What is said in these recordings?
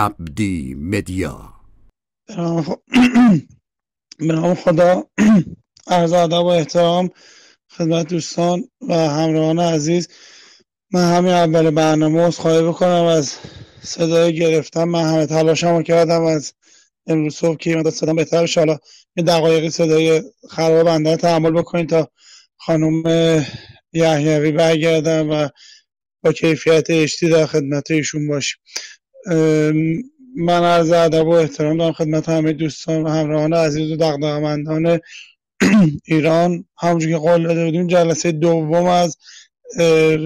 عبدی مدیا. به نام خدا عرض ادب و احترام خدمت دوستان و همراهان عزیز. من همین اول برنامه خواهی بکنم. از صدای گرفتم من همه تلاشمو کردم. از امروز صبح که مدت صدا بهتر بشه. حالا یه دقایقی صدای خراب بنده تحمل بکنید تا خانم یحیوی برگردم و با کیفیت اشتی در خدمت ایشون باشیم. من عرض ادب و احترام دارم خدمت همه دوستان و همراهان عزیز و دقدقمندان ایران. همونجور که قول داده بودیم جلسه دوم از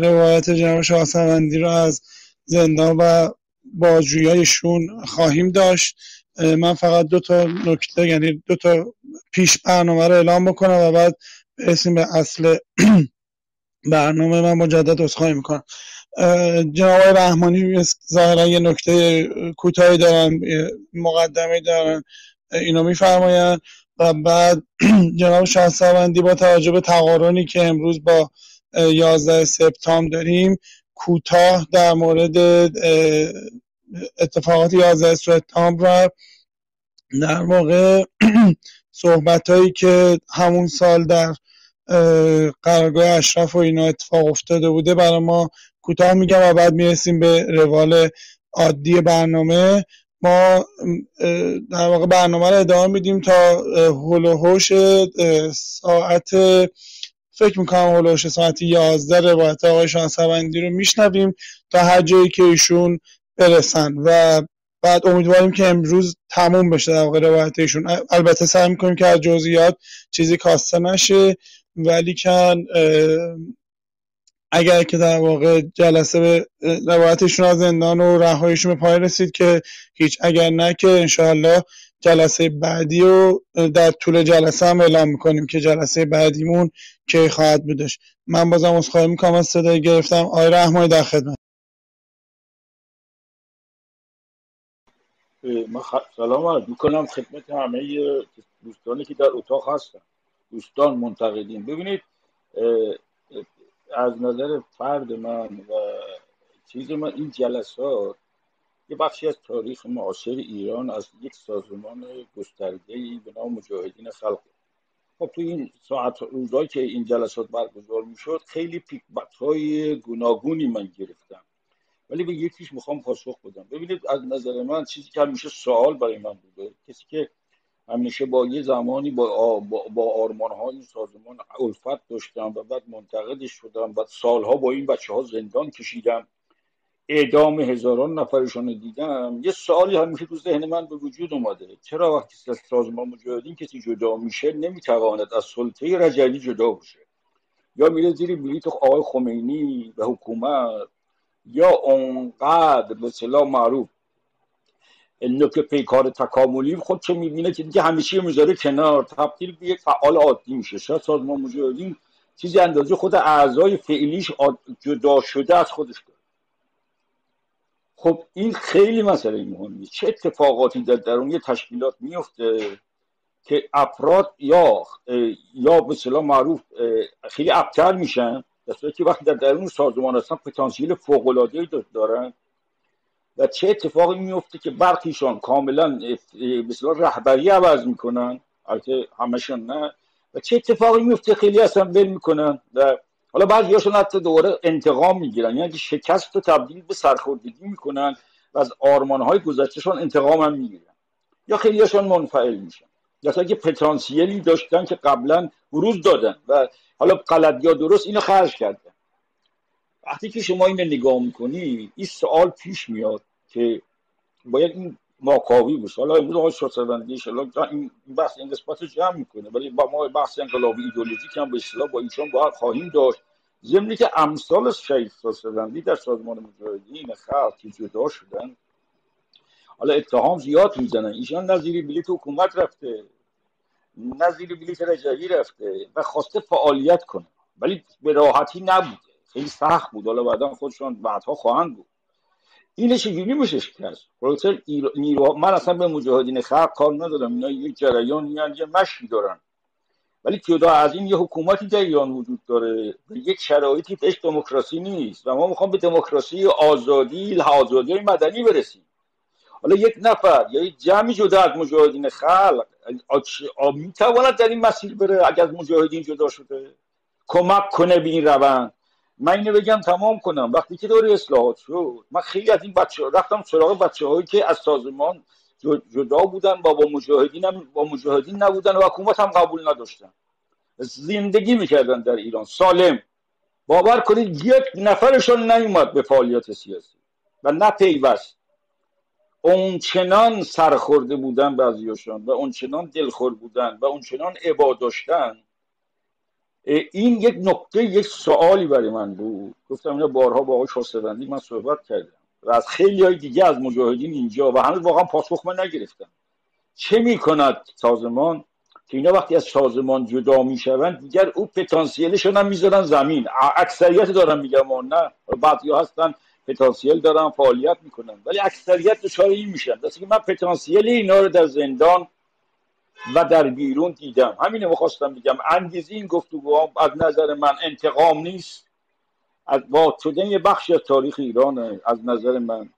روایت جناب شاهسوندی رو از زندان و بازجوییشون خواهیم داشت. من فقط دو تا نکته یعنی دو تا پیش برنامه رو اعلام بکنم و بعد برسیم به اصل برنامه. من مجدد عذرخواهی می‌کنم. جناب رحمانی ظاهرا یه نکته کوتاهی دارن مقدمه دارن اینو میفرمایند. و بعد جناب شاهسوندی با توجه به تقارنی که امروز با 11 سپتامبر داریم کوتاه در مورد اتفاقات 11 سپتامبر در واقع صحبت هایی که همون سال در قرارگاه اشرف و اینا اتفاق افتاده بوده برای ما کوتاه میگم و بعد می‌رسیم به روال عادی برنامه. ما در واقع برنامه رو ادامه میدیم تا هلوهوش ساعت فکر می‌کنم هلوهوش ساعت 11 روایت آقای شانسوندی رو میشنویم تا هر جایی که ایشون برسن. و بعد امیدواریم که امروز تموم بشه در واقع روایت ایشون. البته سعی می‌کنیم که از جزئیات چیزی کاسته نشه ولی کن اگر که در واقع جلسه به روایتشون از زندان و رهاییشون به پای رسید که هیچ اگر نه که انشاءالله جلسه بعدی رو در طول جلسه هم اعلام می‌کنیم که جلسه بعدیمون کی خواهد بودش. من بازم از خواهی می‌کنم از صدای گرفتم آقای رحمانی در خدمت. من سلام عرض می‌کنم خدمت همه دوستانی که در اتاق هستن. دوستان منتقدین. ببینید از نظر فرد من و چیز من این جلسات یه بخشی از تاریخ معاصر ایران از یک سازمان گسترده به نام مجاهدین خلق. خب تو این ساعت روزهایی که این جلسات برگزار می‌شد خیلی پیکبت های گوناگونی من گرفتم. ولی به یکیش می‌خوام پاسخ بدم. ببینید از نظر من چیزی که همیشه سوال برای من بوده کسی که همیشه با یه زمانی با, با, آرمان های سازمان الفت داشتم و بعد منتقدش شدم و سالها با این بچه ها زندان کشیدم. اعدام هزاران نفرشون دیدم. یه سوالی همیشه تو ذهن من به وجود اومده. چرا وقتی از سازمان مجاهدین کسی جدا میشه نمی‌تواند از سلطه رجلی جدا بشه؟ یا میره زیر بلیط آقای خمینی و حکومت یا اونقدر به صلاح معروف نوک پیکار تکاملی. خود چه می‌بینه؟ که دیگه همیشه می‌ذاره کنار تبدیل به یک فعال عادی میشه. شاید سازمان مجاهدین چیزی اندازه خود اعضای فعلیش جدا شده از خودش داره. خب این خیلی مسئله مهمی چه اتفاقاتی در درون یه تشکیلات میفته که افراد یا یا به صلاح معروف خیلی ابتر میشن؟ در که وقتی در درون سازمان هستن پتانسیل فوق دارن. و چه اتفاقی میفته که برخیشان کاملا مثلا رهبری عوض می‌کنن؟ البته همشون نه. و چه اتفاقی میفته خیلی اصلا ول می‌کنن؟ و حالا بعضیاشون حتی دوباره انتقام می‌گیرن. یعنی شکست رو تبدیل به سرخوردگی می‌کنن و از آرمانهای گذشتهشان انتقام هم می‌گیرن. یا خیلیشان منفعل میشن. یا اگه پتانسیلی داشتن که قبلا بروز دادن. و حالا غلط یا درست اینو خرج کردن وقتی که شما این نگاه می‌کنی این سوال پیش میاد که باید این ماکاوی باشه. حالا امروز آقای شاسوندی این بحث این قسمت رو جمع می‌کنه ولی با ما بحث انقلابی ایدئولوژیک هم به اصطلاح با ایشان با خواهیم داشت. ضمنی که امثال شهید شاسوندی در سازمان مجاهدین خلق که جدا شدن حالا اتهام زیاد می‌زنن. ایشان نظیر بلیت حکومت رفته نظیر بلیت رجعی رفته و خواسته فعالیت کنه. ولی به راحتی نبوده خیلی سخت بود. حالا بعدا خودشان بعدها خواهند بود. این چجوری میشه شکست خلاصه نیرو من اصلا به مجاهدین خلق کار ندارم. اینا یک جریان میان یه مشی دارن. ولی جدا از این یه حکومتی در ایران وجود داره. یک شرایطی بهش دموکراسی نیست و ما می‌خوام به دموکراسی آزادی آزادی مدنی برسیم. حالا یک نفر یا یک جمعی جدا از مجاهدین خلق می‌تواند در این مسیر بره اگر از مجاهدین جدا شده؟ کمک کنه به این روند. من اینو بگم تمام کنم. وقتی که دور اصلاحات شد من خیلی از این بچه ها رفتم سراغ بچه هایی که از سازمان جدا بودن با با مجاهدین هم با مجاهدین نبودن و حکومت هم قبول نداشتن. زندگی می‌کردن در ایران. سالم. باور کنید یک نفرشون نیومد به فعالیت سیاسی و نه پیوست. اونچنان سرخورده بودن بعضیاشان و اونچنان دلخور بودن و اونچنان عبا داشتن این یک نقطه یک سوالی برای من بود. گفتم اینا بارها با آقای شاستوندی من صحبت کردم. و از خیلی های دیگه از مجاهدین اینجا و هنوز واقعا پاسخ من نگرفتم. چه می‌کند سازمان؟ که اینا وقتی از سازمان جدا می‌شوند دیگر او پتانسیلشون هم می‌ذارن زمین. اکثریت دارن میگم نه. بعضی هستن پتانسیل دارن فعالیت می‌کنن. ولی اکثریت دچار این میشن. دستی که من پتانسیل اینا رو در زندان و در بیرون دیدم. همینو می‌خواستم بگم. انگیزی این گفتگو از نظر من انتقام نیست. از با یه بخشی از تاریخ ایران از نظر من.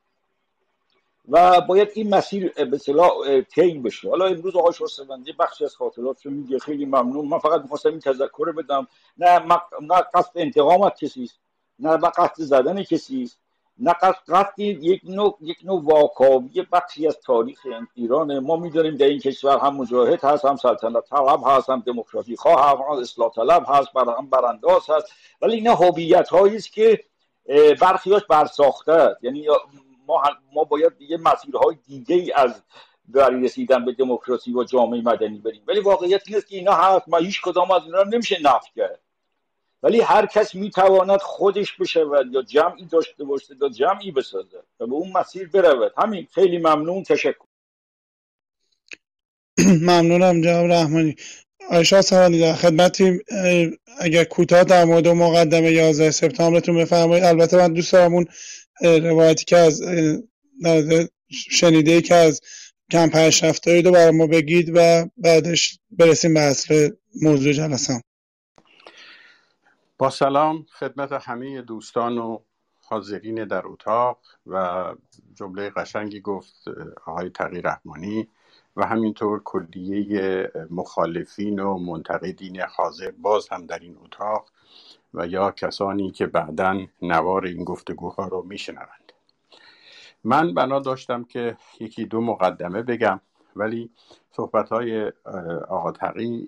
و باید این مسیر به اصطلاح طی بشه. حالا امروز آقای شورسوندی بخشی از خاطراتشو میگه. خیلی ممنون. من فقط می‌خواستم این تذکر بدم. نه نه قصد انتقام از کسی است. نه قصد زدن کسی است. نه قصد یک نوع یک نوع واکاوی بخشی از تاریخ ایران ما می‌دونیم در این کشور هم مجاهد هست هم سلطنت طلب هست هم دموکراسی خواه هم اصلاح طلب هست هم برانداز هست ولی اینا هویت هایی است که برخیاش برساخته یعنی ما ما باید یه مسیرهای دیگه ای از برای رسیدن به دموکراسی و جامعه مدنی بریم ولی واقعیت این که اینا هست ما هیچ کدام از اینا نمیشه نفت کرد ولی هر کس می‌تواند خودش بشود یا جمعی داشته باشه یا جمعی بسازد و به اون مسیر برود. همین. خیلی ممنون. تشکر. ممنونم جناب رحمانی. آیشا سوالی در خدمتی اگر کوتاه در مورد مقدمه 11 سپتامبرتون بفرمایید. البته من دوست دارم اون روایتی که از شنیده که از کم پیشرفتاری رو برای ما بگید و بعدش برسیم به اصل موضوع جلسم با سلام خدمت همه دوستان و حاضرین در اتاق و جمله قشنگی گفت آقای تغییر رحمانی و همینطور کلیه مخالفین و منتقدین حاضر باز هم در این اتاق و یا کسانی که بعدا نوار این گفتگوها رو میشنوند. من بنا داشتم که یکی دو مقدمه بگم. ولی صحبت های آقا تقی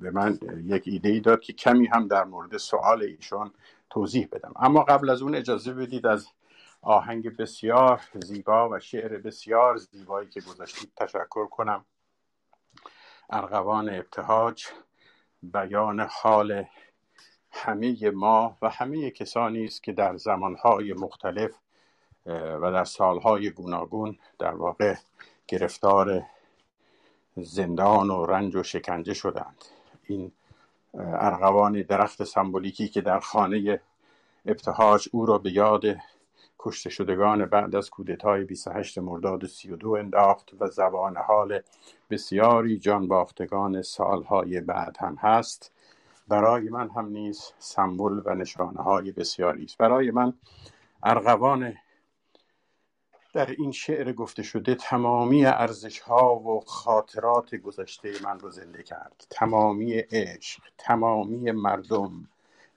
به من یک ایده ای داد که کمی هم در مورد سوال ایشان توضیح بدم. اما قبل از اون اجازه بدید از آهنگ بسیار زیبا و شعر بسیار زیبایی که گذاشتید تشکر کنم. ارغوان ابتهاج بیان حال همه ما و همه کسانی است که در زمانهای مختلف و در سالهای گوناگون در واقع گرفتار زندان و رنج و شکنجه شدند. این ارغوان درخت سمبولیکی که در خانه ابتهاج او را به یاد کشته شدگان بعد از کودتای 28 مرداد 32 انداخت و زبان حال بسیاری جان باختگان سالهای بعد هم هست. برای من هم نیز سمبل و نشانه های بسیاری است. برای من ارغوان در این شعر گفته شده تمامی ارزش ها و خاطرات گذشته من رو زنده کرد. تمامی عشق تمامی مردم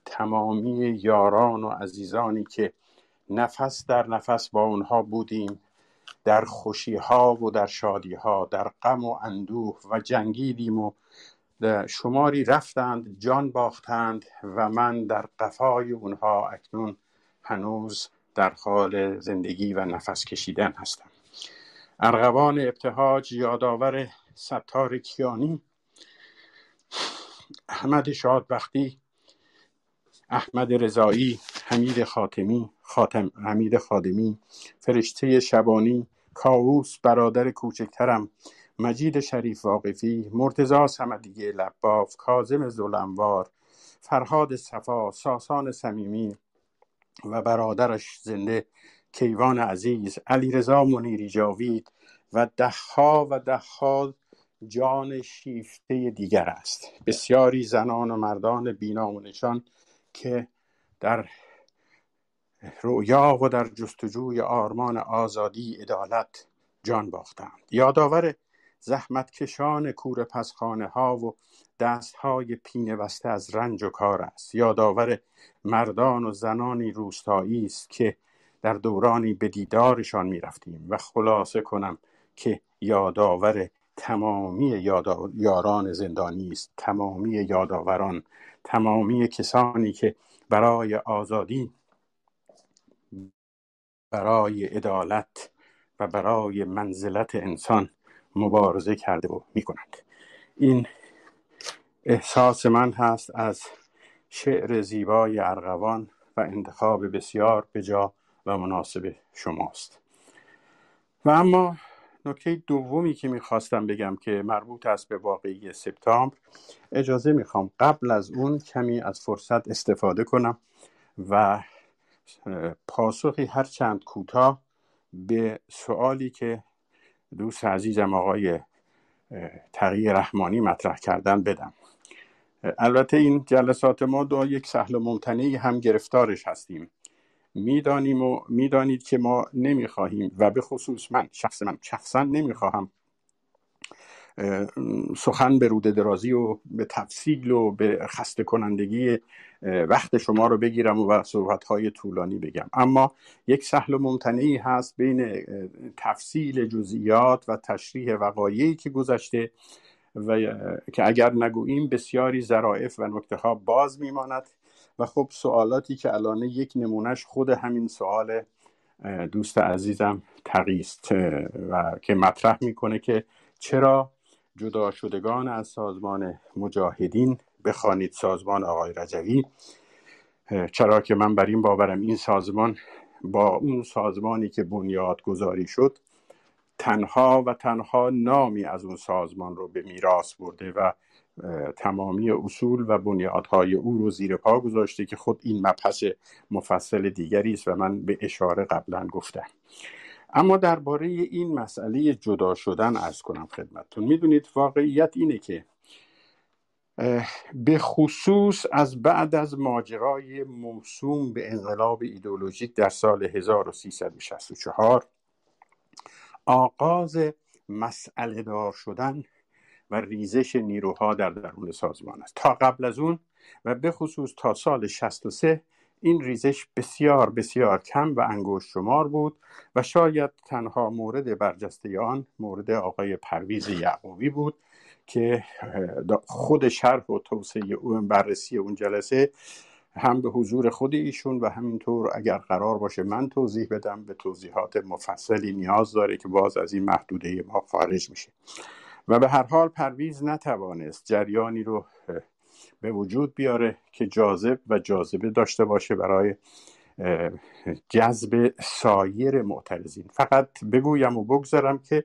تمامی یاران و عزیزانی که نفس در نفس با اونها بودیم در خوشی ها و در شادی ها در غم و اندوه و جنگیدیم و شماری رفتند جان باختند و من در قفای اونها اکنون هنوز در حال زندگی و نفس کشیدن هستم. ارغوان ابتهاج یادآور ستار کیانی احمد شادبختی احمد رضایی حمید خاتمی خاتم حمید خادمی فرشته شبانی کاووس برادر کوچکترم مجید شریف واقفی مرتزا سمدیه لباف کازم زلنوار فرهاد صفا ساسان صمیمی و برادرش زنده کیوان عزیز علیرضا منیری جاوید و دهها و دهها جان شیفته دیگر است. بسیاری زنان و مردان بینامونشان که در رویا و در جستجوی آرمان آزادی عدالت جان باختند. یادآور زحمتکشان کوره پسخانه ها و دست های پینه بسته از رنج و کار است. یادآور مردان و زنانی روستایی است که در دورانی به دیدارشان می رفتیم و خلاصه کنم که یادآور تمامی یاران زندانی است. تمامی یادآوران تمامی کسانی که برای آزادی برای عدالت و برای منزلت انسان مبارزه کرده و می‌کنند. این احساس من هست از شعر زیبای ارغوان و انتخاب بسیار بجا و مناسب شماست. و اما نکته دومی که می‌خواستم بگم که مربوط است به واقعی سپتامبر اجازه می‌خوام قبل از اون کمی از فرصت استفاده کنم و پاسخی هر چند کوتاه به سوالی که دوست عزیزم آقای تقیی رحمانی مطرح کردن بدم. البته این جلسات ما دو یک سهل ممتنعی هم گرفتارش هستیم. می‌دانیم و می‌دانید که ما نمی‌خواهیم و به خصوص من شخص من شخصا نمی‌خواهم سخن به روده درازی و به تفصیل و به خسته کنندگی وقت شما رو بگیرم و صحبت های طولانی بگم. اما یک سهل ممتنعی هست بین تفصیل جزئیات و تشریح وقایعی که گذشته و که اگر نگوییم بسیاری ظرائف و نکته ها باز میماند. و خب سوالاتی که الان یک نمونهش خود همین سوال دوست عزیزم تقیست و که مطرح می‌کنه که چرا جدا شدگان از سازمان مجاهدین بخوانید سازمان آقای رجوی. چرا که من بر این باورم این سازمان با اون سازمانی که بنیاد گذاری شد تنها و تنها نامی از اون سازمان رو به میراث برده و تمامی اصول و بنیادهای او رو زیر پا گذاشته که خود این مبحث مفصل دیگری است و من به اشاره قبلا گفتم. اما درباره این مسئله جدا شدن ارز کنم خدمتتون. می‌دونید واقعیت اینه که به خصوص از بعد از ماجرای موسوم به انقلاب ایدولوژیک در سال 1364 آغاز مسئله دار شدن و ریزش نیروها در درون سازمان است. تا قبل از اون و به خصوص تا سال 63 این ریزش بسیار بسیار کم و انگشت شمار بود و شاید تنها مورد برجسته آن مورد آقای پرویز یعقوبی بود که خود شرح و توسعه اون بررسی اون جلسه هم به حضور خود ایشون و همینطور اگر قرار باشه من توضیح بدم به توضیحات مفصلی نیاز داره که باز از این محدوده ما خارج میشه. و به هر حال پرویز نتوانست جریانی رو به وجود بیاره که جاذب و جاذبه داشته باشه برای جذب سایر معترضین. فقط بگویم و بگذارم که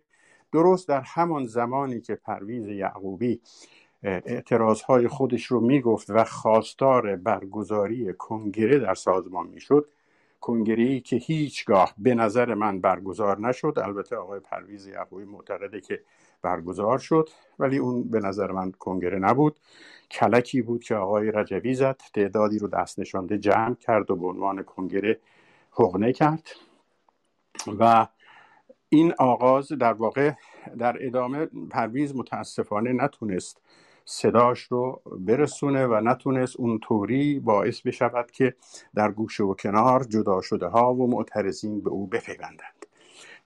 درست در همان زمانی که پرویز یعقوبی اعتراضهای خودش رو می‌گفت و خواستار برگزاری کنگره در سازمان می‌شد. کنگره ای که هیچگاه به نظر من برگزار نشد. البته آقای پرویز یعقوبی معتقده که برگزار شد ولی اون به نظر من کنگره نبود. کلکی بود که آقای رجوی زد تعدادی رو دست نشانده جمع کرد و به عنوان کنگره حقنه کرد. و این آغاز در واقع در ادامه پرویز متاسفانه نتونست صداش رو برسونه و نتونست اون طوری باعث بشود که در گوشه و کنار جدا شده ها و معترضین به او بپیوندند.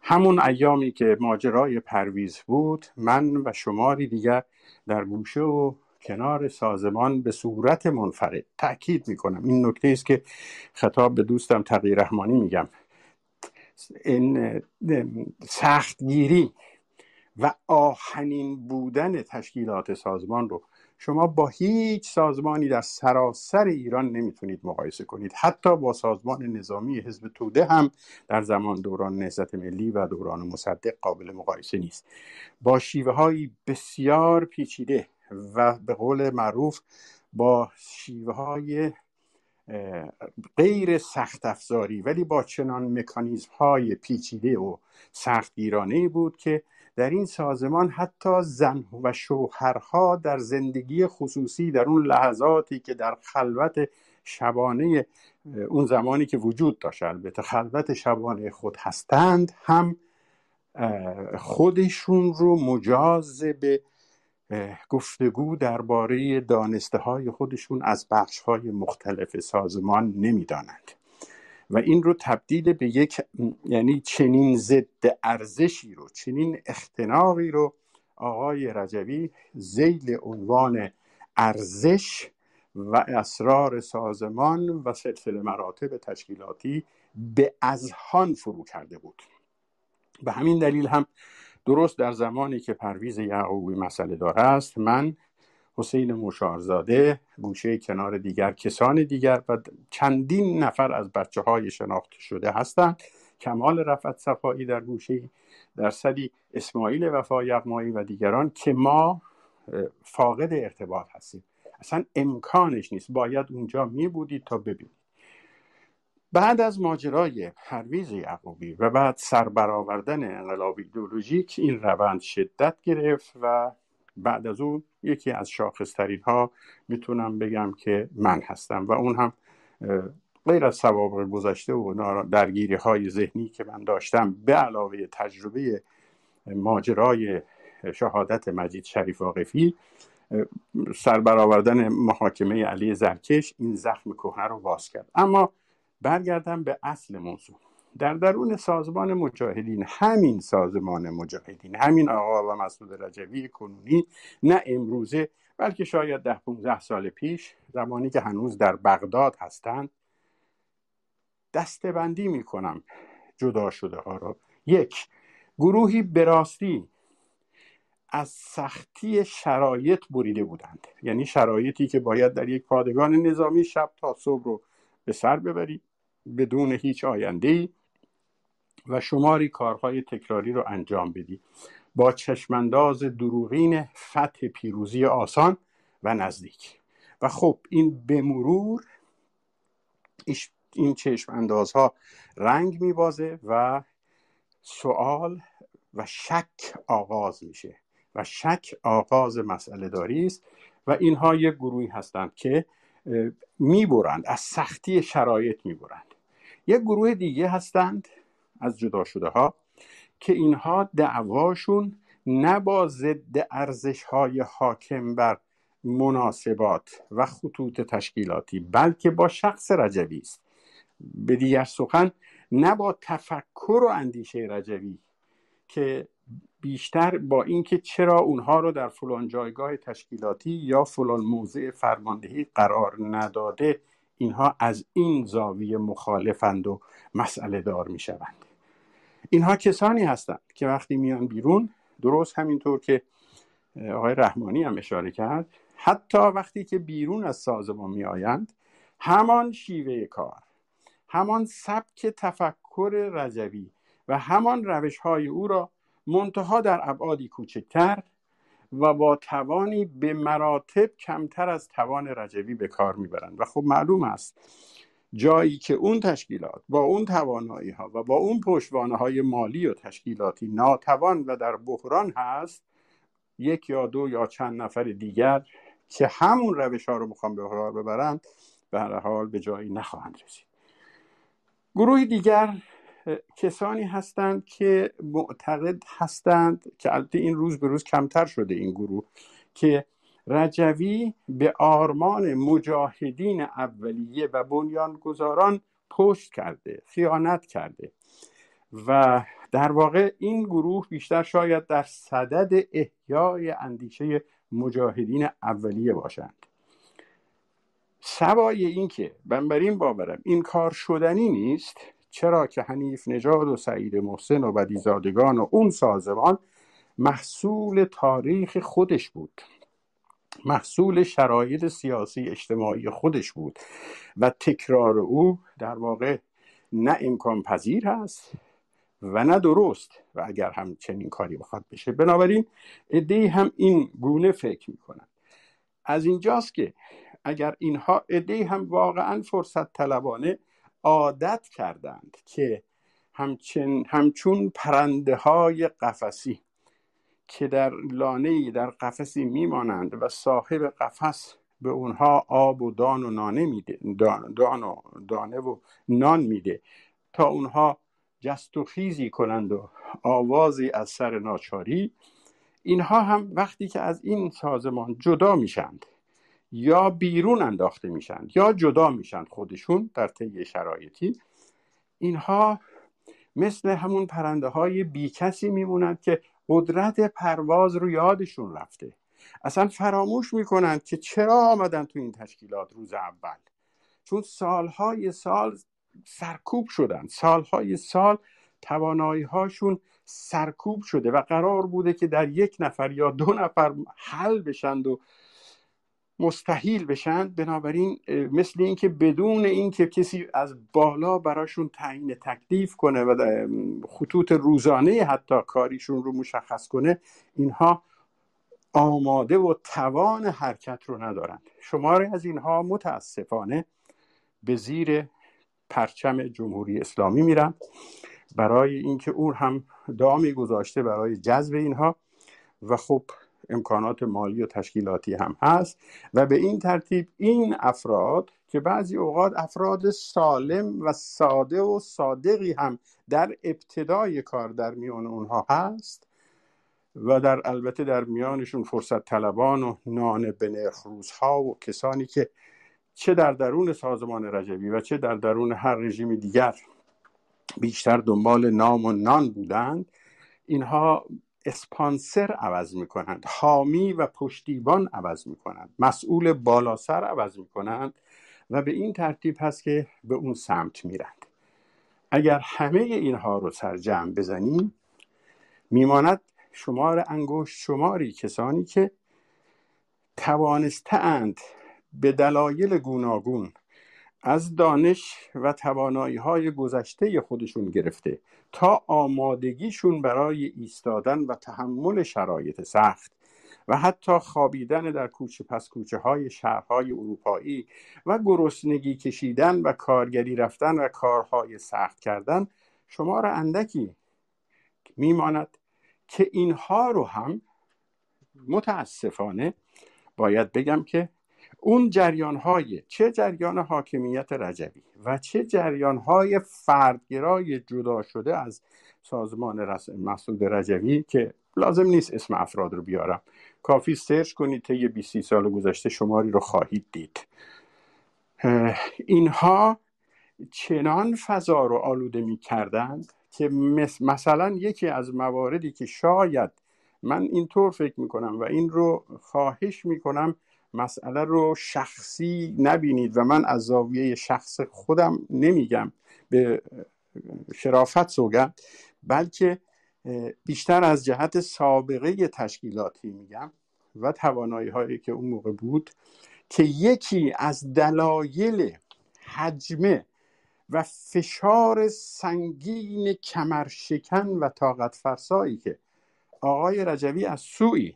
همون ایامی که ماجرای پرویز بود من و شماری دیگر در گوشه و کنار سازمان به صورت منفرد تاکید می‌کنم. این نکته است که خطاب به دوستم تقی رحمانی میگم. این سختگیری و آهنین بودن تشکیلات سازمان رو شما با هیچ سازمانی در سراسر ایران نمی‌تونید مقایسه کنید. حتی با سازمان نظامی حزب توده هم در زمان دوران نهضت ملی و دوران مصدق قابل مقایسه نیست. با شیوه های بسیار پیچیده و به قول معروف با شیوه های غیر سخت افزاری ولی با چنان مکانیزم های پیچیده و سختگیرانه بود که در این سازمان حتی زن و شوهرها در زندگی خصوصی در اون لحظاتی که در خلوت شبانه اون زمانی که وجود داشت البته خلوت شبانه خود هستند هم خودشون رو مجاز به گفتگو درباره دانسته های خودشون از بخش های مختلف سازمان نمی‌دانند. و این رو تبدیل به یک یعنی چنین ضد ارزشی رو چنین اختناقی رو آقای رجوی زیل عنوان ارزش و اسرار سازمان و سلسله مراتب تشکیلاتی به ازهان فرو کرده بود. به همین دلیل هم درست در زمانی که پرویز یعقوبی مسئله داره است من حسین مشارزاده گوشه کنار دیگر کسان دیگر و چندین نفر از بچه های شناخته شده هستند. کمال رفت صفایی در گوشه درصدی اسماعیل وفا یغمایی و دیگران که ما فاقد ارتباط هستیم. اصلا امکانش نیست. باید اونجا می بودید تا ببینید. بعد از ماجرای پرویز یعقوبی و بعد سربرآوردن انقلاب ایدولوژیک این روند شدت گرفت و بعد از اون یکی از شاخصترین ها می‌تونم بگم که من هستم و اون هم غیر از سوابق گذشته و درگیری های ذهنی که من داشتم به علاوه تجربه ماجرای شهادت مجید شریف واقفی سربرآوردن محاکمه علی زرکش این زخم کهنه رو باز کرد. اما برگردم به اصل موضوع. در درون سازمان مجاهدین همین سازمان مجاهدین همین آقا و مسعود رجوی کنونی نه امروزه بلکه شاید ده 15 سال پیش زمانی که هنوز در بغداد هستند. دستبندی می‌کنم جدا شده ها را. یک گروهی براستی از سختی شرایط بریده بودند. یعنی شرایطی که باید در یک پادگان نظامی شب تا صبح رو به سر ببری بدون هیچ آینده ای و شماری کارهای تکراری رو انجام بدی. با چشمانداز دروغین فتح پیروزی آسان و نزدیک. و خب این به مرور این چشم اندازها رنگ میبازه و سوال و شک آغاز میشه. و شک آغاز مسئله داری است و اینها یک گروهی هستند که می‌برند از سختی شرایط می‌برند. یک گروه دیگه هستند از جدا شده ها که اینها دعواشون نه با ضد ارزش های حاکم بر مناسبات و خطوط تشکیلاتی بلکه با شخص رجوی است. به دیگر سخن نه با تفکر و اندیشه رجوی که بیشتر با اینکه چرا اونها رو در فلان جایگاه تشکیلاتی یا فلان موضع فرماندهی قرار نداده اینها از این زاویه مخالفند و مسئله دار می شوند اینها کسانی هستند که وقتی میان بیرون درست همینطور که آقای رحمانی هم اشاره کرد حتی وقتی که بیرون از سازمان می آیند همان شیوه کار همان سبک تفکر رجوی و همان روش های او را منتها در ابعادی کوچکتر و با توانی به مراتب کمتر از توان رجوی به کار می‌برند. و خب معلوم است جایی که اون تشکیلات با اون توانایی ها و با اون پشتوانه های مالی و تشکیلاتی ناتوان و در بحران هست یک یا دو یا چند نفر دیگر که همون روش ها رو می‌خوان به کار ببرند به هر حال به جایی نخواهند رسید. گروه دیگر کسانی هستند که معتقد هستند که البته این روز به روز کمتر شده این گروه که رجوی به آرمان مجاهدین اولیه و بنیانگذاران پشت کرده خیانت کرده. و در واقع این گروه بیشتر شاید در صدد احیای اندیشه مجاهدین اولیه باشند. سوای اینکه من بر این باورم این کار شدنی نیست. چرا که حنیف نژاد و سعید محسن و بدیزادگان و اون سازمان محصول تاریخ خودش بود. محصول شرایط سیاسی اجتماعی خودش بود و تکرار او در واقع نه امکان پذیر هست و نه درست و اگر هم چنین کاری بخواد بشه. بنابراین ادهی هم این گونه فکر می‌کنن از اینجاست که اگر اینها ادهی هم واقعا فرصت طلبانه عادت کردند که همچن همچون پرنده های قفسی که در لانه در قفسی میمانند و صاحب قفس به اونها آب و دان و نانه میده دان, و دانه و نان میده تا اونها جست و خیزی کنند و آوازی از سر ناچاری. اینها هم وقتی که از این سازمان جدا میشند یا بیرون انداخته میشند یا جدا میشند خودشون در طی شرایطی اینها مثل همون پرنده های بیکسی میمونند که قدرت پرواز رو یادشون رفته. اصلا فراموش می‌کنند که چرا آمدن تو این تشکیلات روز اول. چون سالهای سال سرکوب شدن. سالهای سال توانایی هاشون سرکوب شده و قرار بوده که در یک نفر یا دو نفر حل بشند و مستحیل بشن بنابراین مثل اینکه بدون اینکه کسی از بالا براشون تعیین تکلیف کنه و خطوط روزانه حتی کاریشون رو مشخص کنه اینها آماده و توان حرکت رو ندارند شماره از اینها متاسفانه به زیر پرچم جمهوری اسلامی میرن. برای اینکه اون هم دامی گذاشته برای جذب اینها و خب امکانات مالی و تشکیلاتی هم هست و به این ترتیب این افراد که بعضی اوقات افراد سالم و ساده و صادقی هم در ابتدای کار در میان اونها هست و در البته در میانشون فرصت طلبان و نان به نرخ روزها و کسانی که چه در درون سازمان رجبی و چه در درون هر رژیم دیگر بیشتر دنبال نام و نان بودند اینها اسپانسر عوض می کنند حامی و پشتیبان عوض می کنند مسئول بالاسر عوض می کنند و به این ترتیب هست که به اون سمت میرند. اگر همه اینها رو سرجم بزنیم میماند شمار انگشت شماری کسانی که توانستند به دلایل گوناگون از دانش و توانایی های گذشته خودشون گرفته تا آمادگیشون برای ایستادن و تحمل شرایط سخت و حتی خوابیدن در کوچه پس کوچه های شهرهای اروپایی و گرسنگی کشیدن و کارگری رفتن و کارهای سخت کردن شما را اندکی میماند که اینها رو هم متاسفانه باید بگم که اون جریان های چه جریان حاکمیت رجبی و چه جریان های فردگرای جدا شده از سازمان مسعود رجوی که لازم نیست اسم افراد رو بیارم. کافی سرچ کنید طی 20 سال گذشته شماری رو خواهید دید. اینها چنان فضا رو آلوده می کردند که مثلا یکی از مواردی که شاید من اینطور فکر می کنم و این رو خواهش می کنم مسئله رو شخصی نبینید و من از زاویه شخص خودم نمیگم به شرافت سوگم بلکه بیشتر از جهت سابقه تشکیلاتی میگم و توانایی هایی که اون موقع بود که یکی از دلایل حجمه و فشار سنگین کمرشکن و طاقت فرسایی که آقای رجوی از سوی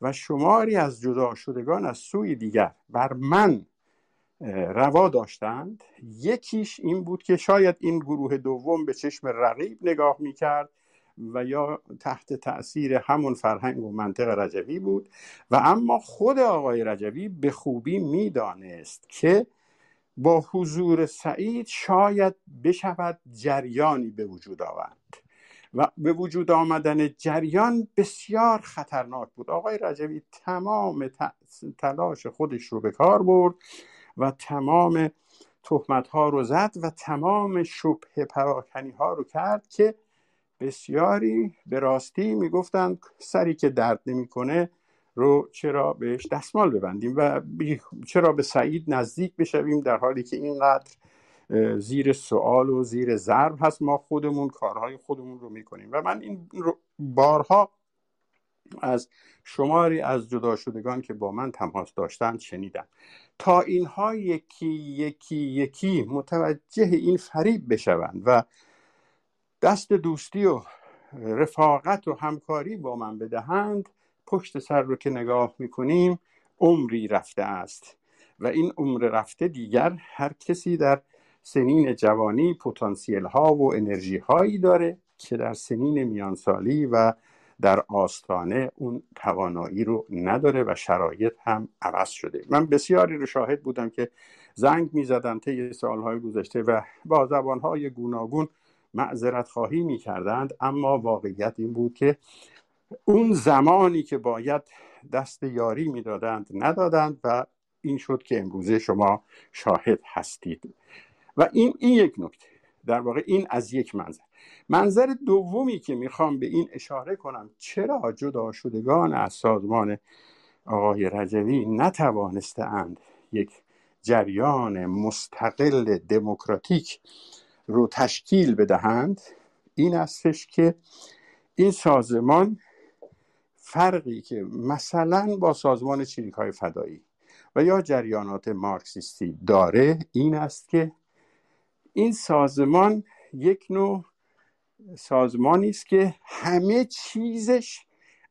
و شماری از جدا شدگان از سوی دیگر بر من روا داشتند. یکیش این بود که شاید این گروه دوم به چشم رقیب نگاه می‌کرد و یا تحت تاثیر همون فرهنگ و منطق رجوی بود. و اما خود آقای رجوی به خوبی می‌دانست که با حضور سعید شاید بشود جریانی به وجود آورد. و به وجود آمدن جریان بسیار خطرناک بود. آقای رجوی تمام تلاش خودش رو به کار برد و تمام تهمت ها رو زد و تمام شبه پراکنی ها رو کرد که بسیاری به راستی می‌گفتند سری که درد نمی‌کنه رو چرا بهش دستمال ببندیم و چرا به سعید نزدیک بشویم در حالی که اینقدر زیر سوال و زیر ضرب هست. ما خودمون کارهای خودمون رو می‌کنیم. و من این بارها از شماری از جدا شدگان که با من تماس داشتن شنیدم. تا اینها یکی یکی یکی متوجه این فریب بشوند و دست دوستی و رفاقت و همکاری با من بدهند پشت سر رو که نگاه می‌کنیم عمری رفته است. و این عمر رفته دیگر هر کسی در سنین جوانی پتانسیل ها و انرژی هایی داره که در سنین میانسالی و در آستانه اون توانایی رو نداره و شرایط هم عوض شده. من بسیاری رو شاهد بودم که زنگ می زدن طی سالهای گذشته و با زبانهای گوناگون معذرت خواهی می کردند اما واقعیت این بود که اون زمانی که باید دست یاری می‌دادند ندادند و این شد که امروزه شما شاهد هستید. و این این یک نکته. در واقع این از یک منظر. منظر دومی که می‌خوام به این اشاره کنم چرا جدا شدگان از سازمان آقای رجوی نتوانستند یک جریان مستقل دموکراتیک رو تشکیل بدهند؟ این استش که این سازمان فرقی که مثلا با سازمان چریک های فدایی و یا جریانات مارکسیستی داره این است که این سازمان یک نوع سازمانی است که همه چیزش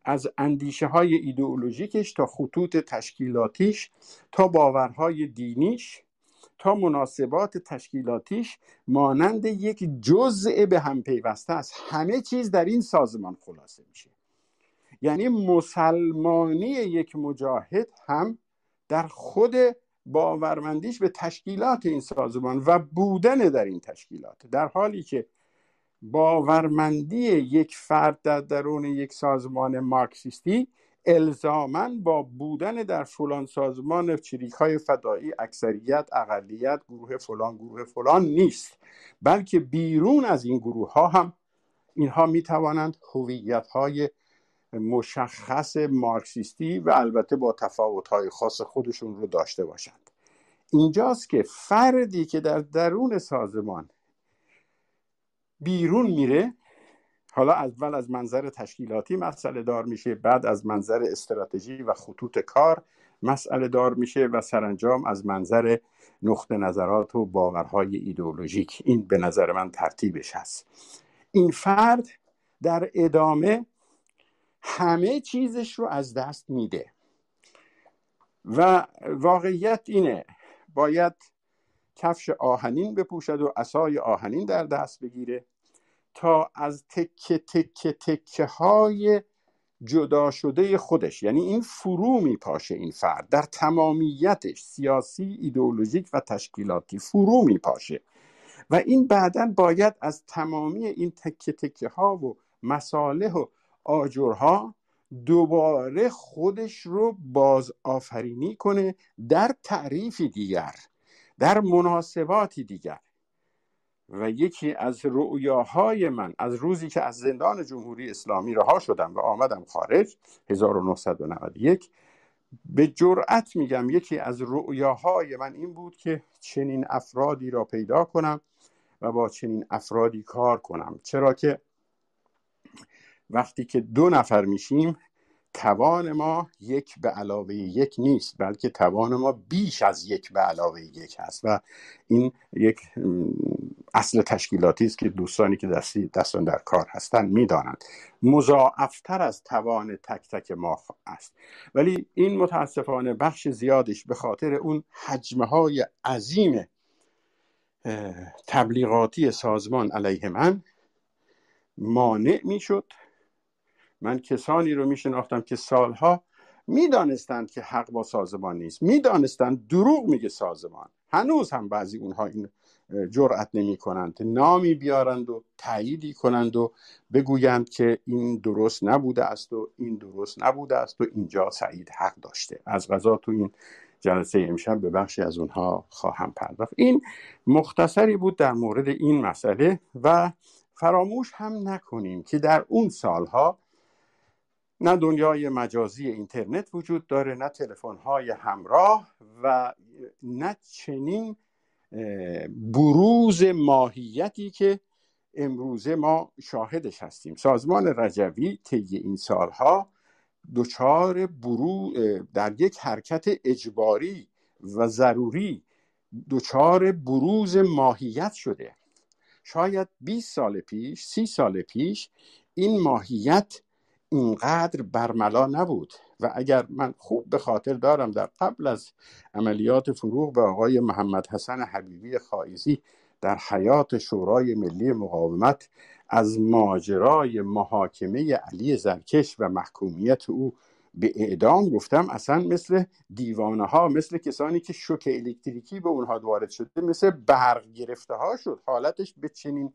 از اندیشه های ایدئولوژیکش تا خطوط تشکیلاتیش تا باورهای دینیش تا مناسبات تشکیلاتیش مانند یک جزء به هم پیوسته است. همه چیز در این سازمان خلاصه میشه. یعنی مسلمانی یک مجاهد هم در خود باورمندیش به تشکیلات این سازمان و بودن در این تشکیلات در حالی که باورمندی یک فرد در درون یک سازمان مارکسیستی الزاما با بودن در فلان سازمان چریک های فدایی اکثریت اقلیت گروه فلان گروه فلان نیست بلکه بیرون از این گروه ها هم اینها می توانند هویت های مشخص مارکسیستی و البته با تفاوت های خاص خودشون رو داشته باشند. اینجاست که فردی که در درون سازمان بیرون میره حالا اول از منظر تشکیلاتی مسئله دار میشه بعد از منظر استراتژی و خطوط کار مسئله دار میشه و سرانجام از منظر نقطه نظرات و باورهای ایدئولوژیک. این به نظر من ترتیبش هست. این فرد در ادامه همه چیزش رو از دست میده. و واقعیت اینه باید کفش آهنین بپوشد و اسای آهنین در دست بگیره تا از تکه تکه تکه های جدا شده خودش یعنی این فرو میپاشه این فرد در تمامیتش سیاسی ایدئولوژیک و تشکیلاتی فرو میپاشه. و این بعدا باید از تمامی این تکه تکه ها و مصالح و آجرها دوباره خودش رو باز آفرینی کنه در تعریفی دیگر در مناسباتی دیگر. و یکی از رؤیاهای من از روزی که از زندان جمهوری اسلامی رها شدم و آمدم خارج 1991 به جرأت میگم یکی از رؤیاهای من این بود که چنین افرادی را پیدا کنم و با چنین افرادی کار کنم. چرا که وقتی که دو نفر میشیم توان ما یک به علاوه یک نیست بلکه توان ما بیش از یک به علاوه یک هست. و این یک اصل تشکیلاتی است که دوستانی که دستی دستان در کار هستند می‌دانند. مضاعفتر از توان تک تک ما است. ولی این متاسفانه بخش زیادش به خاطر اون حجمه های عظیم تبلیغاتی سازمان علیه من مانع می‌شد من کسانی رو میشناختم که سالها می‌دانستند که حق با سازمان نیست. می‌دانستند دروغ میگه سازمان. هنوز هم بعضی اونها این جرأت نمی کنند نامی بیارند و تاییدی کنند و بگویند که این درست نبوده است و این درست نبوده است و اینجا سعید حق داشته. از غذا تو این جلسه امشب به بخشی از اونها خواهم پرداخت. این مختصری بود در مورد این مسئله و فراموش هم نکنیم که در اون سالها نه دنیای مجازی اینترنت وجود داره نه تلفن های همراه و نه چنین بروز ماهیتی که امروزه ما شاهدش هستیم. سازمان رجوی طی این سالها دچار برو در یک حرکت اجباری و ضروری دچار بروز ماهیت شده. شاید 20 سال پیش 30 سال پیش این ماهیت اینقدر برملا نبود و اگر من خوب به خاطر دارم در قبل از عملیات فروغ به آقای محمد حسن حبیبی خائزی در حیات شورای ملی مقاومت از ماجرای محاکمه علی زرکش و محکومیت او به اعدام گفتم اصلا مثل دیوانه ها مثل کسانی که شوک الکتریکی به اونها وارد شده مثل برق گرفته ها شد. حالتش به چنین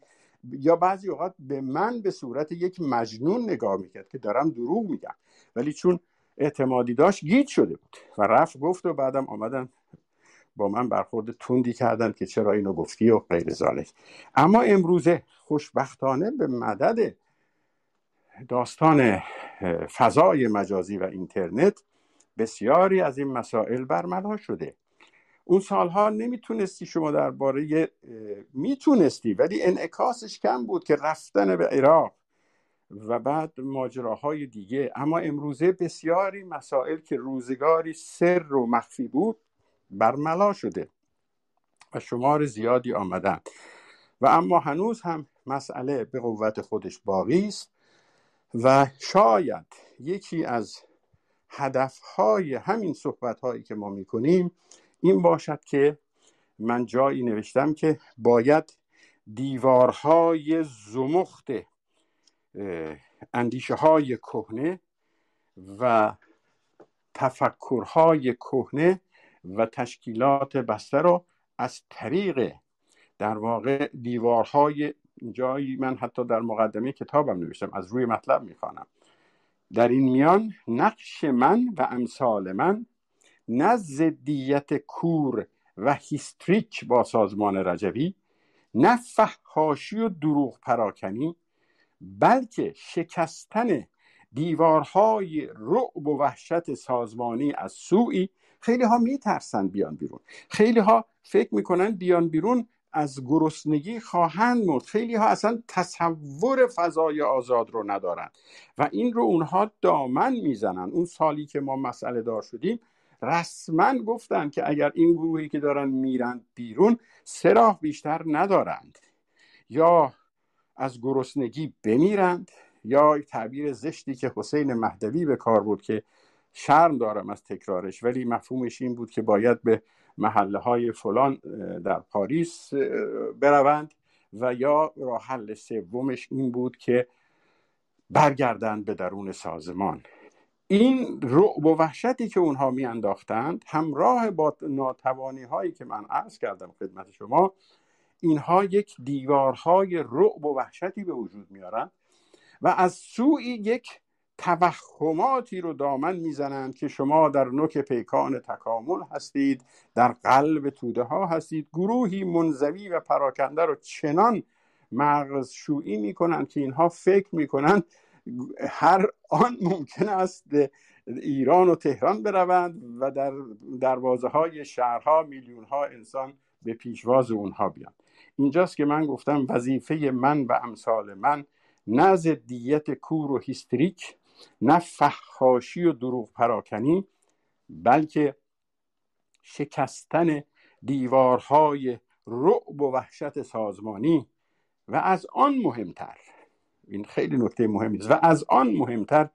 یا بعضی اوقات به من به صورت یک مجنون نگاه می‌کرد که دارم دروغ میگم. ولی چون اعتمادی داشت گیت شده بود و رفت گفت و بعدم آمدن با من برخورد تندی کردن که چرا اینو گفتی و غیر ذالک اما امروزه خوشبختانه به مدد داستان فضای مجازی و اینترنت بسیاری از این مسائل برملا شده. اون سالها نمی‌تونستی شما درباره می‌تونستی ولی انعکاسش کم بود که رفتن به عراق و بعد ماجراهای دیگه. اما امروزه بسیاری مسائل که روزگاری سر و مخفی بود برملا شده و شمار زیادی آمدن. و اما هنوز هم مسئله به قوت خودش باقی است و شاید یکی از هدفهای همین صحبت هایی که ما می‌کنیم این باشد که من جایی نوشتم که باید دیوارهای زمخت اندیشه های کهنه و تفکرهای کهنه و تشکیلات بسته رو از طریق در واقع دیوارهای جایی من حتی در مقدمه کتابم نوشتم از روی مطلب می‌خوانم. در این میان نقش من و امثال من نه ضدیت کور و هیستریک با سازمان رجوی نه فحاشی و دروغ پراکنی بلکه شکستن دیوارهای رعب و وحشت سازمانی از سوی خیلی ها بیان بیرون. خیلی ها فکر می‌کنن بیان بیرون از گرسنگی خواهند مرد. خیلی ها اصلا تصور فضای آزاد رو ندارن و این رو اونها دامن می‌زنن. اون سالی که ما مسئله دار شدیم رسما گفتن که اگر این گروهی که دارن میرند بیرون سراح بیشتر ندارند. یا از گرسنگی بمیرند یا تعبیر زشتی که حسین مهدوی به کار بود که شرم دارم از تکرارش ولی مفهومش این بود که باید به محله های فلان در پاریس بروند و یا راه حل سومش این بود که برگردند به درون سازمان. این رعب و وحشتی که اونها میانداختند همراه با ناتوانی هایی که من عرض کردم خدمت شما اینها یک دیوارهای رعب و وحشتی به وجود میارن و از سوی یک توهماتی رو دامن می‌زنند که شما در نوک پیکان تکامل هستید در قلب توده ها هستید. گروهی منزوی و پراکنده رو چنان مغز شویی می‌کنند که اینها فکر می‌کنند هر آن ممکن است ایران و تهران بروند و در دروازه های شهرها میلیون ها انسان به پیشواز اونها بیان. اینجاست که من گفتم وظیفه من و امثال من نه ضدیت کور و هیستریک نه فحاشی و دروغ پراکنی بلکه شکستن دیوارهای رعب و وحشت سازمانی. و از آن مهمتر این خیلی نکته مهمی است. و از آن مهمتر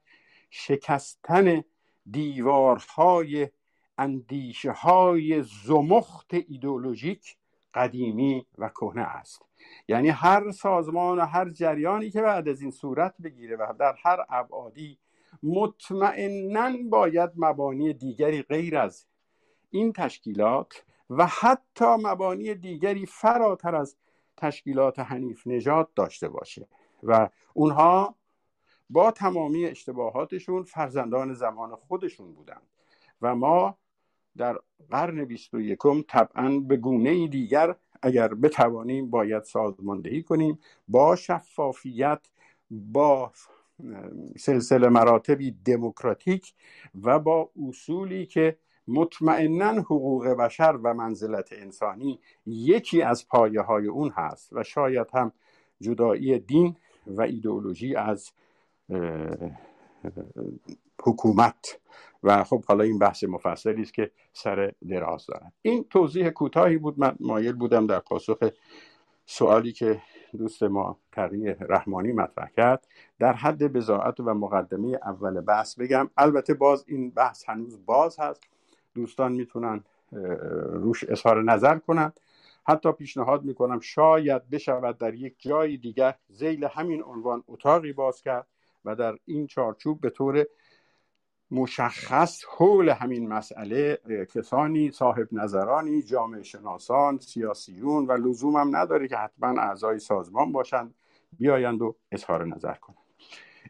شکستن دیوارهای اندیشه های زمخت ایدولوژیک قدیمی و کهنه است. یعنی هر سازمان و هر جریانی که بعد از این صورت بگیره و در هر ابعادی مطمئنا باید مبانی دیگری غیر از این تشکیلات و حتی مبانی دیگری فراتر از تشکیلات حنیف نجات داشته باشه. و اونها با تمامی اشتباهاتشون فرزندان زمان خودشون بودند. و ما در قرن بیست و یکم طبعا به گونه دیگر اگر بتوانیم باید سازماندهی کنیم با شفافیت با سلسله مراتبی دموکراتیک و با اصولی که مطمئنا حقوق بشر و منزلت انسانی یکی از پایه های اون هست و شاید هم جدایی دین و ایدئولوژی از حکومت. و خب حالا این بحث مفصلی است که سر دراز دارد این توضیح کوتاهی بود من مایل بودم در پاسخ سوالی که دوست ما تقیی رحمانی مطرح کرد. در حد بزاعت و مقدمه اول بحث بگم. البته باز این بحث هنوز باز هست. دوستان می‌تونن روش اظهار نظر کنند حتی پیشنهاد می‌کنم شاید بشود در یک جای دیگر زیل همین عنوان اتاقی باز کرد و در این چارچوب به طور مشخص حول همین مسئله کسانی صاحب نظرانی جامعه شناسان سیاسیون و لزوم هم نداره که حتما اعضای سازمان باشند بیایند و اظهار نظر کنند.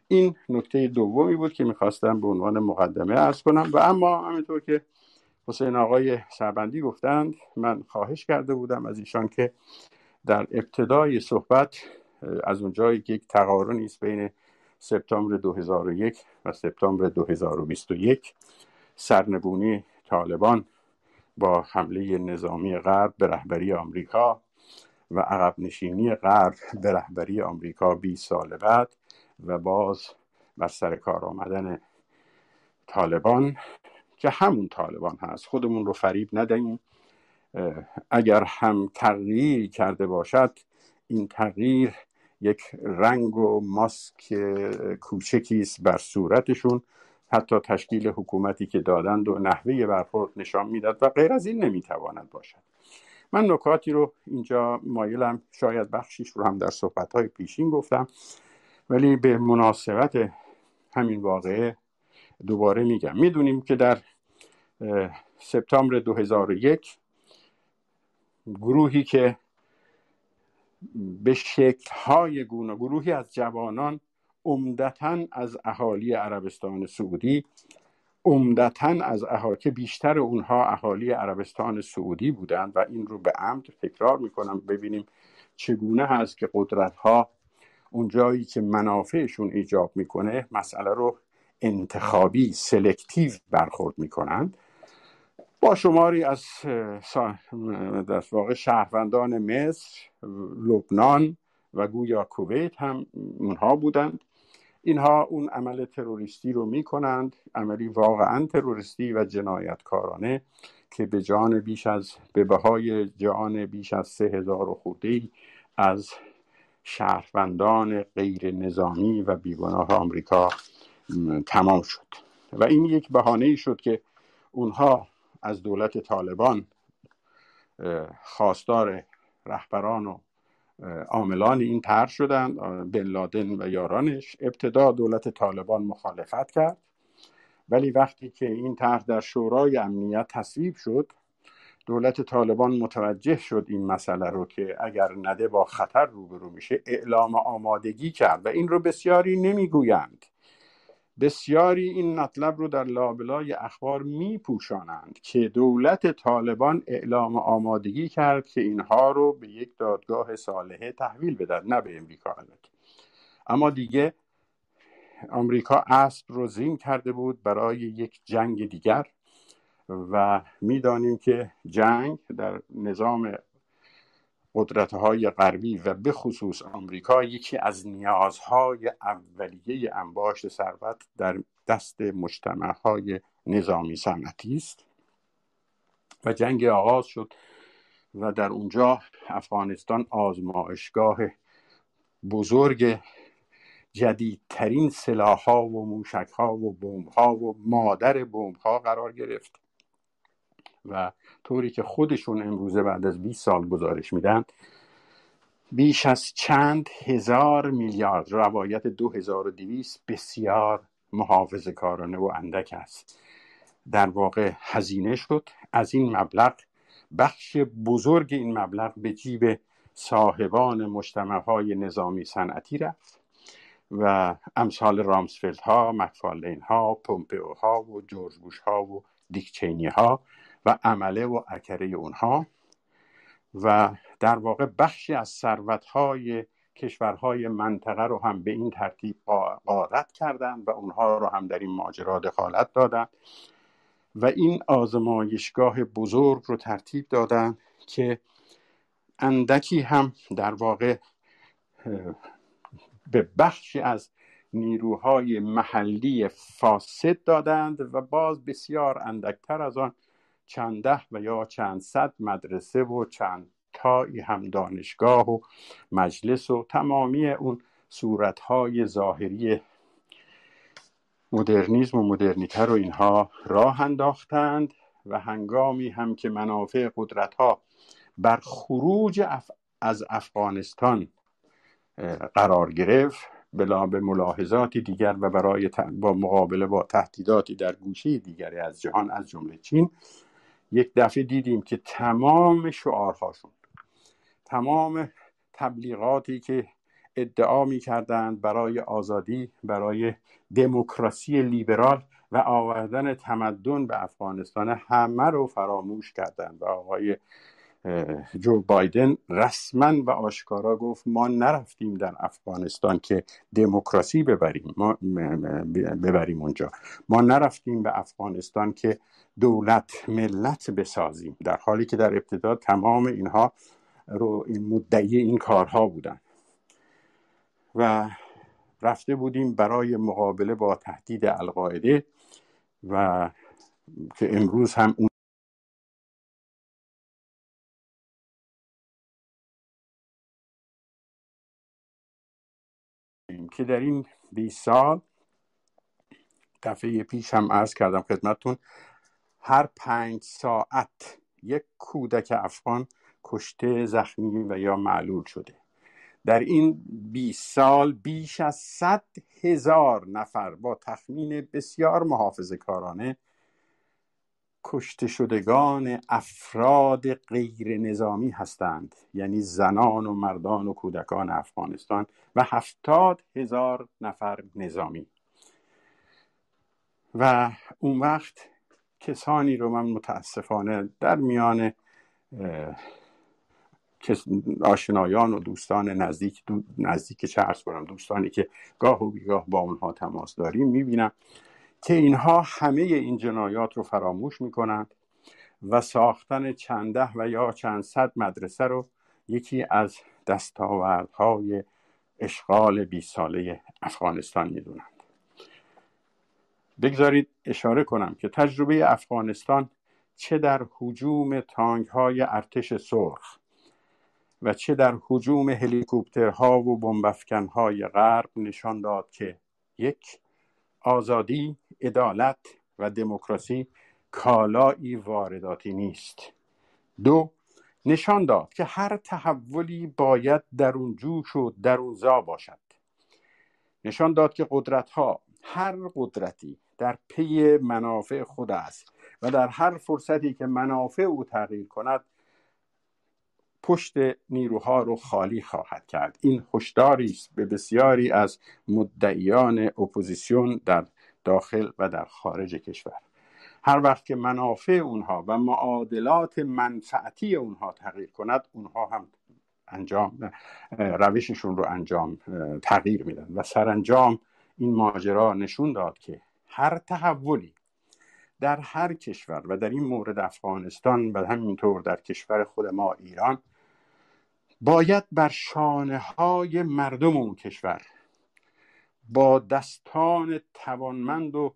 این نکته دومی بود که می‌خواستم به عنوان مقدمه ارز کنم و اما همینطور که حسین آقای سربندی گفتند من خواهش کرده بودم از ایشان که در ابتدای صحبت از اونجایی که یک تقارنی است بین سپتامبر 2001 و سپتامبر 2021 سرنگونی طالبان با حمله نظامی غرب به رهبری آمریکا و عقب نشینی غرب به رهبری آمریکا 20 سال بعد و باز بر سر کار آمدن طالبان که همون طالبان هست. خودمون رو فریب ندهیم. اگر هم تغییر کرده باشد این تغییر یک رنگ و ماسک کوچکی است بر صورتشون. حتی تشکیل حکومتی که دادند و نحوه برخورد نشان می‌داد و غیر از این نمی‌تواند باشد. من نکاتی رو اینجا مایلم. شاید بخشیش رو هم در صحبت های پیشین گفتم. ولی به مناسبت همین واقعه دوباره میگم. می‌دونیم که در سپتامبر 2001 گروهی که به شکلهای گونه گروهی از جوانان عمدتا از اهالی عربستان سعودی عمدتا از اهالی که بیشتر اونها اهالی عربستان سعودی بودند و این رو به عمد تکرار می‌کنم ببینیم چگونه هست که قدرت ها اون جایی که منافعشون ایجاب می‌کنه مسئله رو انتخابی سلکتیو برخورد می‌کنند با شماری از در واقع شهروندان مصر لبنان و گویا کویت هم اونها بودند. اینها اون عمل تروریستی رو می‌کنند عملی واقعا تروریستی و جنایتکارانه که به جان بیش از به بهای جان بیش از سه هزار و خورده از شهروندان غیر نظامی و بیگناه آمریکا تمام شد. و این یک بهانه شد که اونها از دولت طالبان خواستار رهبران و عاملان این طرح شدند. بن لادن و یارانش ابتدا دولت طالبان مخالفت کرد. ولی وقتی که این طرح در شورای امنیت تصویب شد دولت طالبان متوجه شد این مسئله رو که اگر نده با خطر روبرو میشه اعلام آمادگی کرد. و این رو بسیاری نمی‌گویند. بسیاری این مطلب رو در لابلای اخبار میپوشانند که دولت طالبان اعلام آمادگی کرد که اینها رو به یک دادگاه صالحه تحویل بدن نه به امریکا اما دیگه آمریکا اسب رو زین کرده بود برای یک جنگ دیگر و می‌دانیم که جنگ در نظام قدرت های غربی و به خصوص آمریکا یکی از نیازهای اولیه انباشت ثروت در دست مجتمع های نظامی صنعتی است. و جنگ آغاز شد و در اونجا افغانستان آزمایشگاه بزرگ جدیدترین سلاح ها و موشک ها و بمب ها و مادر بمب ها قرار گرفت. و طوری که خودشون امروزه بعد از 20 سال گزارش میدن بیش از چند هزار میلیارد روایت 2200 بسیار محافظ کارانه و اندک است. در واقع هزینه شد. از این مبلغ بخش بزرگ این مبلغ به جیب صاحبان مجتمع های نظامی صنعتی رفت و امثال رامسفلد ها مکفالین ها پومپئو ها و جورج بوش ها و دیکچینی ها و عمله و اکره اونها و در واقع بخشی از ثروتهای کشورهای منطقه رو هم به این ترتیب قارت کردند و اونها رو هم در این ماجرا دخالت دادند و این آزمایشگاه بزرگ رو ترتیب دادند که اندکی هم در واقع به بخشی از نیروهای محلی فاسد دادند و باز بسیار اندکتر از آن چند ده و یا چند صد مدرسه و چند تایی هم دانشگاه و مجلس و تمامی اون صورتهای ظاهری مدرنیزم و مدرنیته رو اینها راه انداختند و هنگامی هم که منافع قدرت ها بر خروج از افغانستان قرار گرفت بلا به ملاحظاتی دیگر و برای با مقابله با تهدیداتی در گوشه دیگری از جهان از جمله چین یک دفعه دیدیم که تمام شعارهاشون تمام تبلیغاتی که ادعا می کردند برای آزادی برای دموکراسی لیبرال و آوردن تمدن به افغانستان همه رو فراموش کردند. و آقای جو بایدن رسما و آشکارا گفت ما نرفتیم در افغانستان که دموکراسی ببریم. ما ببریم اونجا. ما نرفتیم به افغانستان که دولت ملت بسازیم. در حالی که در ابتدا تمام اینها رو این مدعی این کارها بودن. و رفته بودیم برای مقابله با تهدید القاعده و که امروز هم اون که در این 20 سال دفعه پیش هم عرض کردم خدمتون هر پنج ساعت یک کودک افغان کشته زخمی و یا معلول شده. در این 20 سال بیش از 100 هزار نفر با تخمین بسیار محافظه کارانه کشته شدگان افراد غیر نظامی هستند یعنی زنان و مردان و کودکان افغانستان و هفتاد هزار نفر نظامی. و اون وقت کسانی رو من متاسفانه در میان آشنایان و دوستان نزدیک نزدیک چه کنم دوستانی که گاه و بیگاه با اونها تماس داریم می‌بینم که اینها همه این جنایات رو فراموش می‌کنند و ساختن چنده و یا چند صد مدرسه رو یکی از دستاوردهای اشغال بی ساله افغانستان می‌دونند. بگذارید اشاره کنم که تجربه افغانستان چه در حجوم تانک های ارتش سرخ و چه در حجوم هلیکوپترها و بمبافکنهای غرب نشان داد که یک آزادی عدالت و دموکراسی کالایی وارداتی نیست. دو نشان داد که هر تحولی باید درون جوش و درونزا باشد. نشان داد که قدرت ها هر قدرتی در پی منافع خود است و در هر فرصتی که منافع او تغییر کند پشت نیروها رو خالی خواهد کرد. این هشداری است به بسیاری از مدعیان اپوزیسیون در داخل و در خارج کشور. هر وقت که منافع اونها و معادلات منفعتی اونها تغییر کند اونها هم انجام روششون رو انجام تغییر میدن. و سرانجام این ماجرا نشون داد که هر تحولی در هر کشور و در این مورد افغانستان و همینطور در کشور خود ما ایران باید بر شانه های مردم اون کشور با دستان توانمند و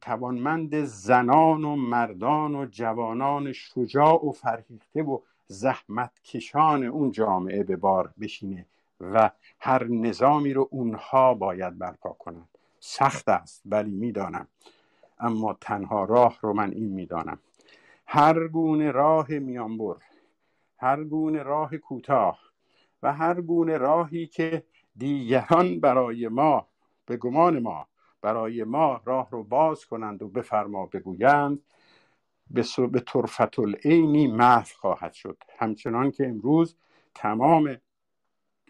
توانمند زنان و مردان و جوانان شجاع و فرهیخته و زحمت کشان اون جامعه به بار بشینه و هر نظامی رو اونها باید برپا کنند. سخت است ولی می‌دانم. اما تنها راه رو من این می‌دانم. هر گونه راه میانبر هر گونه راه کوتاه و هر گونه راهی که دیگران برای ما به گمان ما برای ما راه رو باز کنند و بفرما بگویند به, به طرفت العینی محو خواهد شد. همچنان که امروز تمام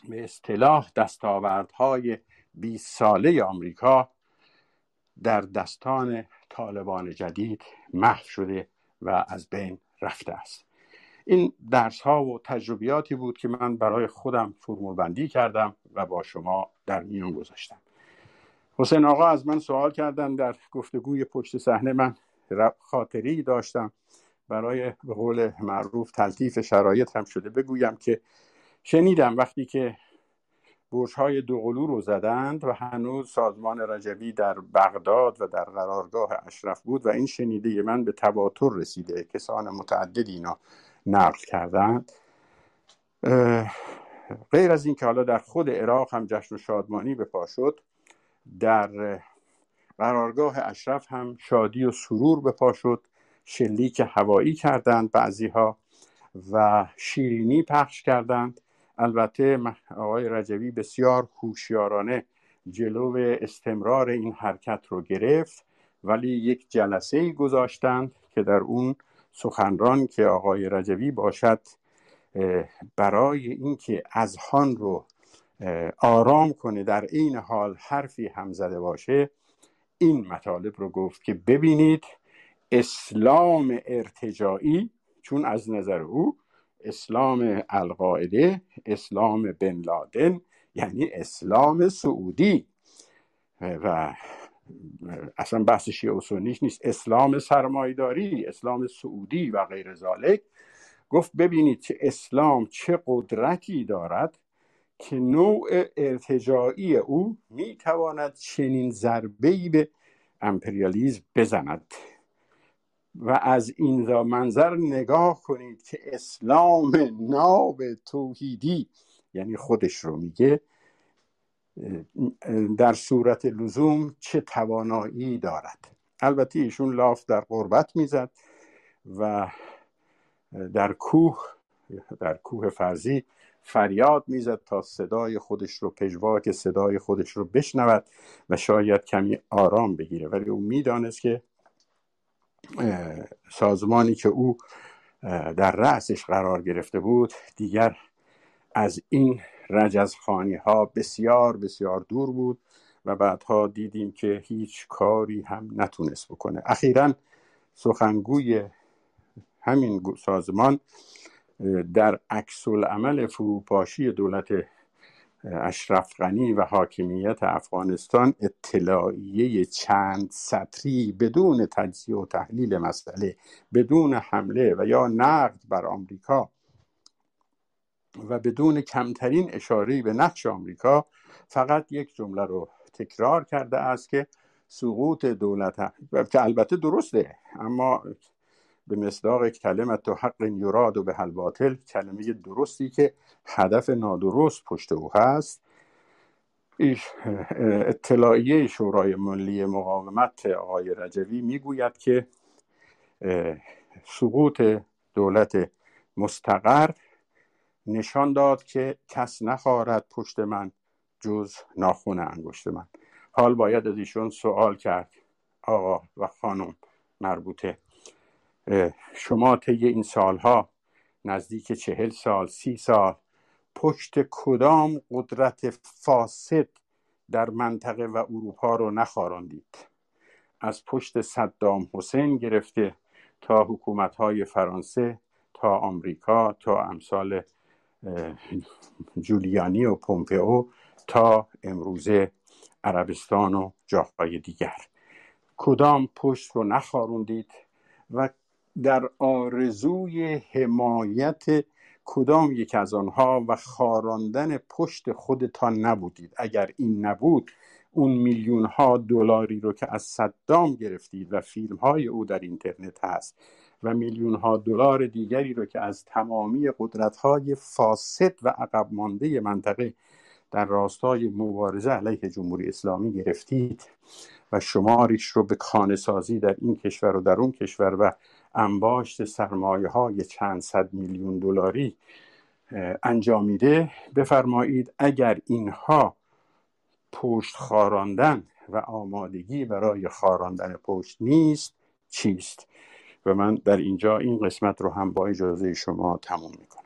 به اصطلاح دستاوردهای 20 ساله آمریکا در دستان طالبان جدید محو شده و از بین رفته است. این درس ها و تجربیاتی بود که من برای خودم فرمول بندی کردم و با شما در میان گذاشتم. حسین آقا از من سوال کردن در گفتگوی پشت صحنه من خاطری داشتم. برای به قول معروف تلطیف شرایط هم شده. بگویم که شنیدم وقتی که برش های دوقلو رو زدند و هنوز سازمان رجبی در بغداد و در قرارگاه اشرف بود و این شنیده من به تواتر رسیده. کسان متعددی اینا نقل کردند. غیر از اینکه حالا در خود عراق هم جشن و شادمانی به پا شد در قرارگاه اشرف هم شادی و سرور به پا شد شلیک هوایی کردند بعضی ها و شیرینی پخش کردند. البته آقای رجوی بسیار هوشیارانه جلو استمرار این حرکت رو گرفت ولی یک جلسه گذاشتند که در اون سخنران که آقای رجوی باشد برای اینکه اذهان رو آرام کنه در این حال حرفی هم زده باشه. این مطالب رو گفت که ببینید اسلام ارتجاعی چون از نظر او اسلام القاعده اسلام بن لادن یعنی اسلام سعودی. و اصلا بحث شیعه و سنیش نیست. اسلام سرمایداری اسلام سعودی و غیر ذالک. گفت ببینید که اسلام چه قدرتی دارد که نوع ارتجاعی او می‌تواند چنین ضربه به امپریالیزم بزند. و از این منظر نگاه کنید که اسلام ناب توحیدی یعنی خودش رو میگه در صورت لزوم چه توانایی دارد. البته ایشون لاف در قربت می‌زد و در کوه در کوه فرزی فریاد می‌زد تا صدای خودش رو پژواک صدای خودش رو بشنود و شاید کمی آرام بگیره. ولی او می‌دانست که سازمانی که او در رأسش قرار گرفته بود دیگر از این رجزخانی ها بسیار بسیار دور بود و بعدها دیدیم که هیچ کاری هم نتونست بکنه. اخیرا سخنگوی همین سازمان در عکس عمل فروپاشی دولت اشرف غنی و حاکمیت افغانستان اطلاعیه چند سطری بدون تجزیه و تحلیل مسئله بدون حمله و یا نقد بر آمریکا و بدون کمترین اشاره به نقش آمریکا فقط یک جمله رو تکرار کرده است که سقوط دولت که البته درسته اما به مصداق کلمت و حق یراد و به باطل کلمه درستی که هدف نادرست پشت او هست. اطلاعیه شورای ملی مقاومت آقای رجوی می‌گوید که سقوط دولت مستقر نشان داد که کس نخواهد پشت من جز ناخون انگشت من. حال باید از ایشون سوال کرد آقا و خانم مربوطه. شما طی این سالها نزدیک چهل سال سی سال پشت کدام قدرت فاسد در منطقه و اروپا رو نخاراندید از پشت صدام حسین گرفته تا حکومت های فرانسه تا آمریکا تا امثال جولیانی و پومپئو تا امروزه عربستان و جاهای دیگر. کدام پشت رو نخاروندید و در آرزوی حمایت کدام یک از آنها و خاراندن پشت خودتان نبودید؟ اگر این نبود اون میلیون ها دلاری رو که از صدام گرفتید و فیلم های او در اینترنت هست و میلیون ها دلار دیگری رو که از تمامی قدرت های فاسد و عقب مانده منطقه در راستای مبارزه علیه جمهوری اسلامی گرفتید و شماریش رو به کانه سازی در این کشور و در اون کشور و انباشت سرمایه های چند صد میلیون دلاری انجامیده بفرمایید اگر اینها پشت خاراندن و آمادگی برای خاراندن پشت نیست چیست؟ و من در اینجا این قسمت رو هم با اجازه شما تموم می‌کنم.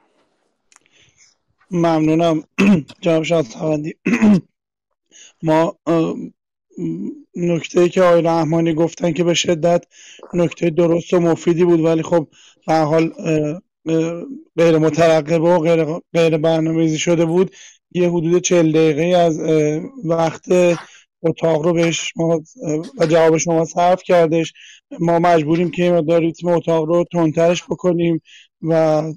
ممنونم. جناب شاد ما نکته که آقای رحمانی گفتن که به شدت نکته درست و مفیدی بود ولی خب به حال غیر مترقبه و غیر, غیر برنامه‌ریزی شده بود. یه حدود چل دقیقه از وقت اتاق رو بهش و جواب شما صرف کردش. ما مجبوریم که مقدار ریتم اتاق رو تندترش بکنیم و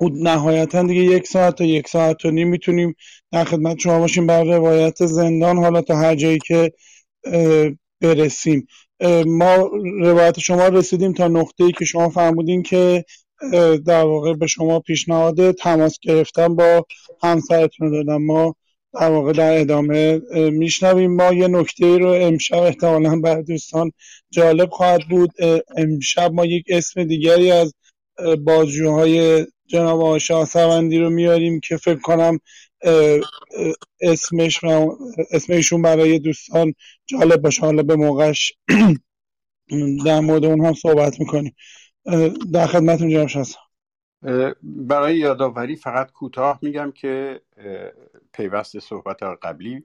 نهایتا دیگه یک ساعت تا یک ساعت و نیم می‌تونیم در خدمت شما باشیم. بر روایت زندان حالا تا هر جایی که برسیم. ما روایت شما رسیدیم تا نقطه ای که شما فرمودین که در واقع به شما پیشنهاد تماس گرفتن با همسرتون دادم ما در واقع در ادامه میشنویم. ما یه نکته رو امشب احتمالا بر دوستان جالب خواهد بود. امشب ما یک اسم دیگری از بازجوهای جناب آقای سوندی رو میاریم که فکر کنم اسمش اسمشون برای دوستان جالب باشه. حالا به موقعش در مورد اون هم صحبت می‌کنیم. در خدمتون جناب شاه برای یادآوری فقط کوتاه میگم که پیوست صحبت قبلی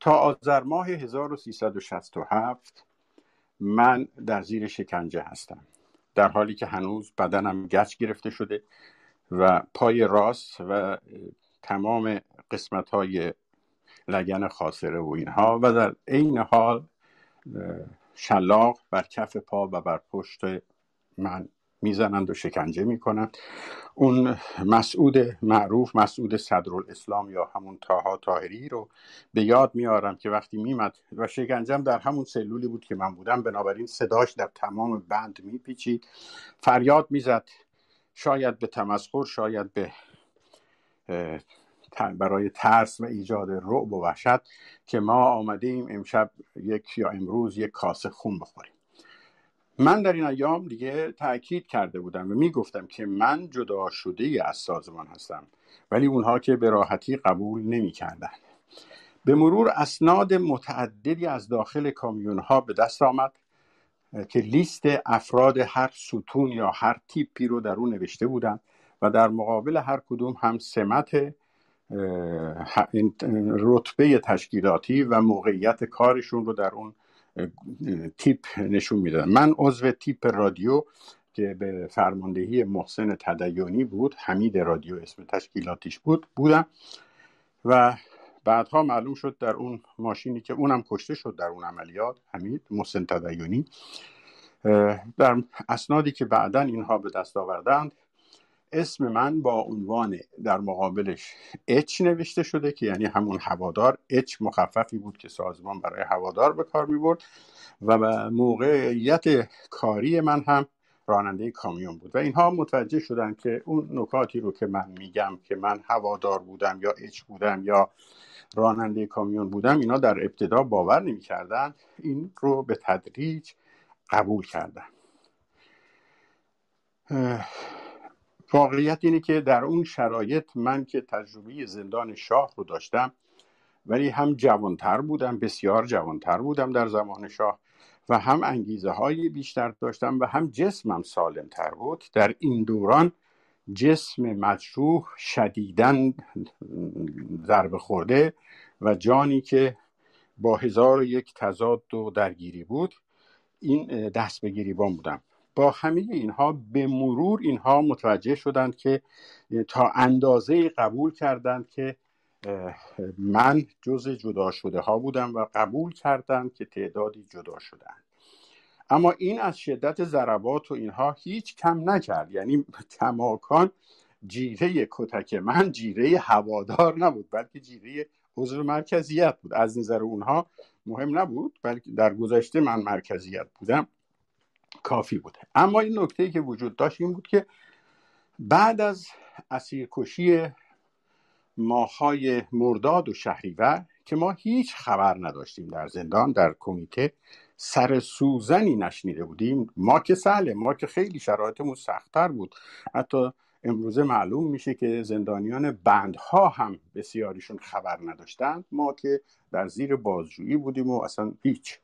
تا آذر ماه 1367 من در زیر شکنجه هستم. در حالی که هنوز بدنم گچ گرفته شده. و پای راست و تمام قسمت های لگن خاصره و اینها و در عین حال شلاق بر کف پا و بر پشت من می‌زنند و شکنجه می‌کنند. اون مسعود معروف مسعود صدرالاسلام یا همون تاها تاهری رو به یاد میارم که وقتی میمد و شکنجم در همون سلولی بود که من بودم بنابراین صداش در تمام بند میپیچید. فریاد می‌زد شاید به تمسخر شاید به برای ترس و ایجاد رعب و وحشت که ما آمده ایم امشب یک یا امروز یک کاسه خون بخوریم. من در این ایام دیگه تاکید کرده بودم و می‌گفتم که من جدا شده از سازمان هستم ولی اونها که به راحتی قبول نمی‌کردن به مرور اسناد متعددی از داخل کامیون ها به دست آمد. که لیست افراد هر ستون یا هر تیپی رو در اون نوشته بودن و در مقابل هر کدوم هم سمت رتبه تشکیلاتی و موقعیت کارشون رو در اون تیپ نشون می‌دادن. من عضو تیپ رادیو که به فرماندهی محسن تدیونی بود حمید رادیو اسم تشکیلاتیش بود بودم و بعدها معلوم شد در اون ماشینی که اونم کشته شد در اون عملیات حمید محسن تدیونی در اسنادی که بعدا اینها به دست آوردند اسم من با عنوان در مقابلش اچ نوشته شده که یعنی همون هوادار اچ مخففی بود که سازمان برای هوادار به کار می برد و موقعیت کاری من هم راننده کامیون بود. و اینها متوجه شدن که اون نکاتی رو که من میگم که من هوادار بودم یا اچ بودم یا راننده کامیون بودم اینا در ابتدا باور نمی‌کردن. این رو به تدریج قبول کردن. واقعیت اینه که در اون شرایط من که تجربه زندان شاه رو داشتم ولی هم جوانتر بودم بسیار جوانتر بودم در زمان شاه و هم انگیزه های بیشتر داشتم و هم جسمم سالم تر بود. در این دوران جسم مجروح شدیدن ضربه خورده و جانی که با هزار و یک تضاد و درگیری بود این دست به گریبان بودم. با همه اینها به مرور اینها متوجه شدند که تا اندازه قبول کردند که من جز جدا شده ها بودم و قبول کردند که تعدادی جدا شدن اما این از شدت ضربات و اینها هیچ کم نکرد. یعنی کماکان جیره کتک من جیره هوادار نبود بلکه جیره عضو مرکزیت بود. از نظر اونها مهم نبود بلکه در گذشته من مرکزیت بودم کافی بوده اما این نکته که وجود داشت این بود که بعد از اسیرکشی ماهای مرداد و شهریور که ما هیچ خبر نداشتیم در زندان در کمیته سر سوزنی نشنیده بودیم. ما که سهله ما که خیلی شرایطمون سختتر بود. حتی امروزه معلوم میشه که زندانیان بندها هم بسیاریشون خبر نداشتند ما که در زیر بازجویی بودیم و اصلا هیچ.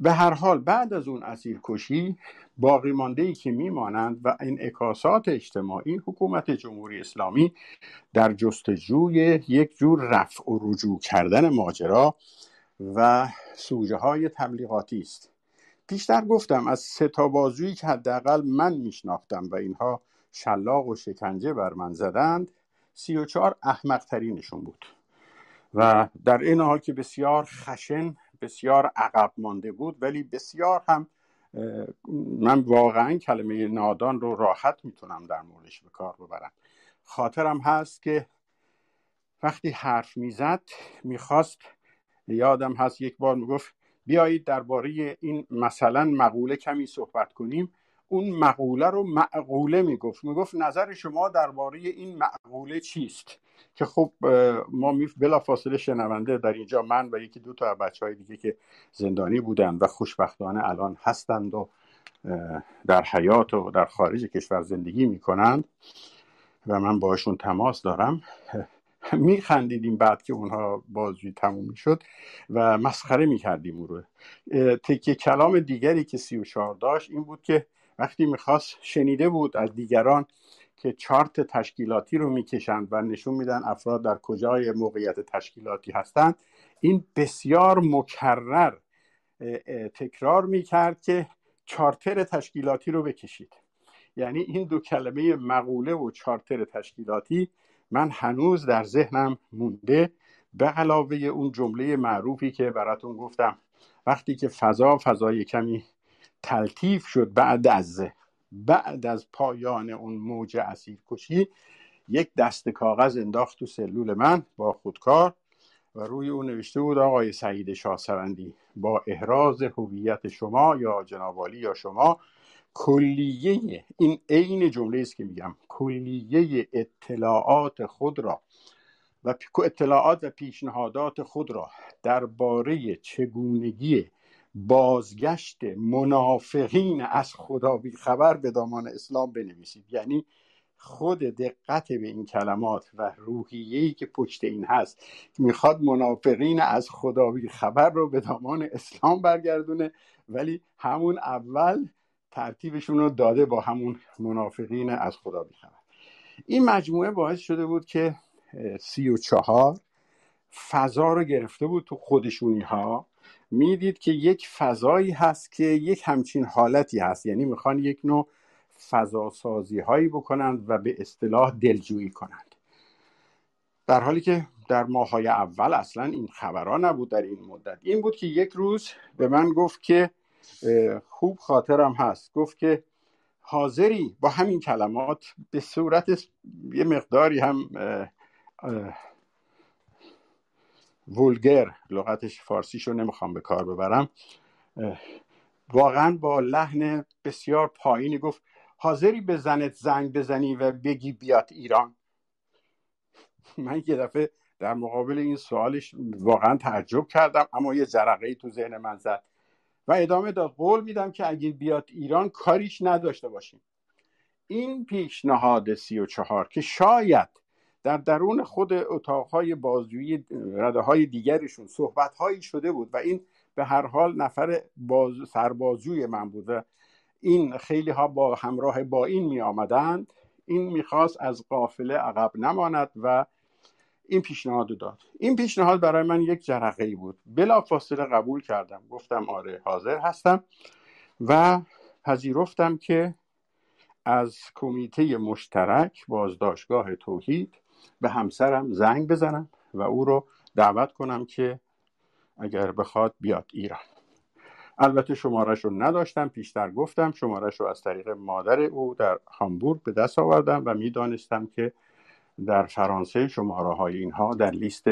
به هر حال بعد از اون اسیرکشی باقی مانده ای که میمانند و انعکاسات اجتماعی حکومت جمهوری اسلامی در جستجوی یک جور رفع و رجوع کردن ماجرا و سوژه های تبلیغاتی است. پیشتر گفتم از ستا بازویی که حداقل من میشناختم و اینها شلاق و شکنجه بر من زدند سی و چهار احمق ترینشون بود. و در این حال که بسیار خشن بسیار عقب مانده بود ولی بسیار هم من واقعا کلمه نادان رو راحت می‌تونم در موردش به کار ببرم. خاطرم هست که وقتی حرف می‌زد می‌خواست یادم هست یک بار می‌گفت بیایید درباره این مثلا مقوله کمی صحبت کنیم. اون مقوله رو معقوله می‌گفت. می‌گفت نظر شما درباره این معقوله چیست؟ که خب ما بلا فاصله شنونده در اینجا من و یکی دو تا بچه های دیگه که زندانی بودن و خوشبختانه الان هستند و در حیات و در خارج کشور زندگی می‌کنند و من باشون تماس دارم. میخندیدیم بعد که اونها بازجویی تموم می‌شد و مسخره می‌کردیم او رو. تکیه کلام دیگری که سی و داشت این بود که وقتی می‌خواست شنیده بود از دیگران که چارت تشکیلاتی رو می‌کشند و نشون میدن افراد در کجای موقعیت تشکیلاتی هستند این بسیار مکرر تکرار می‌کرد که چارتر تشکیلاتی رو بکشید. یعنی این دو کلمه مقوله و چارتر تشکیلاتی من هنوز در ذهنم مونده به علاوه اون جمله معروفی که براتون گفتم. وقتی که فضا فضای کمی تلطیف شد بعد از بعد از پایان اون موج اسیر کشی یک دست کاغذ انداخت تو سلول من با خودکار و روی اون نوشته بود آقای سعید شاهسوندی با احراز هویت شما یا جنابالی یا شما کلیه این عین جمله است که میگم. کلیه اطلاعات خود را و اطلاعات و پیشنهادات خود را درباره چگونگی بازگشت منافقین از خدا بی خبر به دامان اسلام بنویسید. یعنی خود دقت به این کلمات و روحیه‌ای که پشت این هست می‌خواد منافقین از خدا بی خبر رو به دامان اسلام برگردونه. ولی همون اول ترتیبشون رو داده با همون منافقین از خدا بی خبر این مجموعه باعث شده بود که سی و چهار فضا رو گرفته بود تو خودشونی ها می‌دید که یک فضایی هست که یک همچین حالتی هست. یعنی می‌خوان یک نوع فضا سازی هایی بکنند و به اصطلاح دلجویی کنند. در حالی که در ماهای اول اصلا این خبرها نبود در این مدت. این بود که یک روز به من گفت که خوب خاطرم هست. گفت که حاضری با همین کلمات به صورت یه مقداری هم وولگر لغتش فارسیشو نمی‌خوام به کار ببرم واقعا با لحن بسیار پایینی گفت حاضری به زنت زنگ بزنی و بگی بیاد ایران. من یه دفعه در مقابل این سوالش واقعا تعجب کردم اما یه جرقه ای تو ذهن من زد. و ادامه داد قول میدم که اگه بیاد ایران کاریش نداشته باشیم. این پیشنهاد سی و چهار که شاید در درون خود اتاقهای بازجویی رده های دیگرشون صحبت هایی شده بود و این به هر حال نفر باز سربازوی من بود و این خیلی ها با همراه با این می آمدند این می‌خواست از قافله عقب نماند و این پیشنهاد داد. این پیشنهاد برای من یک جرقه ای بود. بلا فاصله قبول کردم. گفتم آره حاضر هستم و پذیرفتم که از کمیته مشترک بازداشتگاه توحید به همسرم زنگ بزنم و او رو دعوت کنم که اگر بخواد بیاد ایران. البته شمارش رو نداشتم پیشتر گفتم. شمارش رو از طریق مادر او در هامبورگ به دست آوردم و می‌دانستم که در فرانسه شماره های اینها در لیست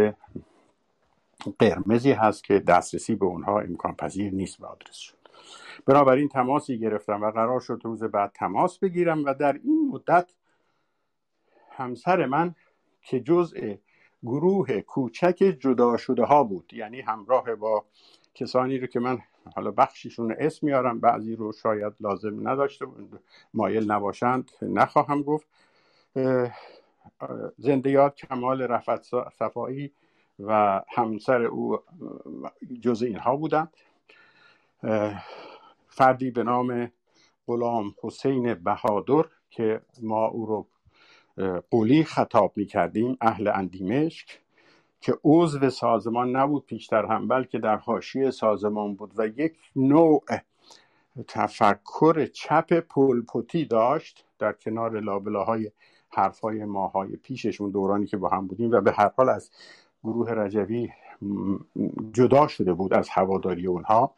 قرمزی هست که دسترسی به اونها امکان پذیر نیست به آدرسشون بنابراین تماسی گرفتم و قرار شد روز بعد تماس بگیرم و در این مدت همسر من که جزء گروه کوچک جدا شده ها بود یعنی همراه با کسانی رو که من حالا بخشیشون اسم میارم بعضی رو شاید لازم نداشته مایل نباشند نخواهم گفت زنده یاد کمال رفت صفایی و همسر او جز اینها بودند فردی به نام غلام حسین بهادر که ما او رو قولی خطاب می کردیم اهل اندیمشک که عضو سازمان نبود پیشتر هم بلکه در حاشیه سازمان بود و یک نوع تفکر چپ پولپوتی داشت در کنار لابلاهای حرفهای ماهای پیششون دورانی که با هم بودیم و به هر حال از گروه رجوی جدا شده بود از هواداری اونها.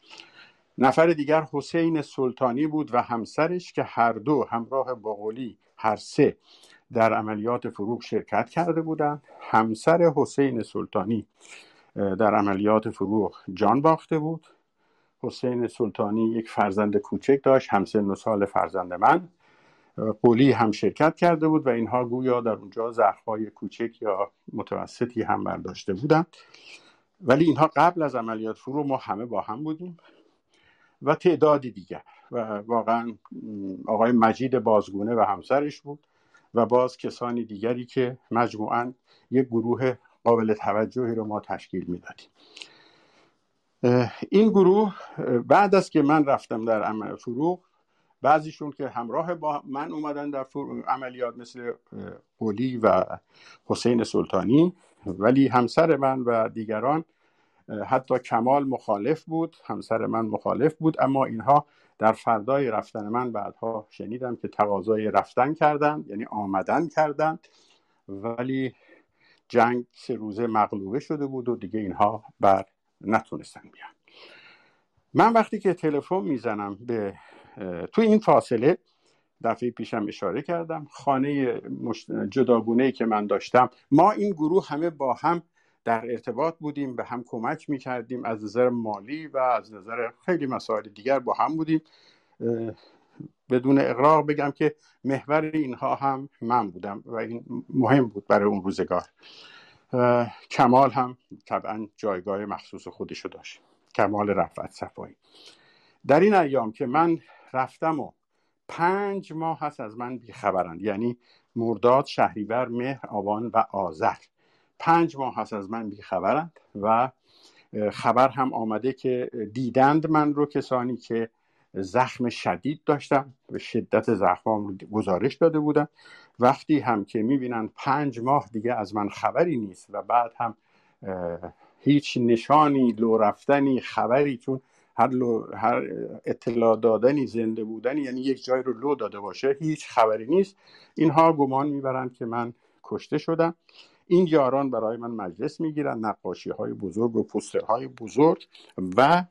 نفر دیگر حسین سلطانی بود و همسرش که هر دو همراه باقولی هر سه در عملیات فروغ شرکت کرده بودند. همسر حسین سلطانی در عملیات فروغ جان باخته بود. حسین سلطانی یک فرزند کوچک داشت همسن و سال فرزند من. قولی هم شرکت کرده بود و اینها گویا در اونجا زخمهای کوچک یا متوسطی هم برداشته بودند. ولی اینها قبل از عملیات فرو ما همه با هم بودیم و تعدادی دیگر. و واقعا آقای مجید بازگونه و همسرش بود و باز کسانی دیگری که مجموعا یک گروه قابل توجهی رو ما تشکیل می‌دادیم. این گروه بعد از که من رفتم در فروغ بعضیشون که همراه با من اومدن در عملیات مثل قولی و حسین سلطانی ولی همسر من و دیگران حتی کمال مخالف بود همسر من مخالف بود اما اینها در فردای رفتن من بعدها شنیدم که تقاضای رفتن کردند یعنی آمدن کردند ولی جنگ سه روزه مغلوبه شده بود و دیگه اینها بر نتونستن بیان. من وقتی که تلفن می‌زنم به تو این فاصله دفعه پیشم اشاره کردم. خانه جداگونه که من داشتم. ما این گروه همه با هم در ارتباط بودیم به هم کمک می‌کردیم. از نظر مالی و از نظر خیلی مسائل دیگر با هم بودیم. بدون اقراق بگم که محور اینها هم من بودم و این مهم بود برای اون روزگار. کمال هم طبعا جایگاه مخصوص خودشو داشت. کمال رفعت صفایی. در این ایام که من رفتم و پنج ماه هست از من بیخبرند. یعنی مرداد شهریور مهر آبان و آذر. پنج ماه هست از من بیخبرند و خبر هم آمده که دیدند من رو کسانی که زخم شدید داشتم به شدت زخمام رو گزارش داده بودن. وقتی هم که می‌بینند پنج ماه دیگه از من خبری نیست و بعد هم هیچ نشانی لو رفتنی خبری چون هر, هر اطلاع دادنی زنده بودنی یعنی یک جای رو لو داده باشه هیچ خبری نیست. اینها گمان می‌برند که من کشته شدم. این یاران برای من مجلس می‌گیرن نقاشی های بزرگ و پوستر های بزرگ و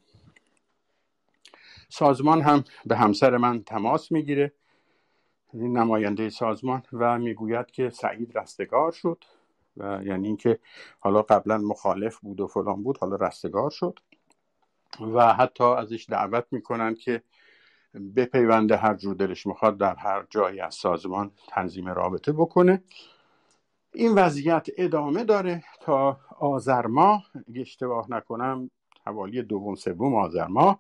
سازمان هم به همسر من تماس می‌گیره. نماینده سازمان و می‌گوید که سعید رستگار شد و یعنی اینکه حالا قبلا مخالف بود و فلان بود حالا رستگار شد. و حتی ازش دعوت می‌کنن که به پیونده هر جور دلش می‌خواد در هر جایی از سازمان تنظیم رابطه بکنه. این وضعیت ادامه داره تا آذر ماه. اگه اشتباه نکنم حوالی دوم سوم آذر ماه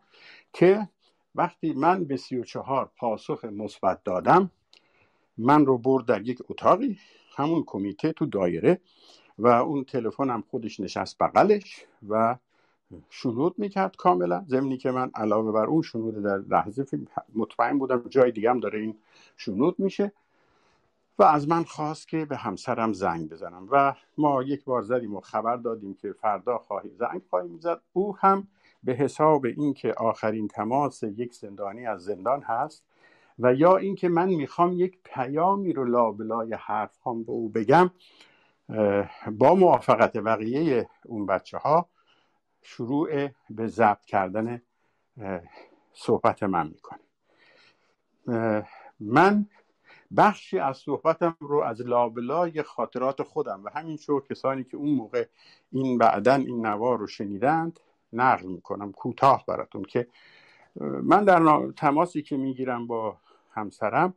که وقتی من به سی و چهار پاسخ مثبت دادم من رو برد در یک اتاقی همون کمیته تو دایره و اون تلفنم خودش نشست بغلش و شنود می‌کرد کاملا. زمینی که من علاوه بر اون شنود در لحظه مطمئن بودم جای دیگه هم داره این شنود میشه و از من خواست که به همسرم زنگ بزنم و ما یک بار زدیم و خبر دادیم که فردا خواهی زنگ خواهیم زد. او هم به حساب اینکه آخرین تماس یک زندانی از زندان هست و یا اینکه من می‌خوام یک پیامی رو لابلای حرف هم به او بگم با موافقت بقیه اون بچه ها شروع به ضبط کردن صحبت من می‌کنه. من بخشی از صحبتم رو از لابلای خاطرات خودم و همین شو کسانی که اون موقع این بعدا این نوار رو شنیدند نقل می‌کنم کوتاه براتون که من در تماسی که می‌گیرم با همسرم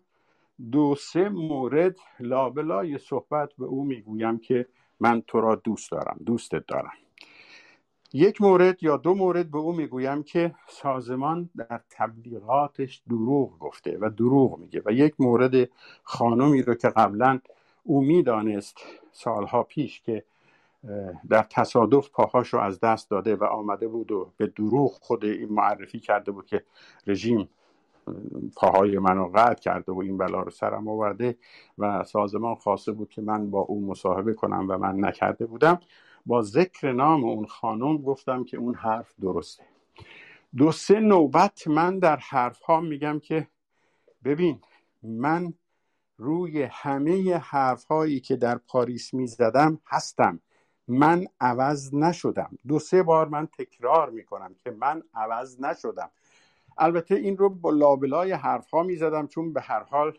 دو سه مورد لابلای صحبت به او می‌گویم که من تو را دوست دارم دوستت دارم. یک مورد یا دو مورد به او می‌گویم که سازمان در تبلیغاتش دروغ گفته و دروغ میگه و یک مورد خانمی رو که قبلا او می‌دانست سالها پیش که در تصادف پاهاش رو از دست داده و آمده بود و به دروغ خود این معرفی کرده بود که رژیم پاهای منو قطع کرده و این بلا رو سرم آورده و سازمان خواسته بود که من با او مصاحبه کنم و من نکرده بودم. با ذکر نام اون خانم گفتم که اون حرف درسته. دو سه نوبت من در حرف ها میگم که ببین من روی همه حرف هایی که در پاریس می‌زدم هستم. من عوض نشدم. دو سه بار من تکرار می‌کنم که من عوض نشدم. البته این رو با لابلای حرف ها می‌زدم چون به هر حال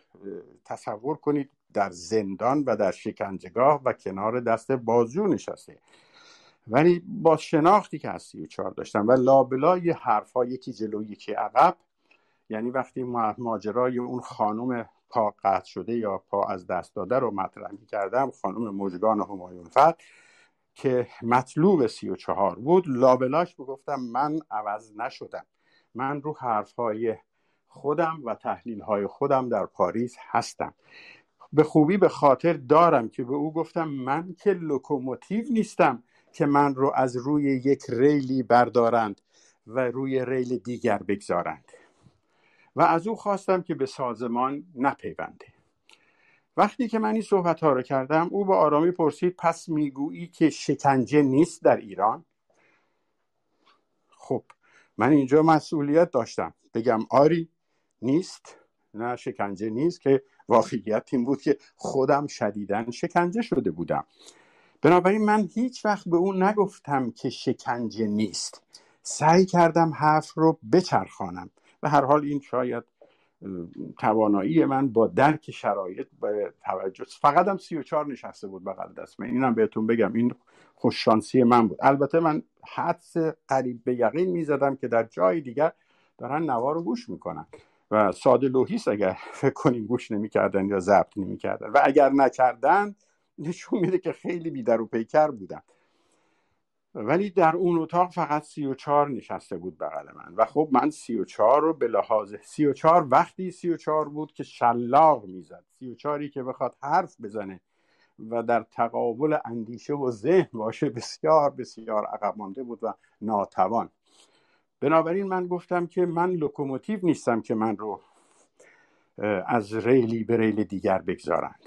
تصور کنید در زندان و در شکنجهگاه و کنار دست بازجو نشسته. ولی با شناختی که از سی و چهار داشتم و لابلای حرف ها یکی جلو یکی عقب یعنی وقتی ماجرای اون خانم پا قطع شده یا پا از دست داده رو مطرح می کردم خانم مژگان همایون‌فر که مطلوب سی و چهار بود لابلاش می‌گفتم من عوض نشدم. من رو حرف های خودم و تحلیل های خودم در پاریس هستم. به خوبی به خاطر دارم که به او گفتم من که لوکوموتیو نیستم که من رو از روی یک ریلی بردارند و روی ریل دیگر بگذارند. و از او خواستم که به سازمان نپیونده. وقتی که من این صحبت ها رو کردم او با آرامی پرسید پس می‌گویی که شکنجه نیست در ایران؟ خب من اینجا مسئولیت داشتم. بگم آری نیست. نه شکنجه نیست که واقعیت این بود که خودم شدیدن شکنجه شده بودم. بنابراین من هیچ وقت به اون نگفتم که شکنجه نیست. سعی کردم حرف رو بچرخانم و هر حال این شاید توانایی من با درک شرایط به توجه فقط هم سی و چار نشسته بود بغل دست من. اینم بهتون بگم این خوششانسی من بود. البته من حدس قریب به یقین می‌زدم که در جای دیگر دارن نوا رو گوش می‌کنن. و ساده لوحیست اگر فکر کنیم گوش نمی‌کردن یا ضبط نمی‌کردن. و اگر نکردن نشون میده که خیلی بی‌در و پیکر بودن. ولی در اون اتاق فقط سی و چار نشسته بود بغل من. و خب من سی و چار رو به لحاظ سی و چار وقتی سی و چار بود که شلاق می‌زد. سی و چاری که بخواد حرف بزنه و در تقابل اندیشه و ذهن باشه بسیار بسیار عقب مانده بود و ناتوان. بنابراین من گفتم که من لوکوموتیو نیستم که من رو از ریلی به ریل دیگر بگذارند.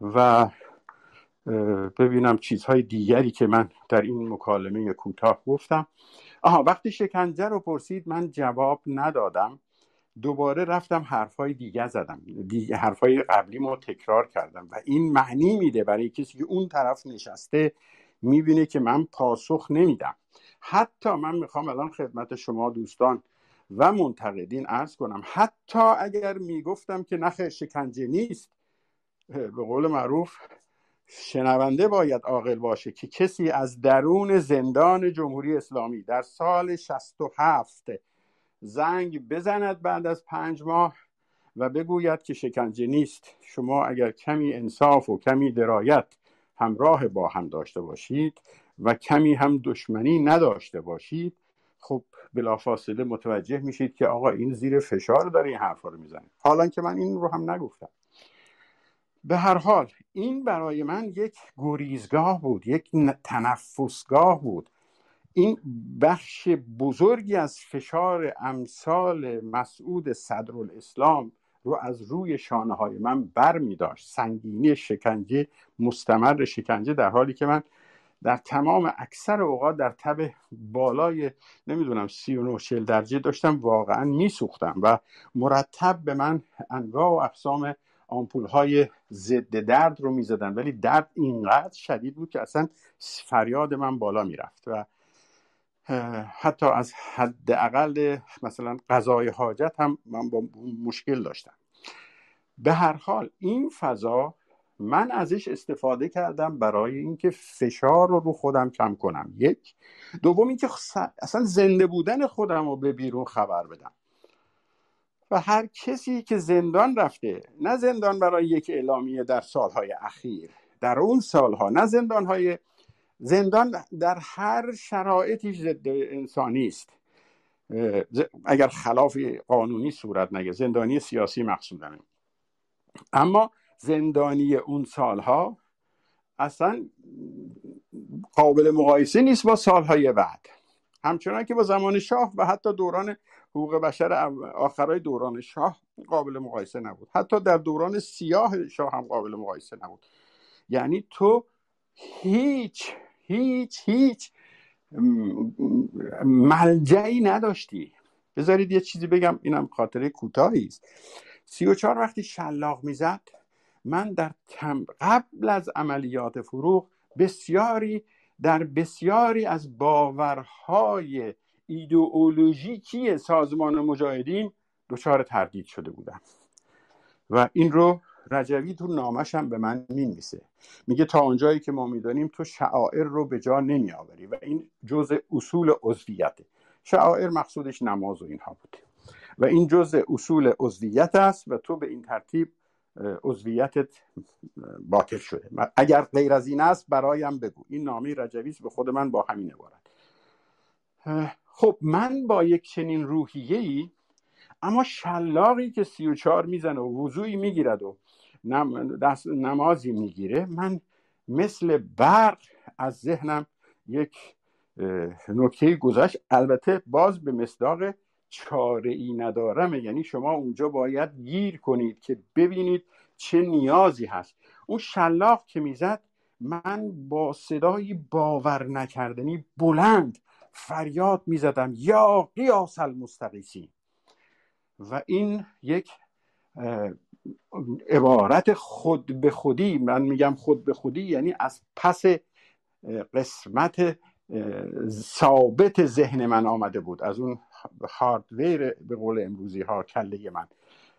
و ببینم چیزهای دیگری که من در این مکالمه کوتاه گفتم. آها وقتی شکنجه رو پرسید من جواب ندادم. دوباره رفتم حرفهای دیگه زدم. دیگه حرفهای قبلی ما تکرار کردم و این معنی میده برای کسی که اون طرف نشسته می‌بینه که من پاسخ نمیدم. حتی من می‌خوام الان خدمت شما دوستان و منتقدین ارز کنم حتی اگر می‌گفتم که نخ شکنجه نیست به قول معروف شنونده باید عاقل باشه که کسی از درون زندان جمهوری اسلامی در سال 67 زنگ بزند بعد از پنج ماه و بگوید که شکنجه نیست. شما اگر کمی انصاف و کمی درایت همراه با هم داشته باشید و کمی هم دشمنی نداشته باشید خب بلافاصله متوجه میشید که آقا این زیر فشار داره این حرفا رو می‌زنه. حالا که من این رو هم نگفتم. به هر حال این برای من یک گریزگاه بود یک تنفسگاه بود. این بخش بزرگی از فشار امثال مسعود صدرالاسلام رو از روی شانه های من بر می داشت سنگینی شکنجه مستمر شکنجه در حالی که من در تمام اکثر اوقات در تب بالای نمی‌دونم سی و نو درجه داشتم واقعا میسوختم و مرتب به من انواع و اقسام آمپول های ضد درد رو می‌زدن. ولی درد اینقدر شدید بود که اصلا فریاد من بالا می‌رفت و حتی از حداقل مثلا غذای حاجت هم من با مشکل داشتم. به هر حال این فضا من ازش استفاده کردم برای اینکه فشار رو رو خودم کم کنم. یک. دوم اینکه اصلا زنده بودن خودم رو به بیرون خبر بدم. و هر کسی که زندان رفته نه زندان برای یک اعلامیه در سالهای اخیر در اون سالها نه زندان های زندان در هر شرایطی ضد انسانی است. اگر خلاف قانونی صورت نگه زندانی سیاسی مقصودمه. اما زندانی اون سالها اصلا قابل مقایسه نیست با سالهای بعد. همچنان که با زمان شاه و حتی دوران حقوق بشر آخرای دوران شاه قابل مقایسه نبود. حتی در دوران سیاه شاه هم قابل مقایسه نبود. یعنی تو هیچ هیچ هیچ ملجعی نداشتی. بذارید یه چیزی بگم اینم خاطره کوتاهی است. سی و چهار وقتی شلاق می‌زد من در قبل از عملیات فروغ بسیاری در بسیاری از باورهای ایدئولوژیکی سازمان مجاهدین دچار تردید شده بودم. و این رو رجوی تو نامش هم به من می‌نویسه. میگه تا اونجایی که ما می‌دانیم تو شعائر رو به جا نمیآوری و این جزء اصول عضویته. شعائر مقصودش نماز و اینها بود و این جزء اصول عضویت است و تو به این ترتیب عضویتت باطل شده. اگر غیر از این است برایم بگو. این نامی رجویس به خود من با همین عبارت. خب من با یک چنین روحیه ای اما شلاقی که سی و چار می‌زنه و وضوعی می‌گیرد و نمازی می‌گیره من مثل برق از ذهنم یک نکته گذشت. البته باز به مصداق چاره ای ندارم. یعنی شما اونجا باید گیر کنید که ببینید چه نیازی هست. اون شلاق که می‌زد من با صدای باور نکردنی بلند فریاد می‌زدم یا قیاس المستقیسین و این یک عبارت خود به خودی. من میگم خود به خودی یعنی از پس قسمت ثابت ذهن من آمده بود. از اون هاردویر به قول امروزی ها کله من.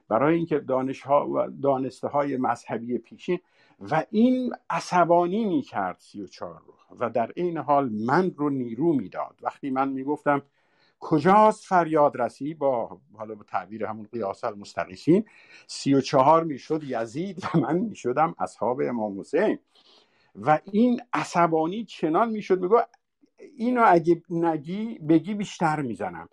برای اینکه دانش ها و دانسته های مذهبی پیشین و این عصبانی می کرد سی و چار رو و در این حال من رو نیرو می‌داد. وقتی من می‌گفتم کجاست فریاد رسی با حالا به تعبیر همون قیاس المستقیسین سی و چهار می‌شد یزید و من می‌شدم اصحاب امام حسین. و این عصبانی چنان می‌شد میگو اینو اگه نگی بگی بیشتر می‌زنم.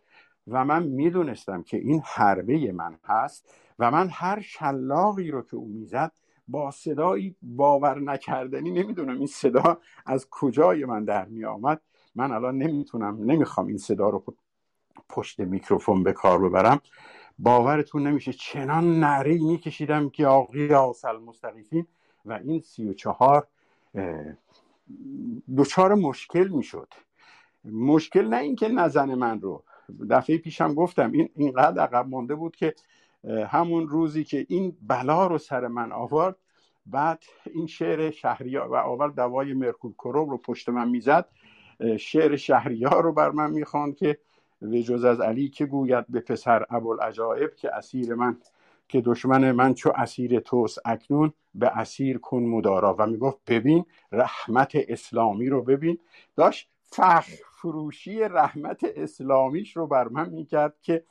و من می‌دونستم که این حربه من هست و من هر شلاقی رو که او می‌زد با صدایی باور نکردنی نمی‌دونم این صدا از کجای من در می آمد من الان نمی‌تونم نمی‌خوام این صدا رو پشت میکروفون به کار ببرم. باورتون نمیشه چنان نعره میکشیدم که آقی آسل مستقیفین و این سی و چهار دچار مشکل می‌شد. مشکل نه اینکه نزن من رو. دفعه پیشم گفتم این اینقدر عقب مانده بود که همون روزی که این بلا رو سر من آورد بعد این شعر شهریار و آورد دوای مرکول کروب رو پشت من می‌زد. شعر شهریار رو بر من می‌خواند که به جز از علی که گوید به پسر ابوالعجائب که اسیر من که دشمن من چو اسیر توس اکنون به اسیر کن مدارا. و می‌گفت ببین رحمت اسلامی رو ببین. داشت فخ فروشی رحمت اسلامیش رو بر من می‌کرد که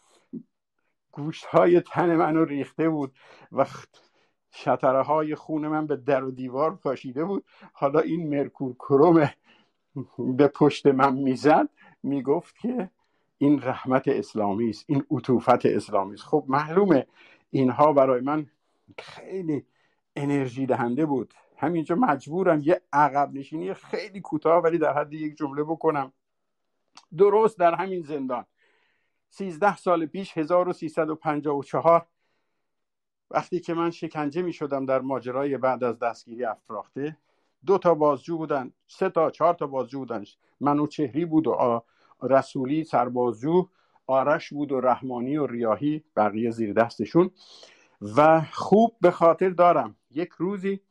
گوشت های تن منو ریخته بود و شطره های خون من به در و دیوار پاشیده بود. حالا این مرکور کروم به پشت من می‌زد می‌گفت که این رحمت اسلامی است این عطوفت اسلامی است. خب معلومه اینها برای من خیلی انرژی دهنده بود. همینجا مجبورم یه عقب نشینی خیلی کوتاه ولی در حد یک جمله بکنم. درست در همین زندان. سیزده سال پیش 1354 وقتی که من شکنجه می شدم در ماجرای بعد از دستگیری افراخته دو تا بازجو بودن سه تا چهار تا بازجو بودن. منو چهری بود و رسولی سربازجو آرش بود و رحمانی و ریاهی بقیه زیر دستشون. و خوب به خاطر دارم یک روزی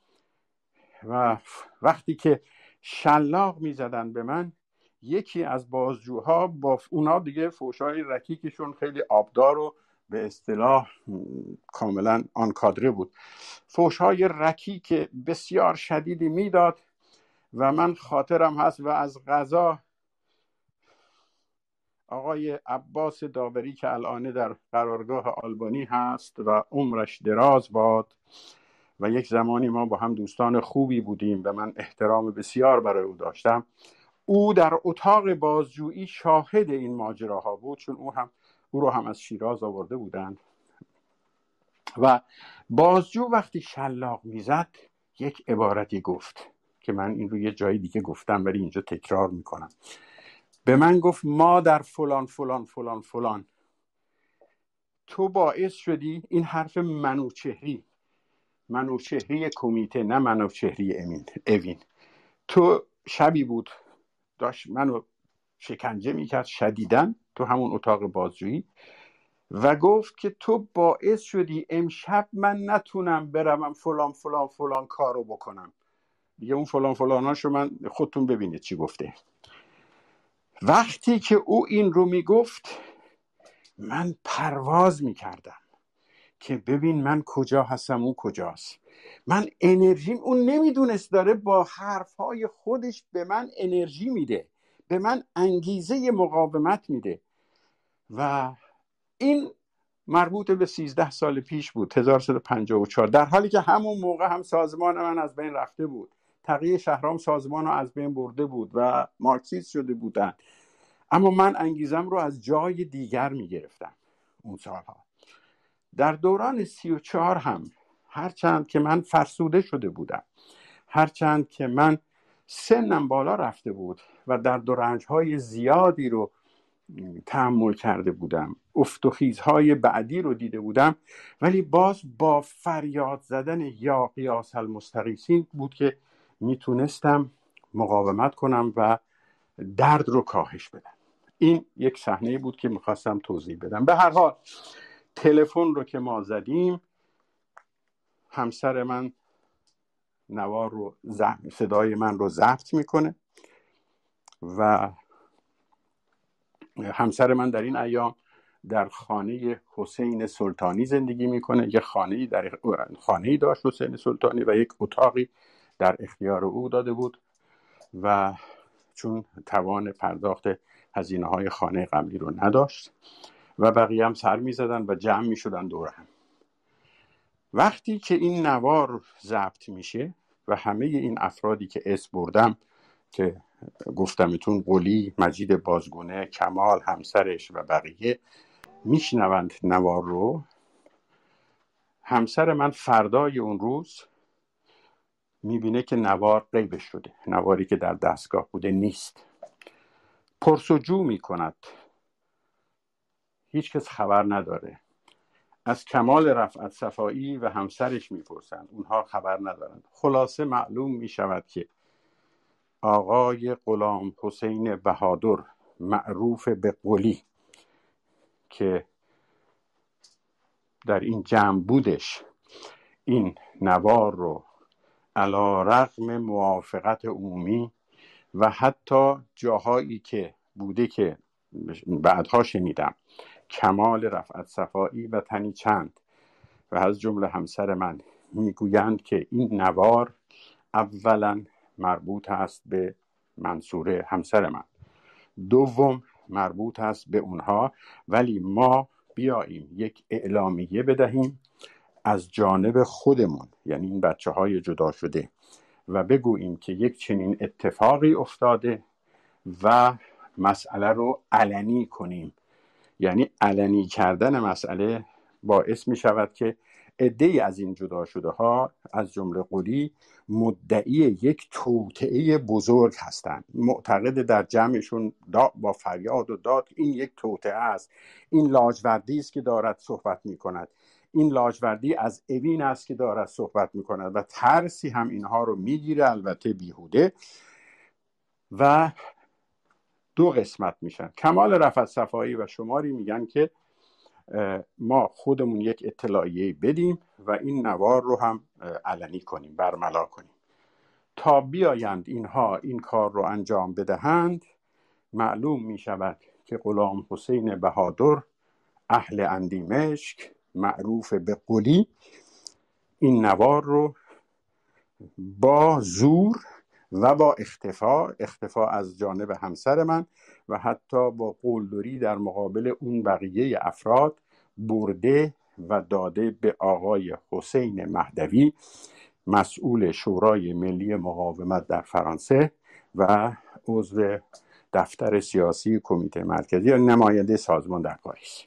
و وقتی که شلاق می‌زدن به من یکی از بازجوها با اونا دیگه فوشای رکیکشون خیلی آبدار و به اصطلاح کاملا آن کادره بود. فوشهای رکیک بسیار شدیدی می‌داد و من خاطرم هست و از غذا آقای عباس داوری که الان در قرارگاه آلبانی هست و عمرش دراز باد و یک زمانی ما با هم دوستان خوبی بودیم و من احترام بسیار برای او داشتم. او در اتاق بازجویی شاهد این ماجراها بود چون او هم او رو هم از شیراز آورده بودند. و بازجو وقتی شلاق می‌زد یک عبارتی گفت که من این رو یه جای دیگه گفتم ولی اینجا تکرار می‌کنم. به من گفت ما در فلان فلان فلان فلان. تو باعث شدی این حرف منوچهری منوچهری کمیته نه منوچهری امین اوین. تو شبی بود داشت منو شکنجه می‌کرد شدیدن تو همون اتاق بازجویی و گفت که تو باعث شدی امشب من نتونم بروم فلان فلان فلان کارو بکنم. دیگه اون فلان فلاناشو من خودتون ببینید چی گفته. وقتی که او این رو می‌گفت من پرواز می‌کردم. که ببین من کجا هستم او کجاست. من انرژیم اون نمی‌دونست داره با حرفهای خودش به من انرژی میده به من انگیزه مقاومت میده. و این مربوط به 13 سال پیش بود 1354 در حالی که همون موقع هم سازمان من از بین رفته بود. تقیه شهرام سازمان رو از بین برده بود و مارکسیست شده بودن. اما من انگیزم رو از جای دیگر می گرفتم اون سالها. در دوران سی و چهار هم هرچند که من فرسوده شده بودم هرچند که من سنم بالا رفته بود و در دو های زیادی رو تحمل کرده بودم افت و خیزهای بعدی رو دیده بودم ولی باز با فریاد زدن یا قیاس المستقیسین بود که می‌تونستم مقاومت کنم و درد رو کاهش بدم. این یک صحنه بود که می‌خواستم توضیح بدم. به هر حال تلفن رو که ما زدیم همسر من نوار رو صدای من رو ضبط می‌کنه و همسر من در این ایام در خانه حسین سلطانی زندگی می‌کنه. یه خانه در خانه داشت حسین سلطانی و یک اتاقی در اختیار او داده بود و چون توان پرداخت هزینه های خانه قبلی رو نداشت و بقیه هم سر می زدن و جمع می شدن دور هم. وقتی که این نوار ضبط میشه و همه این افرادی که اس بردم که گفتمتون قلی مجید بازگونه کمال همسرش و بقیه میشنوند نوار رو همسر من فردای اون روز می‌بینه که نوار قیبش شده. نواری که در دستگاه بوده نیست. پرسجو می‌کند هیچکس خبر نداره. از کمال رفعت صفایی و همسرش می‌پرسند. اونها خبر ندارند. خلاصه معلوم می‌شود که آقای غلام حسین بهادر معروف به قلی که در این جمع بودش. این نوار رو علا رقم موافقت عمومی و حتی جاهایی که بوده که بعدها شنیدم. کمال رفعت صفایی و تنی چند. و از جمله همسر من می‌گویند که این نوار اولا مربوط است به منصوره همسر من. دوم مربوط است به اونها ولی ما بیاییم یک اعلامیه بدهیم از جانب خودمون یعنی این بچه های جدا شده و بگوییم که یک چنین اتفاقی افتاده و مسئله رو علنی کنیم. یعنی علنی کردن مسئله باعث می شود که عده از این جدا شده ها از جمله قلی مدعی یک توطعه بزرگ هستند. معتقد در جمعشون با فریاد و داد این یک توطعه است. این لاجوردی است که دارد صحبت می کند. این لاجوردی از اوین است که دارد صحبت می کند و ترسی هم اینها رو می‌گیره البته بیهوده. و دو قسمت میشن. کمال رفت صفایی و شماری میگن که ما خودمون یک اطلاعیه بدیم و این نوار رو هم علنی کنیم برملا کنیم. تا بیایند اینها این کار رو انجام بدهند معلوم می شود که غلام حسین بهادر اهل اندیمشک معروف به قلی این نوار رو با زور و با اختفا اختفا از جانب همسر من و حتی با قولدری در مقابل اون بقیه افراد برده و داده به آقای حسین مهدوی مسئول شورای ملی مقاومت در فرانسه و عضو دفتر سیاسی کمیته مرکزی یا نماینده سازمان در پاریس.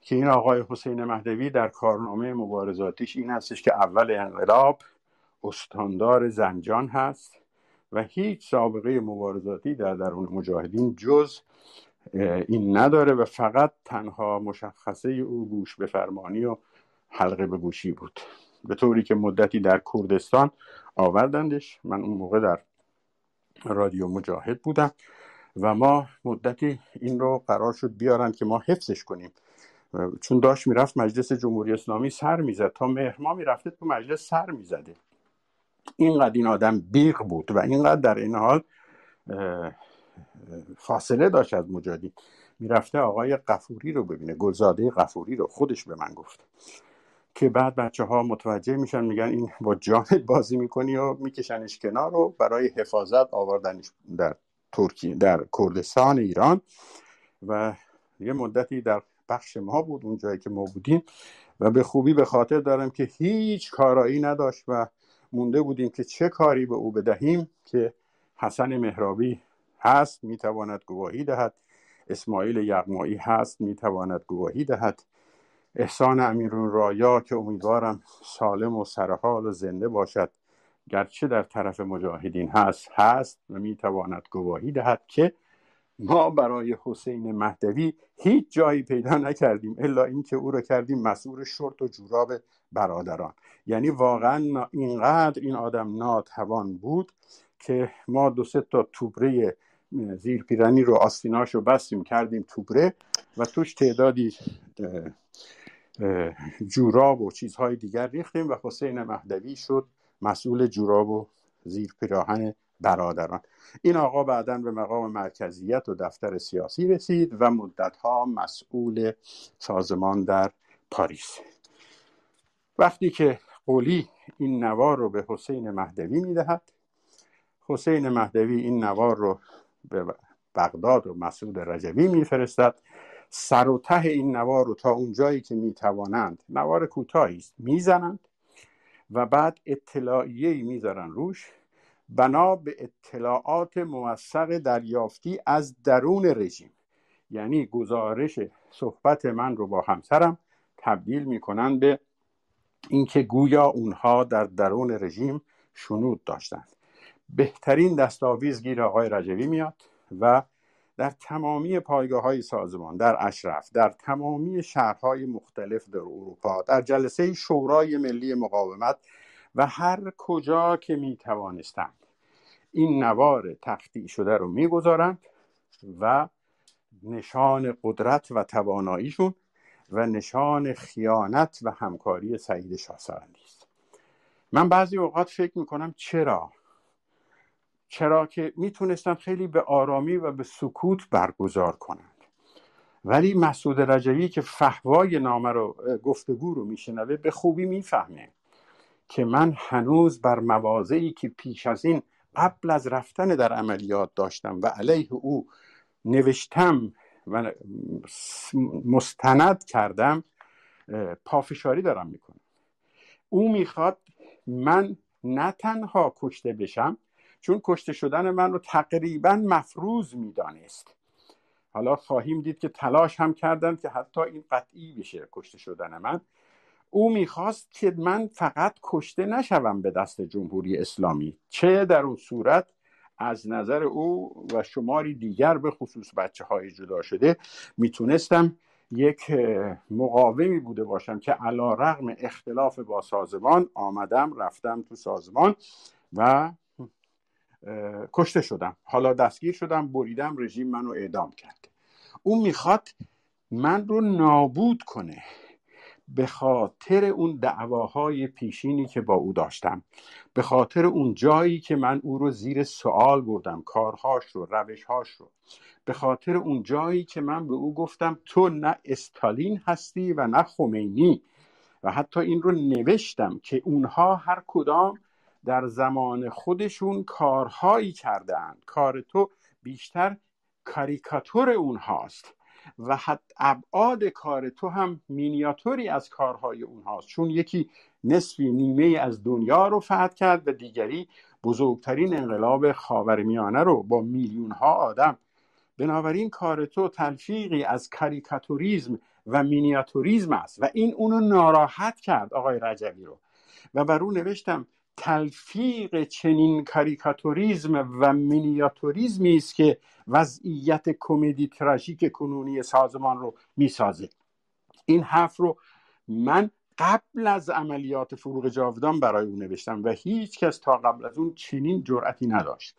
که این آقای حسین مهدوی در کارنامه مبارزاتیش این هستش که اول انقلاب استاندار زنجان هست و هیچ سابقه مبارزاتی در درون مجاهدین جز این نداره و فقط تنها مشخصه او گوش به فرمانی و حلقه به گوشی بود. به طوری که مدتی در کردستان آوردندش. من اون موقع در رادیو مجاهد بودم و ما مدتی این رو قرار شد بیارن که ما حفظش کنیم. چون داشت می‌رفت مجلس جمهوری اسلامی سر می‌زد. تا مهرما می‌رفته تو مجلس سر می‌زده. اینقدر این آدم بیغ بود و اینقدر در این حال فاصله داشت از مجادی. می‌رفته آقای قفوری رو ببینه گلزاده قفوری رو خودش به من گفت. که بعد بچه ها متوجه میشن میگن این با جانت بازی می‌کنی و میکشنش کنار رو برای حفاظت آوردنش در ترکیه در کردستان ایران. و یه مدتی در بخش ما بود اون جایی که ما بودیم. و به خوبی به خاطر دارم که هیچ کارایی نداشت و مونده بودیم که چه کاری به او بدهیم که حسن مهرابی هست می‌تواند گواهی دهد. اسماعیل یغمایی هست می‌تواند گواهی دهد. احسان امیرون رایا که امیدوارم سالم و سرحال و زنده باشد. گرچه در طرف مجاهدین هست هست و می‌تواند گواهی دهد که ما برای حسین مهدوی هیچ جایی پیدا نکردیم الا اینکه او را کردیم مسئول شرط و جوراب برادران. یعنی واقعا اینقدر این آدم ناتوان بود که ما دو سه تا توبره زیر پیرنی رو آستیناش رو بستیم کردیم توبره و توش تعدادی جوراب و چیزهای دیگر ریختیم و حسین مهدوی شد مسئول جوراب و زیر پیراهن برادران. این آقا بعدا به مقام مرکزیت و دفتر سیاسی رسید و مدتها مسئول سازمان در پاریس. وقتی که قولی این نوار رو به حسین مهدوی می‌دهد حسین مهدوی این نوار رو به بغداد و مسعود رجوی میفرستد. سر و ته این نوار رو تا اونجایی که می‌توانند نوار کوتاهی است می‌زنند و بعد اطلاعیه می‌ذارن روش. بنا به اطلاعات موثق دریافتی از درون رژیم. یعنی گزارش صحبت من رو با همسرم تبدیل می‌کنن به اینکه گویا اونها در درون رژیم شنود داشتند. بهترین دستاویز گیر آقای رجوی میاد و در تمامی پایگاه های سازمان در اشرف در تمامی شهرهای مختلف در اروپا در جلسه شورای ملی مقاومت و هر کجا که می توانستند این نوار تختی شده رو می‌گذارند و نشان قدرت و تواناییشون و نشان خیانت و همکاری سعید شاهسرندی است. من بعضی اوقات فکر می‌کنم چرا؟ چرا که می‌تونستن خیلی به آرامی و به سکوت برگزار کنند. ولی مسعود رجوی که فهوای نامه رو گفتگو رو میشنوه به خوبی می‌فهمه که من هنوز بر مواضعی که پیش از این قبل از رفتن در عملیات داشتم و علیه او نوشتم و مستند کردم پافشاری دارم می‌کنم. او می‌خواد من نه تنها کشته بشم چون کشته شدن من رو تقریبا مفروض می‌دانست. حالا خواهیم دید که تلاش هم کردن که حتی این قطعی بشه کشته شدن من. او می‌خواست که من فقط کشته نشوم به دست جمهوری اسلامی چه در اون صورت از نظر او و شماری دیگر به خصوص بچه های جدا شده می‌تونستم یک مقاومی بوده باشم که علا رغم اختلاف با سازمان آمدم رفتم تو سازمان و کشته شدم. حالا دستگیر شدم بریدم رژیم منو اعدام کرد. او می‌خواد من رو نابود کنه. به خاطر اون دعواهای پیشینی که با او داشتم. به خاطر اون جایی که من او رو زیر سوال بردم کارهاش رو روشهاش رو. به خاطر اون جایی که من به او گفتم تو نه استالین هستی و نه خمینی. و حتی این رو نوشتم که اونها هر کدام در زمان خودشون کارهایی کرده اند کار تو بیشتر کاریکاتور اونهاست. و حتی ابعاد کار تو هم مینیاتوری از کارهای اونهاست. چون یکی نصفی نیمه از دنیا رو فتح کرد و دیگری بزرگترین انقلاب خاورمیانه رو با میلیون ها آدم. بنابراین کار تو تلفیقی از کاریکاتوریزم و مینیاتوریزم است و این اونو ناراحت کرد آقای رجوی رو. و بر او نوشتم تلفیق چنین کاریکاتوریزم و مینیاتوریزمی است که وضعیت کمدی تراژیک کنونی سازمان رو می‌سازه. این حرف رو من قبل از عملیات فروغ جاودان برای او نوشتم و هیچ کس تا قبل از اون چنین جرأتی نداشت.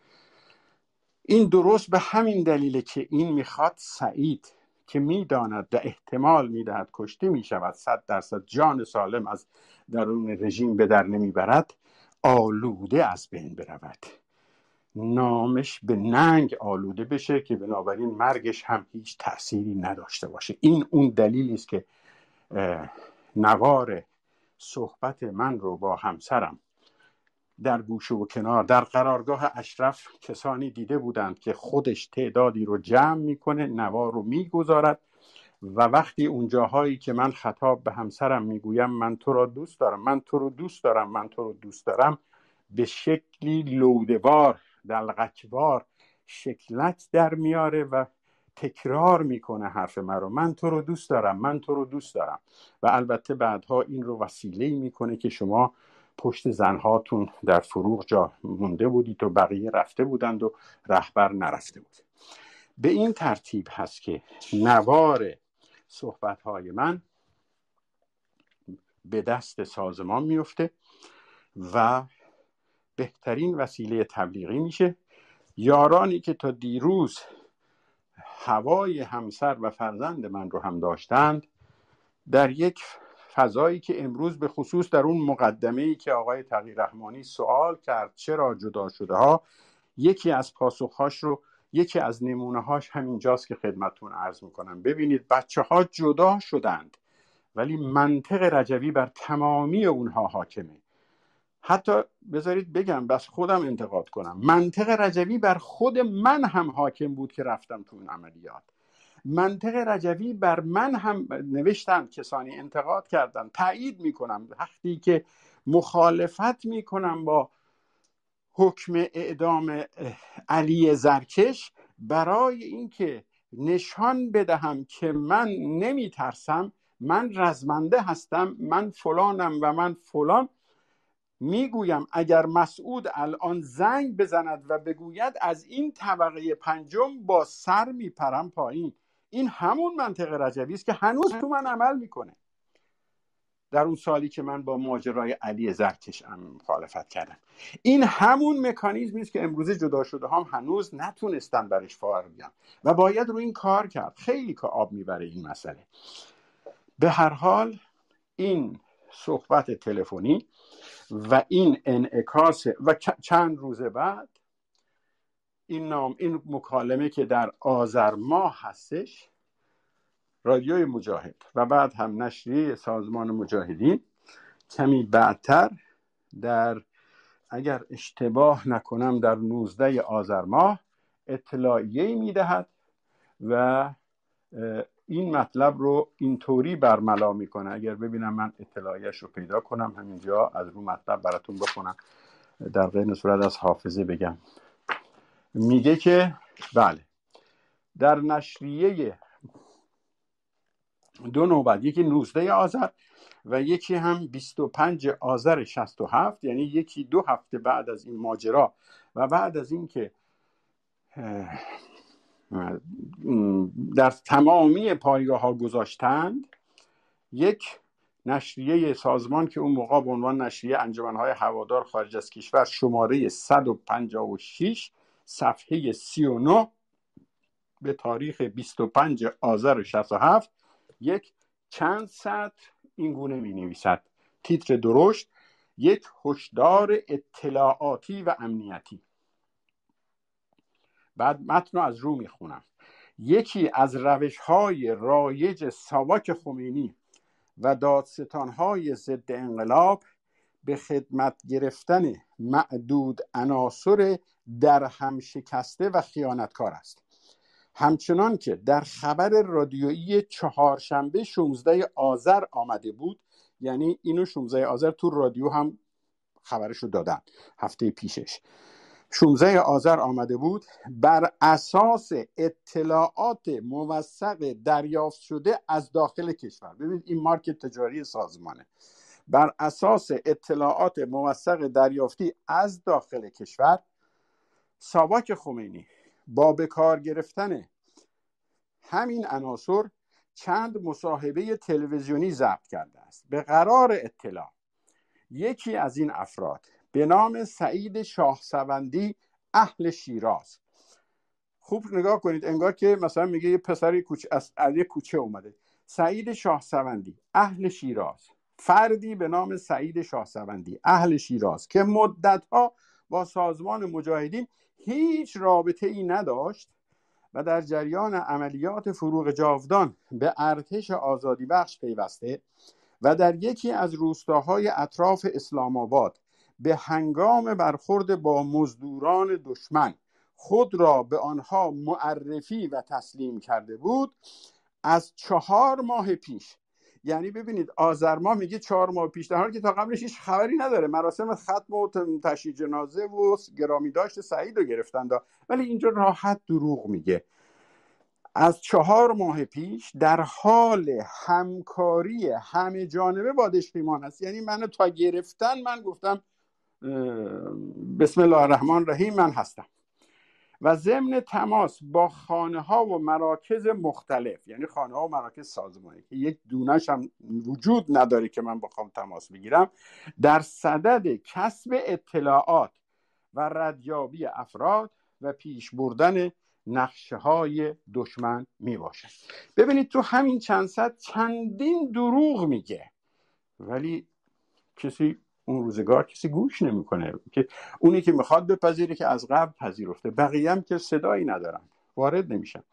این درست به همین دلیله که این می‌خواد سعید که می‌داند و احتمال می‌دهد کشته می‌شود صد درصد جان سالم از درون رژیم به در نمی‌برد آلوده از بین برود. نامش به ننگ آلوده بشه که بنابراین مرگش هم هیچ تأثیری نداشته باشه. این اون دلیلی است که نوار صحبت من رو با همسرم در گوشه و کنار در قرارگاه اشرف کسانی دیده بودند که خودش تعدادی رو جمع می‌کنه نوار رو می‌گذارد و وقتی اون جاهایی که من خطاب به همسرم می‌گویم من تو را دوست دارم من تو رو دوست دارم من تو رو دوست دارم به شکلی لودوار دلغکوار شکلت در میاره و تکرار می‌کنه حرف من رو. من تو رو دوست دارم من تو رو دوست دارم. و البته بعدها این رو وسیله می‌کنه که شما پشت زنهاتون در فروغ جا مونده بودید و بقیه رفته بودند و رهبر نرفته بود. به این ترتیب هست که نوار صحبت های من به دست سازمان میفته و بهترین وسیله تبلیغی میشه. یارانی که تا دیروز هوای همسر و فرزند من رو هم داشتند در یک فضایی که امروز به خصوص در اون مقدمه ای که آقای تقی رحمانی سوال کرد چرا جدا شده ها یکی از پاسخهاش رو یکی از نمونه هاش همینجاست که خدمتون عرض می‌کنم. ببینید بچه ها جدا شدند ولی منطق رجوی بر تمامی اونها حاکمه. حتی بذارید بگم بس خودم انتقاد کنم. منطق رجوی بر خود من هم حاکم بود که رفتم تو اون عملیات. منطق رجوی بر من هم نوشتن کسانی انتقاد کردن. تایید می‌کنم. وقتی که مخالفت می‌کنم با حکم اعدام علی زرکش برای اینکه نشان بدهم که من نمیترسم من رزمنده هستم من فلانم و من فلان می‌گویم اگر مسعود الان زنگ بزند و بگوید از این طبقه پنجم با سر میپرم پایین. این همون منطق رجوی است که هنوز تو من عمل می‌کنه. در اون سالی که من با ماجرای علی زرکش مخالفت کردم. این همون مکانیزمی است که امروزه جدا شده هم هنوز نتونستن برش فار بیان و باید رو این کار کرد. خیلی که آب می‌بره این مسئله. به هر حال این صحبت تلفنی و این انعکاس و چند روز بعد این نام این مکالمه که در آذر ماه هستش رادیوی مجاهد. و بعد هم نشریه سازمان مجاهدین. کمی بعدتر در اگر اشتباه نکنم در 19 آذر ماه اطلاعیه می‌دهد و این مطلب رو اینطوری برملا می‌کنه. اگر ببینم من اطلاعیش رو پیدا کنم همینجا از رو مطلب براتون بخونم. در غیر صورت از حافظه بگم. میگه که بله در نشریه دو نوبت یکی 19 آذر و یکی هم 25 آذر 67 یعنی یکی دو هفته بعد از این ماجرا. و بعد از اینکه در تمامی پایگاه ها گذاشتند یک نشریه سازمان که اون موقع به عنوان نشریه انجمنهای هوادار خارج از کشور شماره 156 صفحه 39 به تاریخ 25 آذر 67 یک چند سطر این گونه می نویسد تیتر درشت یک هشدار اطلاعاتی و امنیتی. بعد متن رو از رو می‌خونم. یکی از روش های رایج ساواک خمینی و دادستان های ضد انقلاب به خدمت گرفتن معدود عناصر در هم شکسته و خیانتکار است. همچنان که در خبر رادیویی چهارشنبه 16 آذر آمده بود یعنی اینو 16 آذر تو رادیو هم خبرشو دادن هفته پیشش. 16 آذر آمده بود بر اساس اطلاعات موثق دریافت شده از داخل کشور. ببینید این مارک تجاری سازمانه. بر اساس اطلاعات موثق دریافتی از داخل کشور ساواک خمینی با به کار گرفتن همین عناصر چند مصاحبه تلویزیونی ضبط کرده است. به قرار اطلاع یکی از این افراد به نام سعید شاهسوندی اهل شیراز. خوب نگاه کنید انگار که مثلا میگه یه پسری کوچه از یه کوچه اومده. سعید شاهسوندی اهل شیراز. فردی به نام سعید شاهسوندی اهل شیراز که مدتها با سازمان مجاهدین هیچ رابطه ای نداشت و در جریان عملیات فروغ جاودان به ارتش آزادی بخش پیوسته و در یکی از روستاهای اطراف اسلام آباد به هنگام برخورد با مزدوران دشمن خود را به آنها معرفی و تسلیم کرده بود از چهار ماه پیش یعنی ببینید آذر ماه میگه چهار ماه پیش در حالی که تا قبلش هیچ خبری نداره. مراسم ختم و تشییع جنازه و گرامی داشت سعید رو گرفتند ولی اینجا راحت دروغ میگه. از چهار ماه پیش در حال همکاری همه جانبه با دشقیمان است. یعنی منو تا گرفتن من گفتم بسم الله الرحمن الرحیم من هستم. و ضمن تماس با خانه ها و مراکز مختلف یعنی خانه ها و مراکز سازمانی که یک دونش هم وجود نداره که من بخوام تماس بگیرم در صدد کسب اطلاعات و ردیابی افراد و پیش بردن نقشه های دشمن می باشد ببینید تو همین چند صد چندین دروغ میگه ولی کسی اون روزگار کسی گوش نمی‌کنه که اونی که می‌خواد بپذیره که از قبل پذیرفته. بقیه هم که صدایی ندارم وارد نمیشم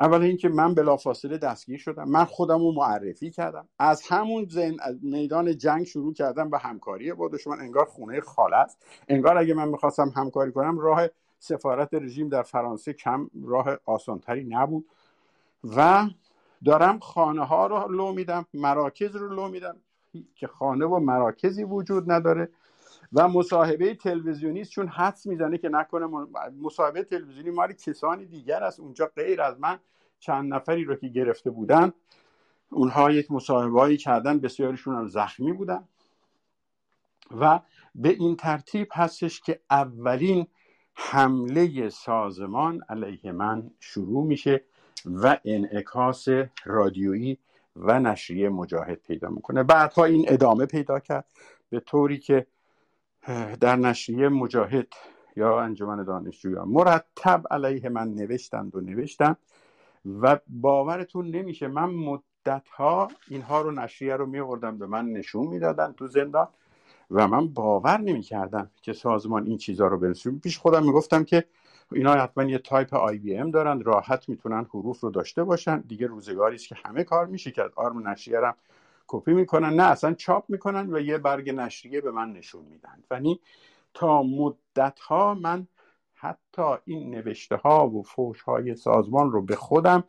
اول اینکه من بلافاصله دستگیر شدم. من خودم رو معرفی کردم. از همون زن... میدان جنگ شروع کردم به همکاری با دشمن انگار خونه خاله است. انگار اگه من می‌خواستم همکاری کنم راه سفارت رژیم در فرانسه کم راه آسانتری نبود. و دارم خانه ها رو لو میدم مراکز رو لو میدم. که خانه و مراکزی وجود نداره و مصاحبه تلویزیونی چون حدس می‌زنه که نکنه مصاحبه تلویزیونی مال کسانی دیگر است. اونجا غیر از من چند نفری رو که گرفته بودن اونها یک مصاحبه کردن بسیارشون هم زخمی بودن. و به این ترتیب هستش که اولین حمله سازمان علیه من شروع میشه و انعکاس رادیویی و نشریه مجاهد پیدا می‌کنه. بعدها این ادامه پیدا کرد به طوری که در نشریه مجاهد یا انجمن دانشجویان مرتب علیه من نوشتند و نوشتند و باورتون نمیشه من مدت ها اینها رو نشریه رو میوردم به من نشون می‌دادن تو زندان و من باور نمی‌کردم که سازمان این چیزها رو برسون پیش خودم می‌گفتم که اینا حتما یه تایپ IBM دارن راحت می‌تونن حروف رو داشته باشن. دیگه روزگاری است که همه کار میشه کرد. آرم نشریه هم کپی می‌کنن. نه اصلا چاپ می‌کنن و یه برگ نشریه به من نشون میدن. یعنی تا مدت ها من حتی این نوشته ها و فوش های سازمان رو به خودم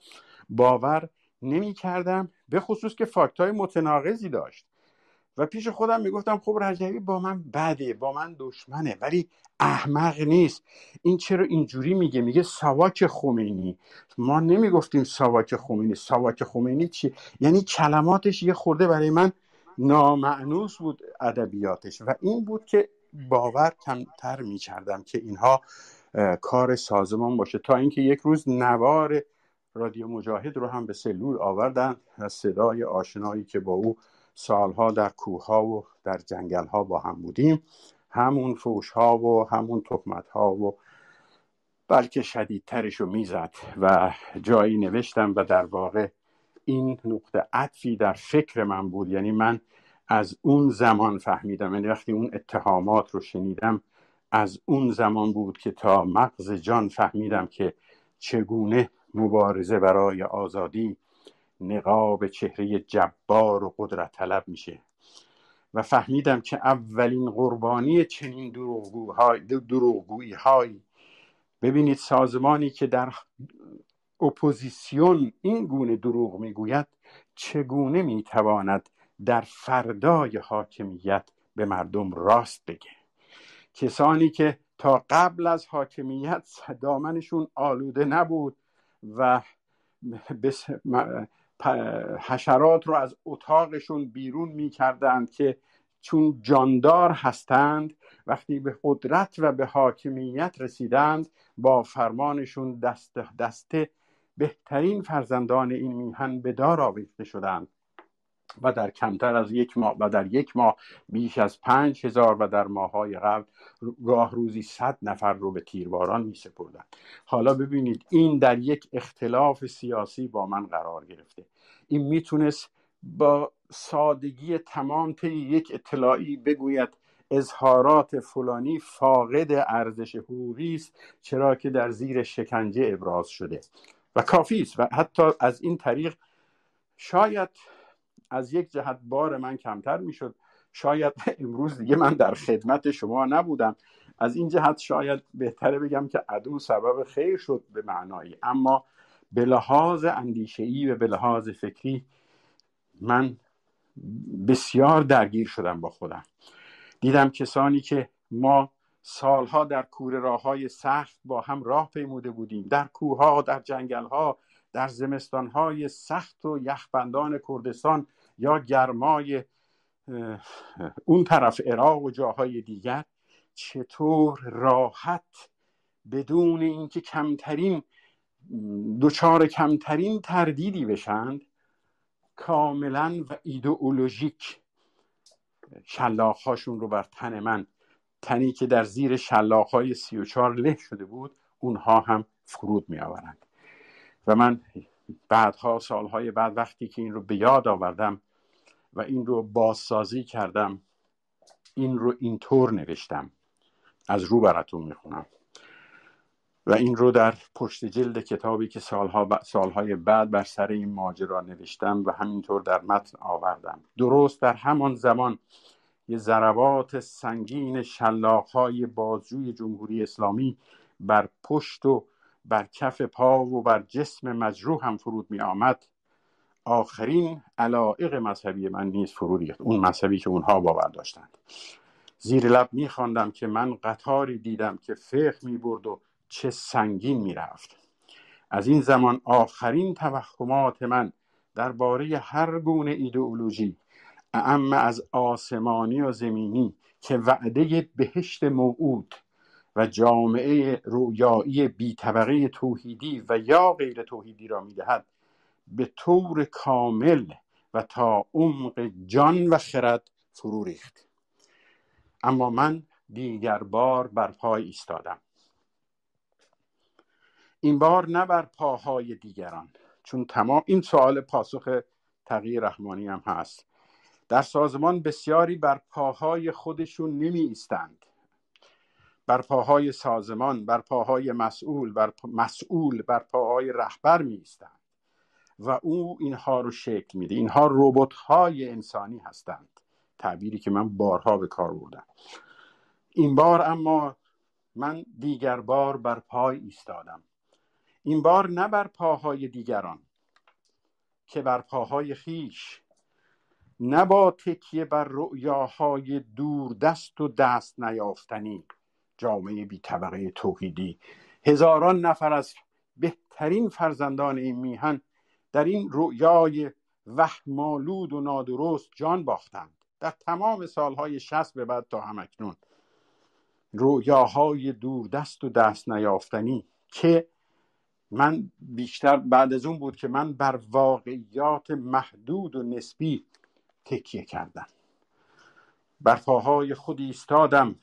باور نمی کردم به خصوص که فاکت های متناقضی داشت. و پیش خودم می‌گفتم خب رجبی با من بده با من دشمنه ولی احمق نیست. این چرا اینجوری میگه؟ میگه سواک خمینی. ما نمی‌گفتیم سواک خمینی. سواک خمینی چی؟ یعنی کلماتش یه خورده برای من نامعنوس بود ادبیاتش. و این بود که باور کمتر می‌کردم که اینها کار سازمان باشه. تا اینکه یک روز نوار رادیو مجاهد رو هم به سلول آوردن از صدای آشنایی که با او سالها در کوه و در جنگل ها با هم بودیم. همون فوش ها و همون تهمت ها و بلکه شدیدترش رو می‌زد و جایی نوشتم و در واقع این نقطه عطفی در فکر من بود. یعنی من از اون زمان فهمیدم یعنی وقتی اون اتهامات رو شنیدم از اون زمان بود که تا مغز جان فهمیدم که چگونه مبارزه برای آزادی نقاب چهره جبار و قدرت طلب میشه. و فهمیدم که اولین قربانی چنین دروغگویی های ببینید سازمانی که در اپوزیسیون این گونه دروغ می‌گوید چگونه می‌تواند در فردای حاکمیت به مردم راست بگه؟ کسانی که تا قبل از حاکمیت دامنشون آلوده نبود و حشرات رو از اتاقشون بیرون می‌کردند که چون جاندار هستند وقتی به قدرت و به حاکمیت رسیدند با فرمانشون دست دسته بهترین فرزندان این میهن به دار آویخته شدند. و در کمتر از یک ماه و در یک ماه بیش از پنج هزار و در ماههای قبل گاه روزی صد نفر رو به تیرباران می سپردن حالا ببینید این در یک اختلاف سیاسی با من قرار گرفته. این می‌تونست با سادگی تمام طی یک اطلاعی بگوید اظهارات فلانی فاقد ارزش حقوقی است چرا که در زیر شکنجه ابراز شده. و کافی است و حتی از این طریق شاید از یک جهت بار من کمتر می‌شد. شاید امروز دیگه من در خدمت شما نبودم. از این جهت شاید بهتره بگم که عدو سبب خیر شد به معنایی. اما به لحاظ اندیشه‌ای و به لحاظ فکری من بسیار درگیر شدم با خودم. دیدم کسانی که ما سالها در کوره راه های سخت با هم راه پیموده بودیم. در کوه در جنگل ها در زمستان های سخت و یخبندان کردستان یا گرمای اون طرف عراق و جاهای دیگر چطور راحت بدون اینکه کمترین دچار کمترین تردیدی بشند کاملا و ایدئولوژیک شلاخهاشون رو بر تن من. تنی که در زیر شلاخهای سی و چار له شده بود اونها هم فرود می آورند و من بعدها سالهای بعد وقتی که این رو به یاد آوردم و این رو بازسازی کردم این رو اینطور نوشتم. از رو براتون می‌خونم. و این رو در پشت جلد کتابی که سالها سالهای بعد بر سر این ماجرا نوشتم و همینطور در متن آوردم. درست در همان زمان یه ضربات سنگین شلاقهای بازجوی جمهوری اسلامی بر پشت و بر کف پا و بر جسم مجروح هم فرود می آمد آخرین علائق مذهبی من نیز فرو ریخت اون مذهبی که اونها باور داشتند. زیر لب میخواندم که من قطاری دیدم که فقه می برد و چه سنگین می‌رفت. از این زمان آخرین توهمات من درباره هر گونه ایدئولوژی اعم از آسمانی و زمینی که وعده بهشت موعود و جامعه رویایی بی طبقه توحیدی و یا غیر توحیدی را می‌دهد. به طور کامل و تا عمق جان و خرد فرو ریخت. اما من دیگر بار بر پای ایستادم. این بار نه بر پاهای دیگران چون تمام این سوال پاسخ تغییر رحمانی هم هست. در سازمان بسیاری بر پاهای خودشون نمی ایستند بر پاهای سازمان بر پاهای مسئول بر مسئول بر پاهای رهبر می ایستند و او اینها رو شکل میده. اینها روبوت های انسانی هستند. تعبیری که من بارها به کار بردم. این بار اما من دیگر بار بر پای ایستادم. این بار نه بر پاهای دیگران که بر پاهای خیش نه با تکیه بر رؤیاهای دور دست و دست نیافتنی. جامعه بی طبقه توحیدی. هزاران نفر از بهترین فرزندان این میهن در این رؤیای وحمالود و نادرست جان باختند. در تمام سالهای شست به بعد تا همکنون رؤیاهای دور دست و دست نیافتنی که من بیشتر بعد از اون بود که من بر واقعیات محدود و نسبی تکیه کردم. بر پاهای خود ایستادم.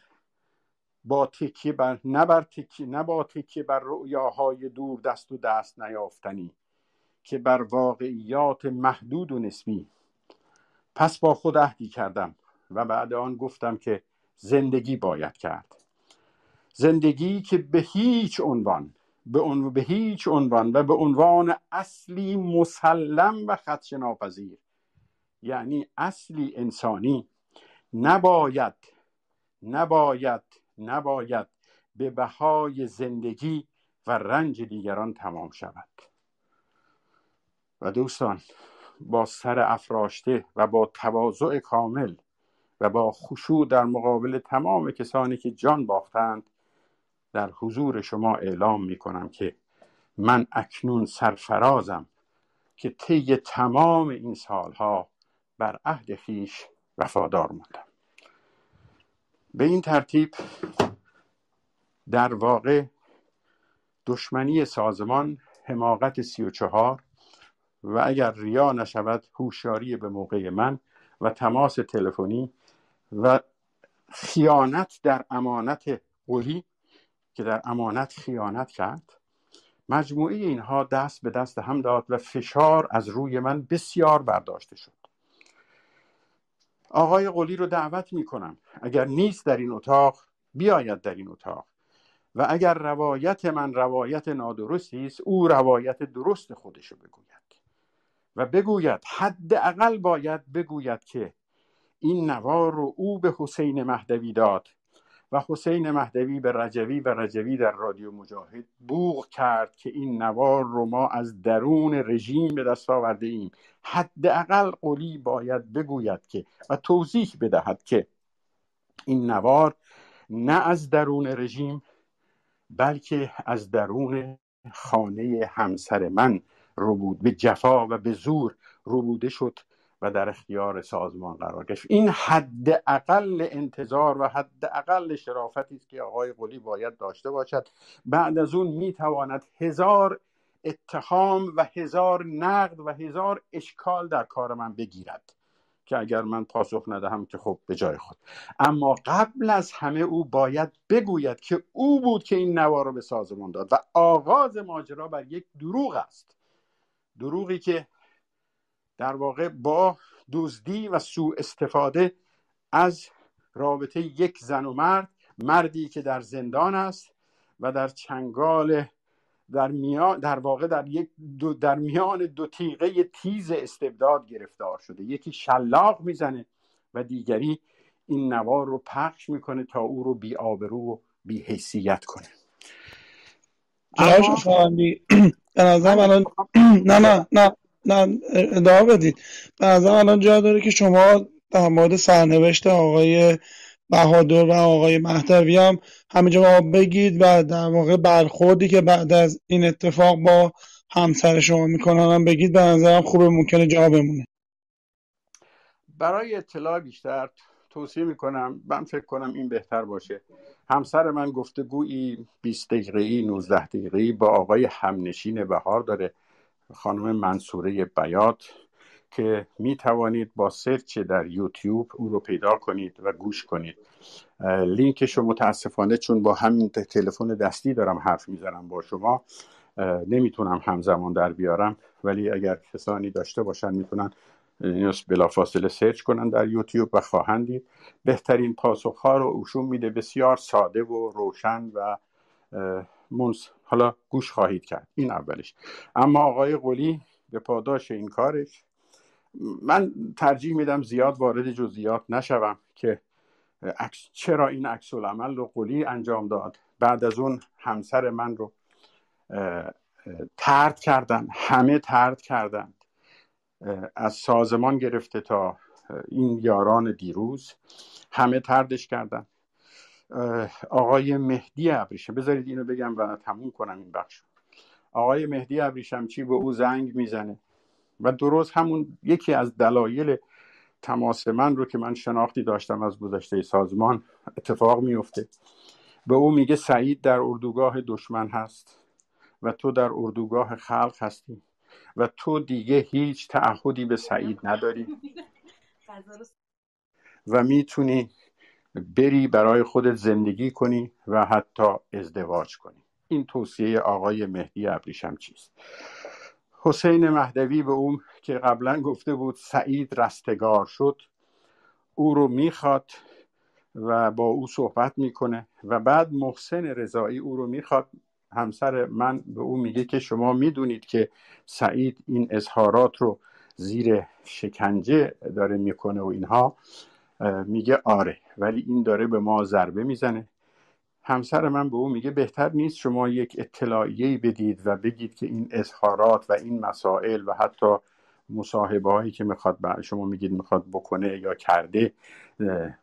با تکیه بر نه بر تکیه نه با تکیه بر رؤیاهای دور دست و دست نیافتنی که بر واقعیات محدود و نسبی. پس با خود عهدی کردم و بعد آن گفتم که زندگی باید کرد. زندگی که به هیچ عنوان به, عنوان به هیچ عنوان و به عنوان اصلی مسلم و خدش ناپذیر یعنی اصلی انسانی نباید نباید نباید به بهای زندگی و رنج دیگران تمام شود. و دوستان با سر افراشته و با تواضع کامل و با خشوع در مقابل تمام کسانی که جان باختند در حضور شما اعلام می کنم که من اکنون سرفرازم که طی تمام این سالها بر عهد خیش وفادار موندم به این ترتیب در واقع دشمنی سازمان حماقت سی و چهار و اگر ریا نشود هوشیاری به موقع من و تماس تلفنی و خیانت در امانت قولی که در امانت خیانت کرد مجموعه اینها دست به دست هم داد و فشار از روی من بسیار برداشته شد. آقای قلی رو دعوت می کنم اگر نیست در این اتاق بیاید در این اتاق. و اگر روایت من روایت نادرستی است او روایت درست خودشو بگوید. و بگوید حداقل باید بگوید که این نوار رو او به حسین مهدوی داد. و حسین مهدوی به رجوی و رجوی در رادیو مجاهد بوغ کرد که این نوار رو ما از درون رژیم به دست آورده ایم. حداقل قلی باید بگوید که و توضیح بدهد که این نوار نه از درون رژیم بلکه از درون خانه همسر من رو بود. به جفا و به زور رو بوده شد و در اختیار سازمان قرار گرفت. این حد اقل انتظار و حد اقل شرافتی است که آقای قلی باید داشته باشد. بعد از اون می‌تواند هزار اتهام و هزار نقد و هزار اشکال در کار من بگیرد که اگر من پاسخ ندهم که خب به جای خود. اما قبل از همه او باید بگوید که او بود که این نوا رو به سازمان داد و آغاز ماجرا بر یک دروغ است. دروغی که در واقع با دزدی و سوء استفاده از رابطه یک زن و مرد مردی که در زندان است و در چنگال در میان در واقع در یک دو در میان دو تیغه تیز استبداد گرفتار شده. یکی شلاق می‌زنه و دیگری این نوار رو پخش می‌کنه تا او رو بی آبرو و بی حیثیت کنه. اما... به نظرم الان نه نه نه نه. ادامه بدید. نظرم الان جا داره که شما در مورد سرنوشت آقای بهادر و آقای مهدوی هم همینجا بگید و در واقع برخوردی که بعد از این اتفاق با همسر شما می‌کنن هم بگید. به نظرم خوبه ممکنه جا بمونه. برای اطلاع بیشتر توصیه می‌کنم من فکر کنم این بهتر باشه. همسر من گفته گویی 20 دقیقه 19 دقیقه با آقای همنشین بهار داره. خانم منصوره بیات که می توانید با search در یوتیوب او رو پیدا کنید و گوش کنید. لینکش رو متاسفانه چون با همین تلفن دستی دارم حرف می‌زنم با شما نمی‌تونم همزمان در بیارم. ولی اگر کسانی داشته باشن می‌تونن بلا فاصله search کنن در یوتیوب و خواهند دید. بهترین پاسخ ها رو اوشون میده. بسیار ساده و روشن و منص حالا گوش خواهید کرد. این اولش. اما آقای قلی به پاداش این کارش. من ترجیح میدم زیاد وارد جزئیات نشوم که چرا این عکس العمل رو قلی انجام داد. بعد از اون همسر من رو ترد کردن. همه ترد کردند. از سازمان گرفته تا این یاران دیروز. همه تردش کردن. آقای مهدی ابریشم. بذارید اینو بگم و تموم کنم این بخش آقای مهدی ابریشم چی به او زنگ می‌زنه و درست همون یکی از دلایل تماس من رو که من شناختی داشتم از گذشته سازمان اتفاق میفته. به او میگه سعید در اردوگاه دشمن هست و تو در اردوگاه خلق هستی و تو دیگه هیچ تعهدی به سعید نداری. و می‌تونی بری برای خودت زندگی کنی و حتی ازدواج کنی. این توصیه آقای مهدی ابریشم چیست؟ حسین مهدوی به اون که قبلا گفته بود سعید رستگار شد او رو می‌خواد و با او صحبت می‌کنه و بعد محسن رضایی او رو می‌خواد. همسر من به او میگه که شما می‌دونید که سعید این اظهارات رو زیر شکنجه داره می‌کنه و اینها. میگه آره ولی این داره به ما ضربه می‌زنه. همسر من به او میگه بهتر نیست شما یک اطلاعیه بدید و بگید که این اظهارات و این مسائل و حتی مصاحبه هایی که می‌خواد شما میگید می‌خواد بکنه یا کرده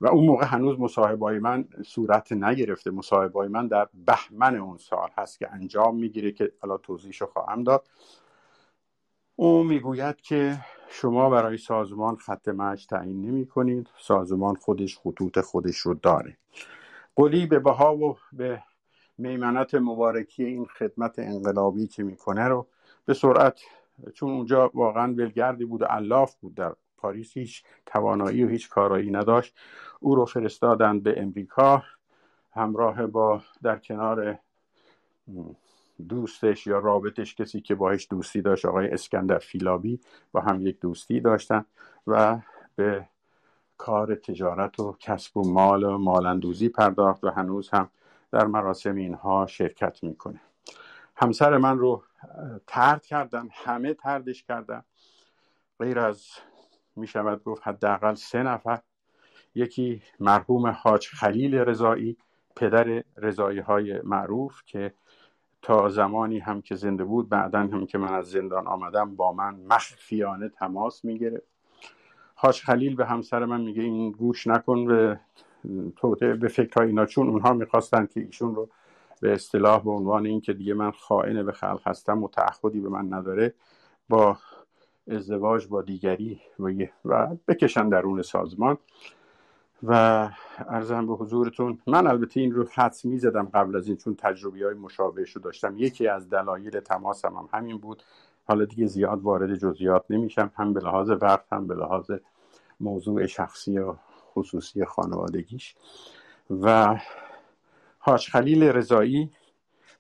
و اون موقع هنوز مصاحبه من صورت نگرفته. مصاحبه من در بهمن اون سال هست که انجام می‌گیره که حالا توضیحشو خواهم داد. او می‌گوید که شما برای سازمان خط مش تعیین نمی کنید سازمان خودش خطوط خودش رو داره. قلی به بها و به میمنت مبارکی این خدمت انقلابی که می‌کنه رو به سرعت چون اونجا واقعا ولگردی بود و علاف بود در پاریس هیچ توانایی و هیچ کارایی نداشت. او رو فرستادن به امریکا. همراه با در کنار دوستش یا رابطش کسی که باهش دوستی داشت آقای اسکندر فیلابی با هم یک دوستی داشتن و به کار تجارت و کسب و مال و مالندوزی پرداخت و هنوز هم در مراسم اینها شرکت می‌کنه. همسر من رو ترد کردن همه تردش کردن غیر از می‌شود گفت حداقل سه نفر. یکی مرحوم حاج خلیل رضایی پدر رضایی های معروف که تا زمانی هم که زنده بود بعدا هم که من از زندان آمدم با من مخفیانه تماس می‌گرفت. حاج خلیل به همسر من میگه این گوش نکن به توته به فکر اینا. چون اونها می‌خواستن که ایشون رو به اصطلاح به عنوان اینکه دیگه من خائن به خلق هستم و به من نداره با ازدواج با دیگری و بکشن درون سازمان. و ارزم به حضورتون من البته این رو حدس می زدم قبل از این چون تجربی های مشابهش رو داشتم. یکی از دلایل تماسم هم همین بود. حالا دیگه زیاد وارد جزئیات نمیشم هم به لحاظ وقت هم به لحاظ موضوع شخصی و خصوصی خانوادگیش. و حاج خلیل رضایی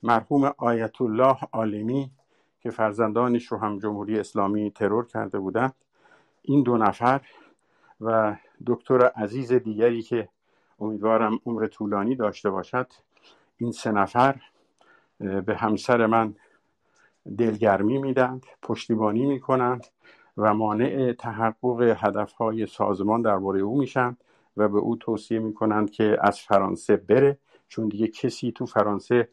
مرحوم آیت الله عالمی که فرزندانش رو هم جمهوری اسلامی ترور کرده بودند. این دو نفر و دکتر عزیز دیگری که امیدوارم عمر طولانی داشته باشد. این سه نفر به همسر من دلگرمی میدند پشتیبانی می‌کنند و مانع تحقق هدفهای سازمان درباره او میشن و به او توصیه می‌کنند که از فرانسه بره. چون دیگه کسی تو فرانسه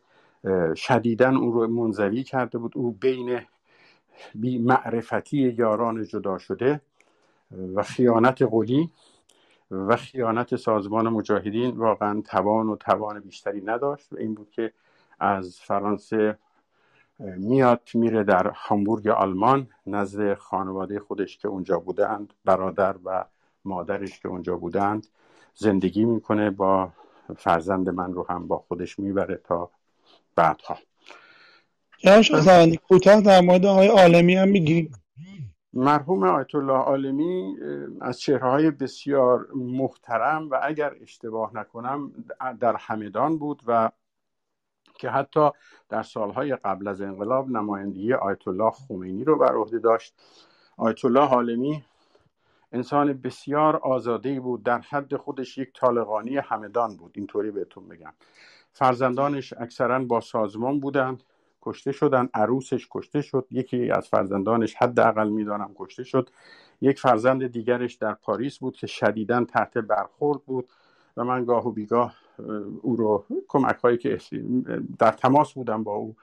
شدیدن اون رو منزوی کرده بود. او بین بی معرفتی یاران جدا شده و خیانت قولی و خیانت سازمان مجاهدین واقعا توان و توان بیشتری نداشت. و این بود که از فرانسه میاد میره در هامبورگ آلمان. نزد خانواده خودش که اونجا بودند برادر و مادرش که اونجا بودند زندگی می‌کنه. با فرزند من رو هم با خودش می‌بره تا بعدها. یعنی کوتاه در مورد آقای عالمی هم میگی؟ مرحوم آیت الله عالمی از چهره های بسیار محترم و اگر اشتباه نکنم در همدان بود و که حتی در سالهای قبل از انقلاب نمایندگی آیت الله خمینی رو بر عهده داشت. آیت الله عالمی انسان بسیار آزاده بود در حد خودش یک طالقانی همدان بود. اینطوری بهتون بگم. فرزندانش اکثرا با سازمان بودند. کشته شدن عروسش کشته شد یکی از فرزندانش حداقل می‌دانم کشته شد. یک فرزند دیگرش در پاریس بود که شدیدا تحت برخورد بود و من گاه و بیگاه او رو کمک هایی که در تماس بودم با او.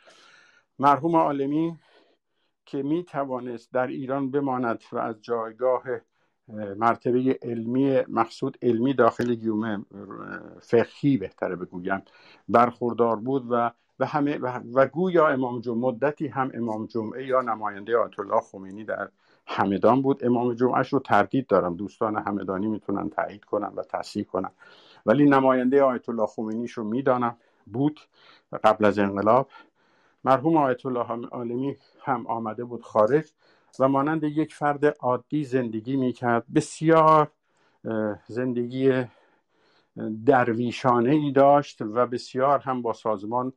مرحوم عالمی که می توانست در ایران بماند و از جایگاه مرتبه علمی مقصود علمی داخل گیومه فقهی بهتره بگویم برخوردار بود و و همه و, گویا امام جمعه مدتی هم امام جمعه یا نماینده آیت الله خمینی در همدان بود. امام جمعهش رو تردید دارم. دوستان همدانی می‌تونن تایید کنن و تصحیح کنن. ولی نماینده آیت الله خمینیش رو می‌دانم. بود قبل از انقلاب. مرحوم آیت الله عالمی هم آمده بود خارج و مانند یک فرد عادی زندگی می‌کرد. بسیار زندگی درویشانه ای داشت و بسیار هم با سازمان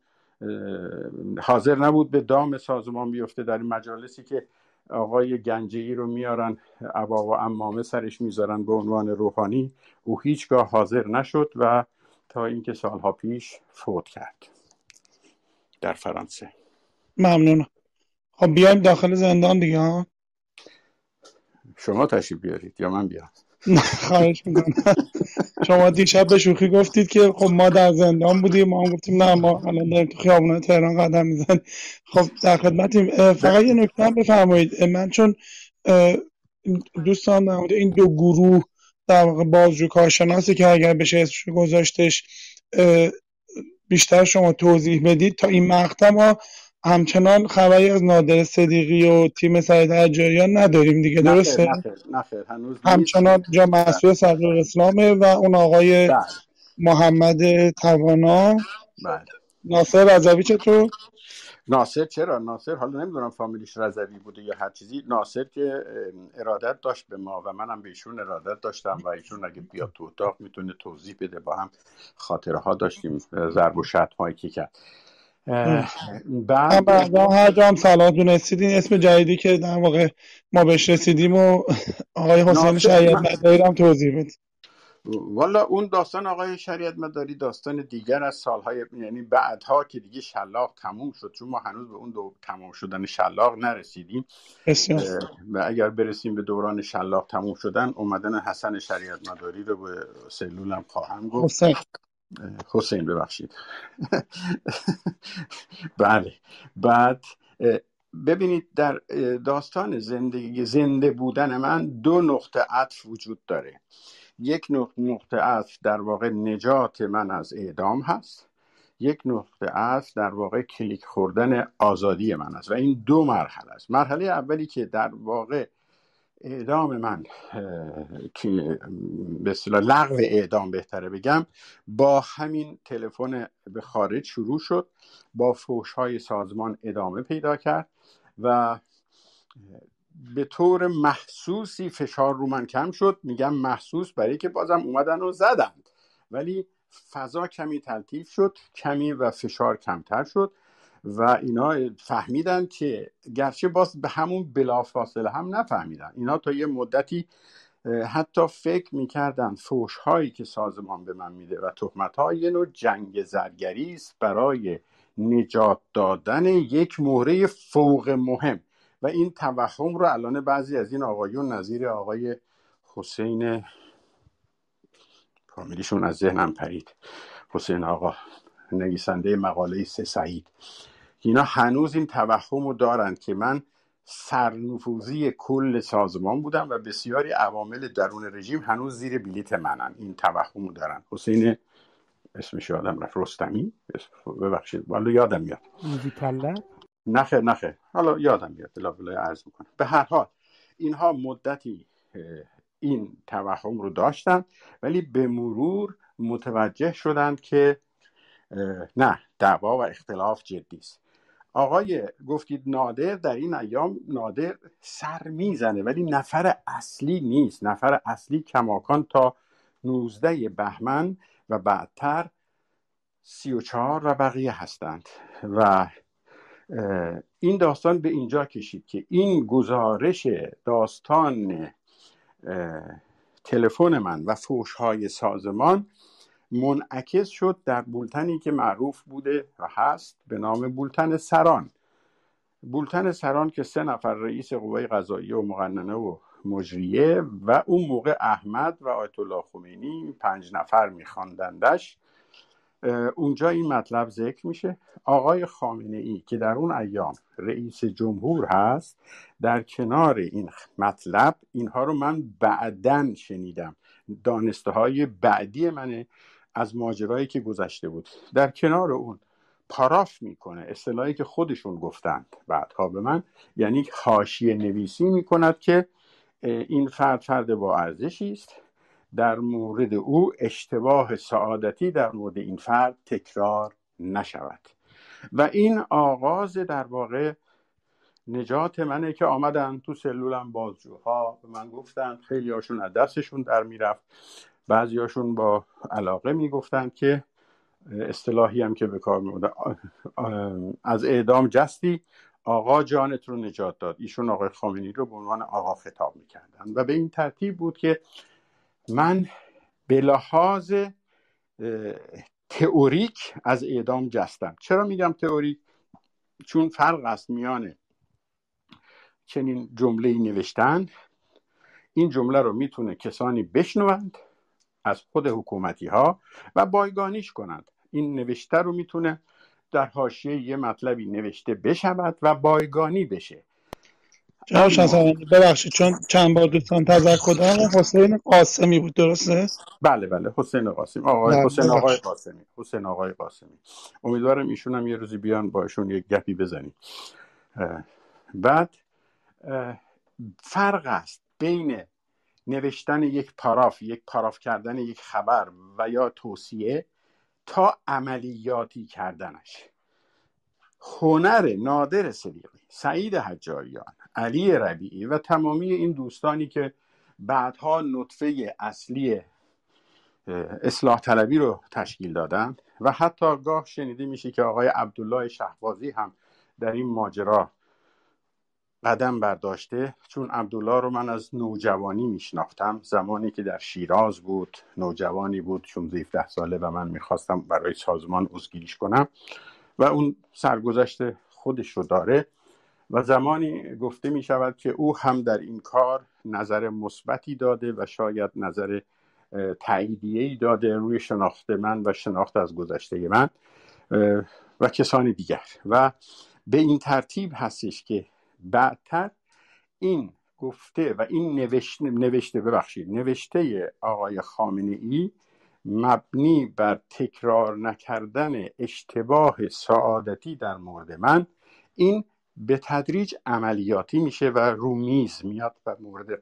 حاضر نبود به دام سازمان بیفته در این مجالسی که آقای گنجی رو میارن عبا و امامه سرش می‌ذارن به عنوان روحانی. او هیچگاه حاضر نشد و تا اینکه سالها پیش فوت کرد در فرانسه. ممنون. خب بیایم داخل زندان دیگه ها؟ شما تشریف بیارید یا من بیام؟ خواهش می‌کنم. شما دیشب به شوخی گفتید که خب ما در زندان بودیم ما گفتیم نه ما الان داریم تو خیابون تهران قدم میزن خب در خدمتیم. فقط یه نکته بفرمایید. من چون دوستان در این دو گروه در واقع بازجو کارشناسی که اگر بشه اسمش گذاشتش بیشتر شما توضیح بدید. تا این مقطع ما همچنان خبری از نادر صدیقی و تیم سعید حجاریان نداریم دیگه درسته؟ نخیر هنوز همچنان جا مسئول صدر اسلامه و اون آقای بله. محمد توانا. بله. ناصر رضوی چطور؟ ناصر چرا؟ ناصر حالا نمی‌دونم فامیلیش رضوی بوده یا هر چیزی. ناصر که ارادت داشت به ما و منم به ایشون ارادت داشتم و ایشون اگه بیاد تو اتاق می‌تونه توضیح بده. با هم خاطره ها داشتیم ضرب و شتم هایی که کرد. بعد هر جا هم سلام دونستید اسم جدیدی که در واقع ما بهش رسیدیم و آقای حسین شریعت مداری هم توضیح بده. والا اون داستان آقای شریعت مداری داستان دیگر از سالهای یعنی بعدها که دیگه شلاق تموم شد چون ما هنوز به اون دو تمام شدن شلاق نرسیدیم. و اگر برسیم به دوران شلاق تموم شدن اومدن حسن شریعت مداری رو به سلولم خواهم گفت. حسین ببخشید. بله. بعد ببینید در داستان زندگی زنده بودن من دو نقطه عطف وجود داره. یک نقطه عطف در واقع نجات من از اعدام هست. یک نقطه عطف در واقع کلیک خوردن آزادی من است و این دو مرحله است. مرحله اولی که در واقع اعدام من که به اصطلاح لغو اعدام بهتره بگم با همین تلفن به خارج شروع شد با فوش های سازمان ادامه پیدا کرد و به طور محسوسی فشار رو من کم شد. میگم محسوس برای که بازم اومدن و زدند ولی فضا کمی تلطیف شد کمی و فشار کمتر شد. و اینا فهمیدن که گرچه باز به همون بلافاصله هم نفهمیدن. اینا تا یه مدتی حتی فکر می‌کردن فوش هایی که سازمان به من میده و تهمت های یه نوع جنگ زرگری است برای نجات دادن یک مهره فوق مهم. و این توهم رو الان بعضی از این آقایون نظیر آقای حسین فامیلیشون از ذهنم پرید. حسین آقا نویسنده مقاله سه سعید. اینا هنوز این توهم رو دارند که من سرنفوذی کل سازمان بودم و بسیاری عوامل درون رژیم هنوز زیر بلیت منن. این توهم رو دارن. حسین اسمش یادم رفت. رستمی؟ ببخشید. والا یادم میاد. نخه نخه حالا یادم میاد. بلا بلا عرض می‌کنم. به هر حال اینها مدتی این توهم رو داشتن ولی به مرور متوجه شدند که نه دعوا و اختلاف جدی است. آقای گفتید نادر در این ایام نادر سر می‌زنه ولی نفر اصلی نیست. نفر اصلی کماکان تا 19 بهمن و بعدتر سی و چهار و بقیه هستند. و این داستان به اینجا کشید که این گزارش داستان تلفن من و فوشهای سازمان منعکس شد در بولتنی که معروف بوده و هست به نام بولتن سران. بولتن سران که سه نفر رئیس قوای قضاییه و مقننه و مجریه و اون موقع احمد و آیت الله خمینی پنج نفر میخواندندش اونجا این مطلب ذکر میشه. آقای خامنه ای که در اون ایام رئیس جمهور هست در کنار این مطلب اینها رو من بعدا شنیدم. دانسته های بعدی منه از ماجرایی که گذشته بود. در کنار اون پاراف می‌کنه اصطلاحی که خودشون گفتند. بعدها به من یعنی حاشیه نویسی می‌کند که این فرد فرد با ارزشی است. در مورد او اشتباه سعادتی در مورد این فرد تکرار نشود. و این آغاز در واقع نجات منه که آمدن تو سلولم بازجوها به من گفتن خیلی هاشون از دستشون در می‌رفت. بعضیاشون با علاقه می‌گفتن که اصطلاحی هم که به کار میبوده از اعدام جستی آقا جانت رو نجات داد. ایشون آقای خامنی رو به عنوان آقا خطاب می‌کردن. و به این ترتیب بود که من به لحاظ تئوریک از اعدام جستم. چرا میگم تئوریک؟ چون فرق است میانه چنین جمله نوشتن. این جمله رو می‌تونه کسانی بشنوند از خود حکومتی ها و بایگانیش کنند این نوشته رو می‌تونه در حاشیه یه مطلبی نوشته بشود و بایگانی بشه. جناب ببخشید چون چند بار دوستان تذکر دارم حسین قاسمی بود درسته؟ بله بله حسین قاسمی آقای بله، حسین آقای قاسمی حسین آقای قاسمی. امیدوارم ایشون هم یه روزی بیان باشون یک گپی بزنیم. بعد فرق است بین نوشتن یک پاراف یک پاراف کردن یک خبر و یا توصیه تا عملیاتی کردنش. هنر نادر صدیقی سعید حجاریان علی ربیعی و تمامی این دوستانی که بعدها نطفه اصلی اصلاح طلبی رو تشکیل دادن و حتی گاه شنیده میشه که آقای عبدالله شهبازی هم در این ماجرا قدم برداشته چون عبدالله رو من از نوجوانی میشناختم. زمانی که در شیراز بود نوجوانی بود 16 ساله و من می‌خواستم برای سازمان عضوگیریش کنم و اون سرگذشت خودش رو داره و زمانی گفته می شود که او هم در این کار نظر مثبتی داده و شاید نظر تاییدیه داده روی شناخت من و شناخت از گذشته من و کسانی دیگر. و به این ترتیب هستش که بعدتر این گفته و این نوشته, نوشته ببخشید نوشته آقای خامنه ای مبنی بر تکرار نکردن اشتباه سعادتی در مورد من این به تدریج عملیاتی میشه و رومیز میاد و مورد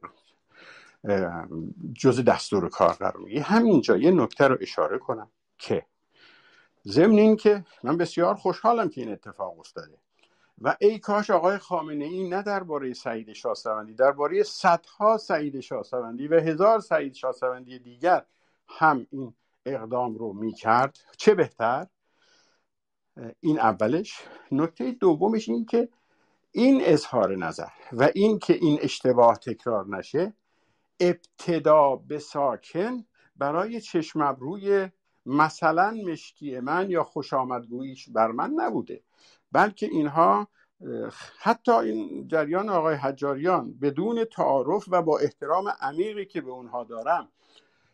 جز دستور کار قرار میگه همینجا یه نکته رو اشاره کنم که ضمن این که من بسیار خوشحالم که این اتفاق افتاده. و ای کاش آقای خامنه ای نه درباره سعید شاهسوندی درباره صدها سعید شاهسوندی و هزار سعید شاهسوندی دیگر هم این اقدام رو می‌کرد. چه بهتر؟ این اولش. نکته دومش این که این اظهار نظر و این که این اشتباه تکرار نشه ابتدا به ساکن برای چشم ابروی مثلا مشکی من یا خوش آمدگوییش بر من نبوده. بلکه اینها حتی این جریان آقای حجاریان بدون تعارف و با احترام عمیقی که به اونها دارم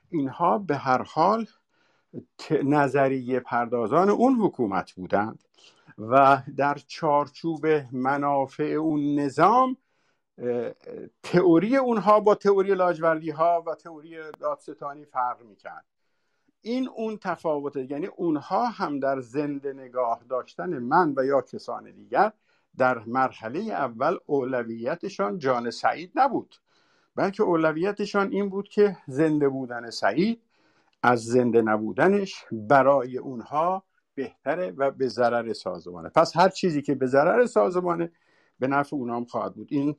اینها به هر حال نظریه پردازان اون حکومت بودند و در چارچوب منافع اون نظام تئوری اونها با تئوری لاجوردی ها و تئوری دادستانی فرق می‌کرد. این اون تفاوته یعنی اونها هم در زنده نگاه داشتن من و یا کسان دیگر در مرحله اول اولویتشان جان سعید نبود. بلکه اولویتشان این بود که زنده بودن سعید از زنده نبودنش برای اونها بهتره و به ضرر سازمانه. پس هر چیزی که به ضرر سازمانه به نفع اونام خواهد بود. این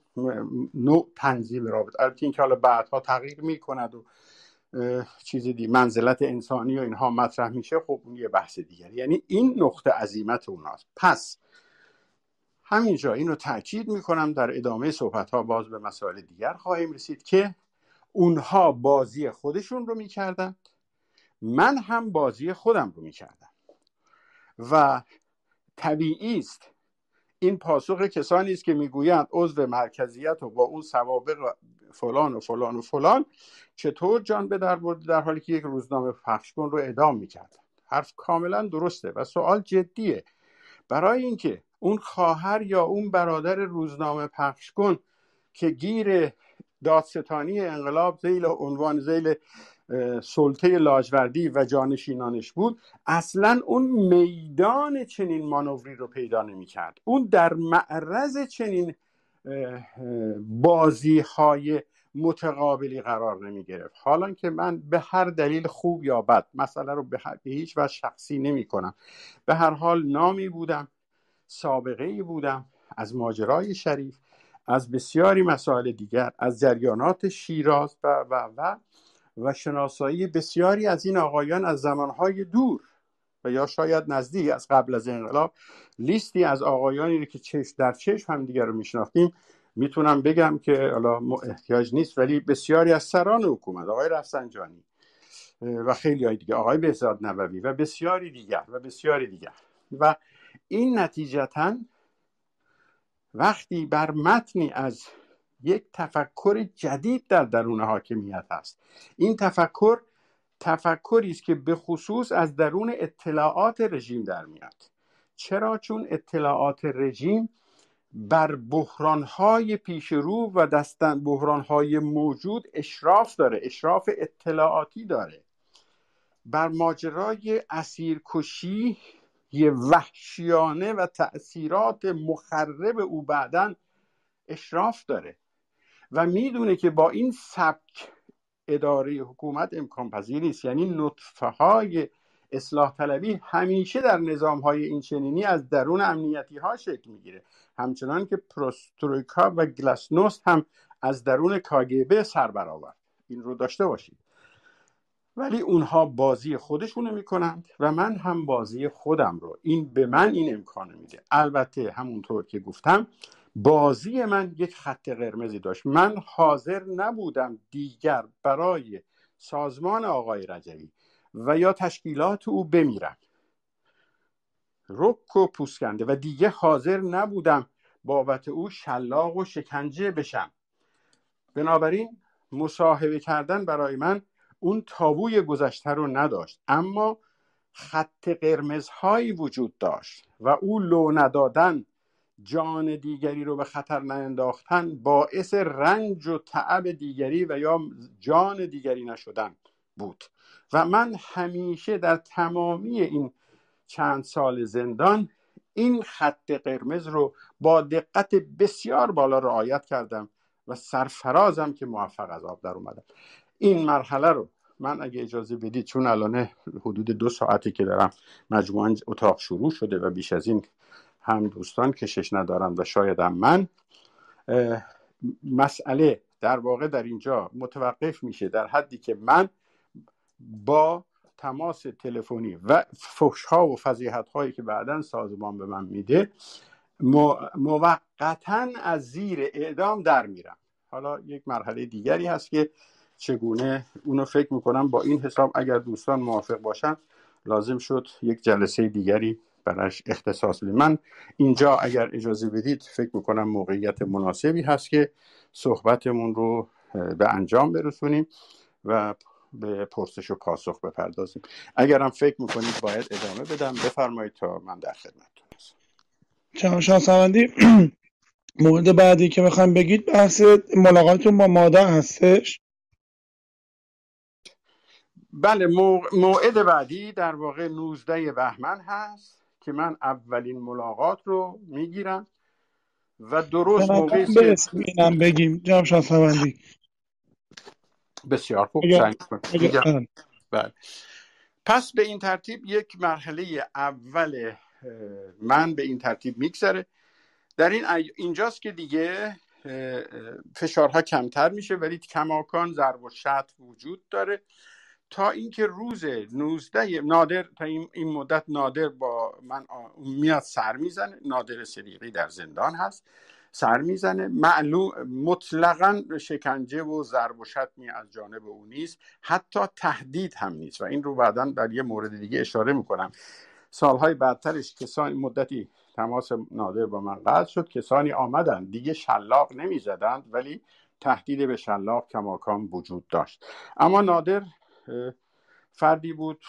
نوع تنظیم رابط البته اینکه حالا بعدها تغییر می‌کند و چیزی دی منزلت انسانی و اینها مطرح میشه خب اون یه بحث دیگر یعنی این نقطه عظیمت اوناست. پس همینجا اینو تاکید می‌کنم در ادامه صحبت ها باز به مسائل دیگر خواهیم رسید که اونها بازی خودشون رو می‌کردن من هم بازی خودم رو می‌کردم. و طبیعی است. این پاسخ کسانی است که می‌گویند عضو مرکزیت و با اون سوابق فلان و فلان و فلان چطور جان به در برده در حالی که یک روزنامه پخش کن رو اعدام می‌کرد؟ حرف کاملا درسته و سوال جدیه. برای اینکه اون خواهر یا اون برادر روزنامه پخش کن که گیر دادستانی انقلاب زیل عنوان زیل سلطه لاجوردی و جانشینانش بود اصلا اون میدان چنین مانوری رو پیدا نمی کرد اون در معرض چنین بازی های متقابلی قرار نمی گرفت حالا که من به هر دلیل خوب یا بد مسئله رو به هیچ وجه شخصی نمی کنم به هر حال نامی بودم سابقه ای بودم از ماجرای شریف از بسیاری مسائل دیگر از جریانات شیراز و و و و شناسایی بسیاری از این آقایان از زمانهای دور و یا شاید نزدیک از قبل از انقلاب لیستی از آقایانی که چشم در چشم هم دیگر رو میشناختیم می‌تونم بگم که حالا احتیاج نیست ولی بسیاری از سران حکومت آقای رفسنجانی و خیلی های دیگه آقای بهزاد نبوی و بسیاری دیگر و بسیاری دیگر. و این نتیجتا وقتی بر متنی از یک تفکر جدید در درون حاکمیت است این تفکر تفکری است که به خصوص از درون اطلاعات رژیم در میاد. چرا؟ چون اطلاعات رژیم بر بحرانهای پیش رو و دستن بحرانهای موجود اشراف داره اشراف اطلاعاتی داره. بر ماجرای اسیرکشی یه وحشیانه و تأثیرات مخرب او بعدا اشراف داره و می‌دونه که با این سبک اداره حکومت امکان پذیر نیست. یعنی نطفه های اصلاح طلبی همیشه در نظام های این چنینی از درون امنیتی ها شکل می‌گیره. همچنان که پروسترویکا و گلاسنوست هم از درون کاگبه سر برآورد این رو داشته باشید. ولی اونها بازی خودشونو می‌کنند و من هم بازی خودم رو. این به من این امکان میده. البته همونطور که گفتم بازی من یک خط قرمزی داشت. من حاضر نبودم دیگر برای سازمان آقای رجوی و یا تشکیلات او بمیرم رک و پوسکنده و دیگه حاضر نبودم بابت او شلاق و شکنجه بشم. بنابراین مصاحبه کردن برای من اون تابوی گذشته رو نداشت اما خط قرمزهایی وجود داشت و او لو ندادن جان دیگری رو به خطر نانداختن باعث رنج و تعب دیگری و یا جان دیگری نشدن. بود. و من همیشه در تمامی این چند سال زندان این خط قرمز رو با دقت بسیار بالا رعایت کردم و سرفرازم که موفق از آب در اومدم. این مرحله رو من اگه اجازه بدید چون الان حدود دو ساعتی که دارم مجموعا اتاق شروع شده و بیش از این هم دوستان کشش ندارم و شاید هم من مسئله در واقع در اینجا متوقف میشه در حدی که من با تماس تلفنی و فحش ها و فضیحت هایی که بعدا سازمان به من میده موقتا از زیر اعدام در میرم. حالا یک مرحله دیگری هست که چگونه اونو فکر می‌کنم با این حساب اگر دوستان موافق باشن لازم شد یک جلسه دیگری براش اختصاص بدیم. من اینجا اگر اجازه بدید فکر می‌کنم موقعیت مناسبی هست که صحبتمون رو به انجام برسونیم و به پرسش و پاسخ بپردازیم. اگرم فکر می‌کنید باید ادامه بدم بفرمایید تا من در خدمتتون هستم. جناب شانسوندی مورد بعدی که می‌خوایم بگید بحث ملاقاتتون با مادر هستش؟ بله موعد بعدی در واقع 19 بهمن هست که من اولین ملاقات رو می‌گیرم و درست اینم بگیم. جناب شانسوندی بسیار خوب بله. پس به این ترتیب یک مرحله اول من به این ترتیب میگذره. در این اینجاست که دیگه فشارها کمتر میشه ولی کماکان ضرب و شط وجود داره. تا اینکه روز 19 نادر تا این مدت نادر با من میاد سر می‌زنه. نادر صدیقی در زندان هست. سر می‌زنه. معلوم مطلقا شکنجه و ضرب و شتمی از جانب او نیست. حتی تهدید هم نیست. و این رو بعدا در یه مورد دیگه اشاره می‌کنم. سالهای بعدترش کسانی مدتی تماس نادر با من قطع شد. کسانی آمدن. دیگه شلاق نمی‌زدند ولی تهدید به شلاق کماکان وجود داشت. اما نادر فردی بود.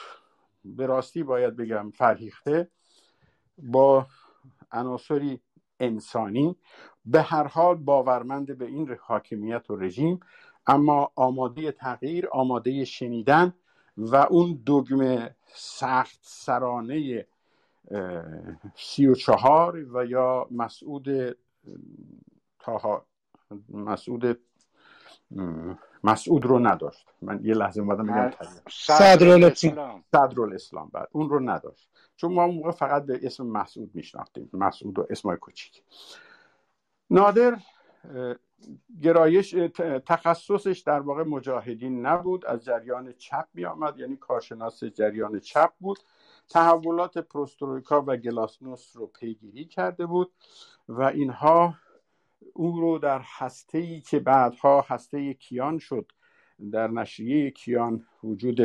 به راستی باید بگم فرهیخته. با عناصری انسانی به هر حال باورمند به این حاکمیت و رژیم اما آماده تغییر آماده شنیدن و اون دگم سخت سرانه سی و چهار و یا مسعود تاها مسعود مسعود رو نداشت. من یه لحظه اومدم بگم صدر الاسلام. صدر الاسلام بعد اون رو نداشت. چون ما موقع فقط به اسم مسعود میشناختیم. مسعود و اسمای کوچیک. نادر گرایش تخصصش در واقع مجاهدین نبود از جریان چپ می آمد یعنی کارشناس جریان چپ بود. تحولات پروسترویکا و گلاسنوس رو پیگیری کرده بود و اینها او رو در هسته که بعدها هسته کیان شد. در نشریه کیان وجود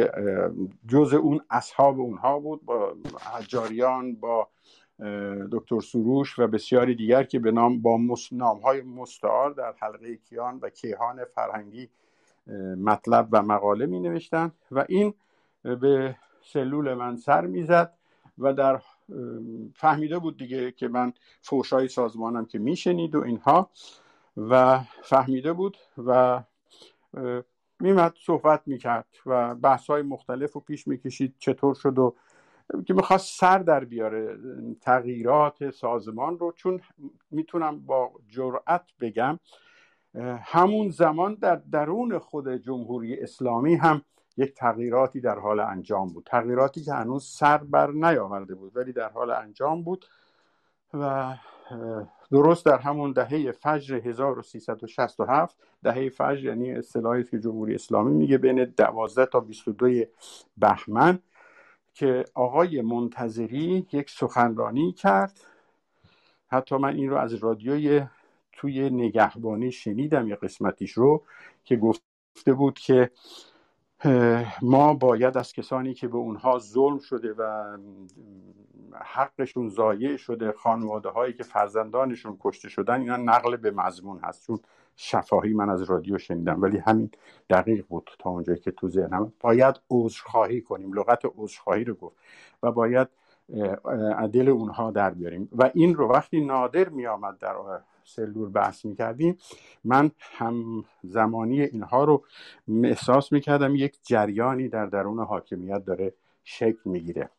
جز اون اصحاب اونها بود با حجاریان با دکتر سروش و بسیاری دیگر که به نام با نام های مستعار در حلقه کیان و کیهان فرهنگی مطلب و مقاله می نوشتن و این به سلول من سر می‌زد و در فهمیده بود دیگه که من فوشای سازمانم که میشنید و اینها. و فهمیده بود و میمد صحبت می‌کرد و بحث های مختلف رو پیش می‌کشید چطور شد و که می‌خواست سر در بیاره تغییرات سازمان رو. چون می‌تونم با جرأت بگم همون زمان در درون خود جمهوری اسلامی هم یک تغییراتی در حال انجام بود. تغییراتی که هنوز سر بر نیاورده بود ولی در حال انجام بود و درست در همون دهه فجر 1367 دهه فجر یعنی اصطلاحی که جمهوری اسلامی میگه بین 12 تا 22 بهمن که آقای منتظری یک سخنرانی کرد. حتی من این رو از رادیوی توی نگهبانی شنیدم یه قسمتیش رو که گفته بود که ما باید از کسانی که به اونها ظلم شده و حقشون ضایع شده خانواده هایی که فرزندانشون کشته شدن اینا نقل به مضمون هست. چون شفاهی من از رادیو شنیدم ولی همین دقیق بود تا اونجایی که تو ذهنم. باید عذرخواهی کنیم. لغت عذرخواهی رو گفت. و باید عدل اونها در بیاریم. و این رو وقتی نادر می آمد در سلول بحث می کردیم من هم زمانی اینها رو احساس می کردم یک جریانی در درون حاکمیت داره شکل می‌گیره.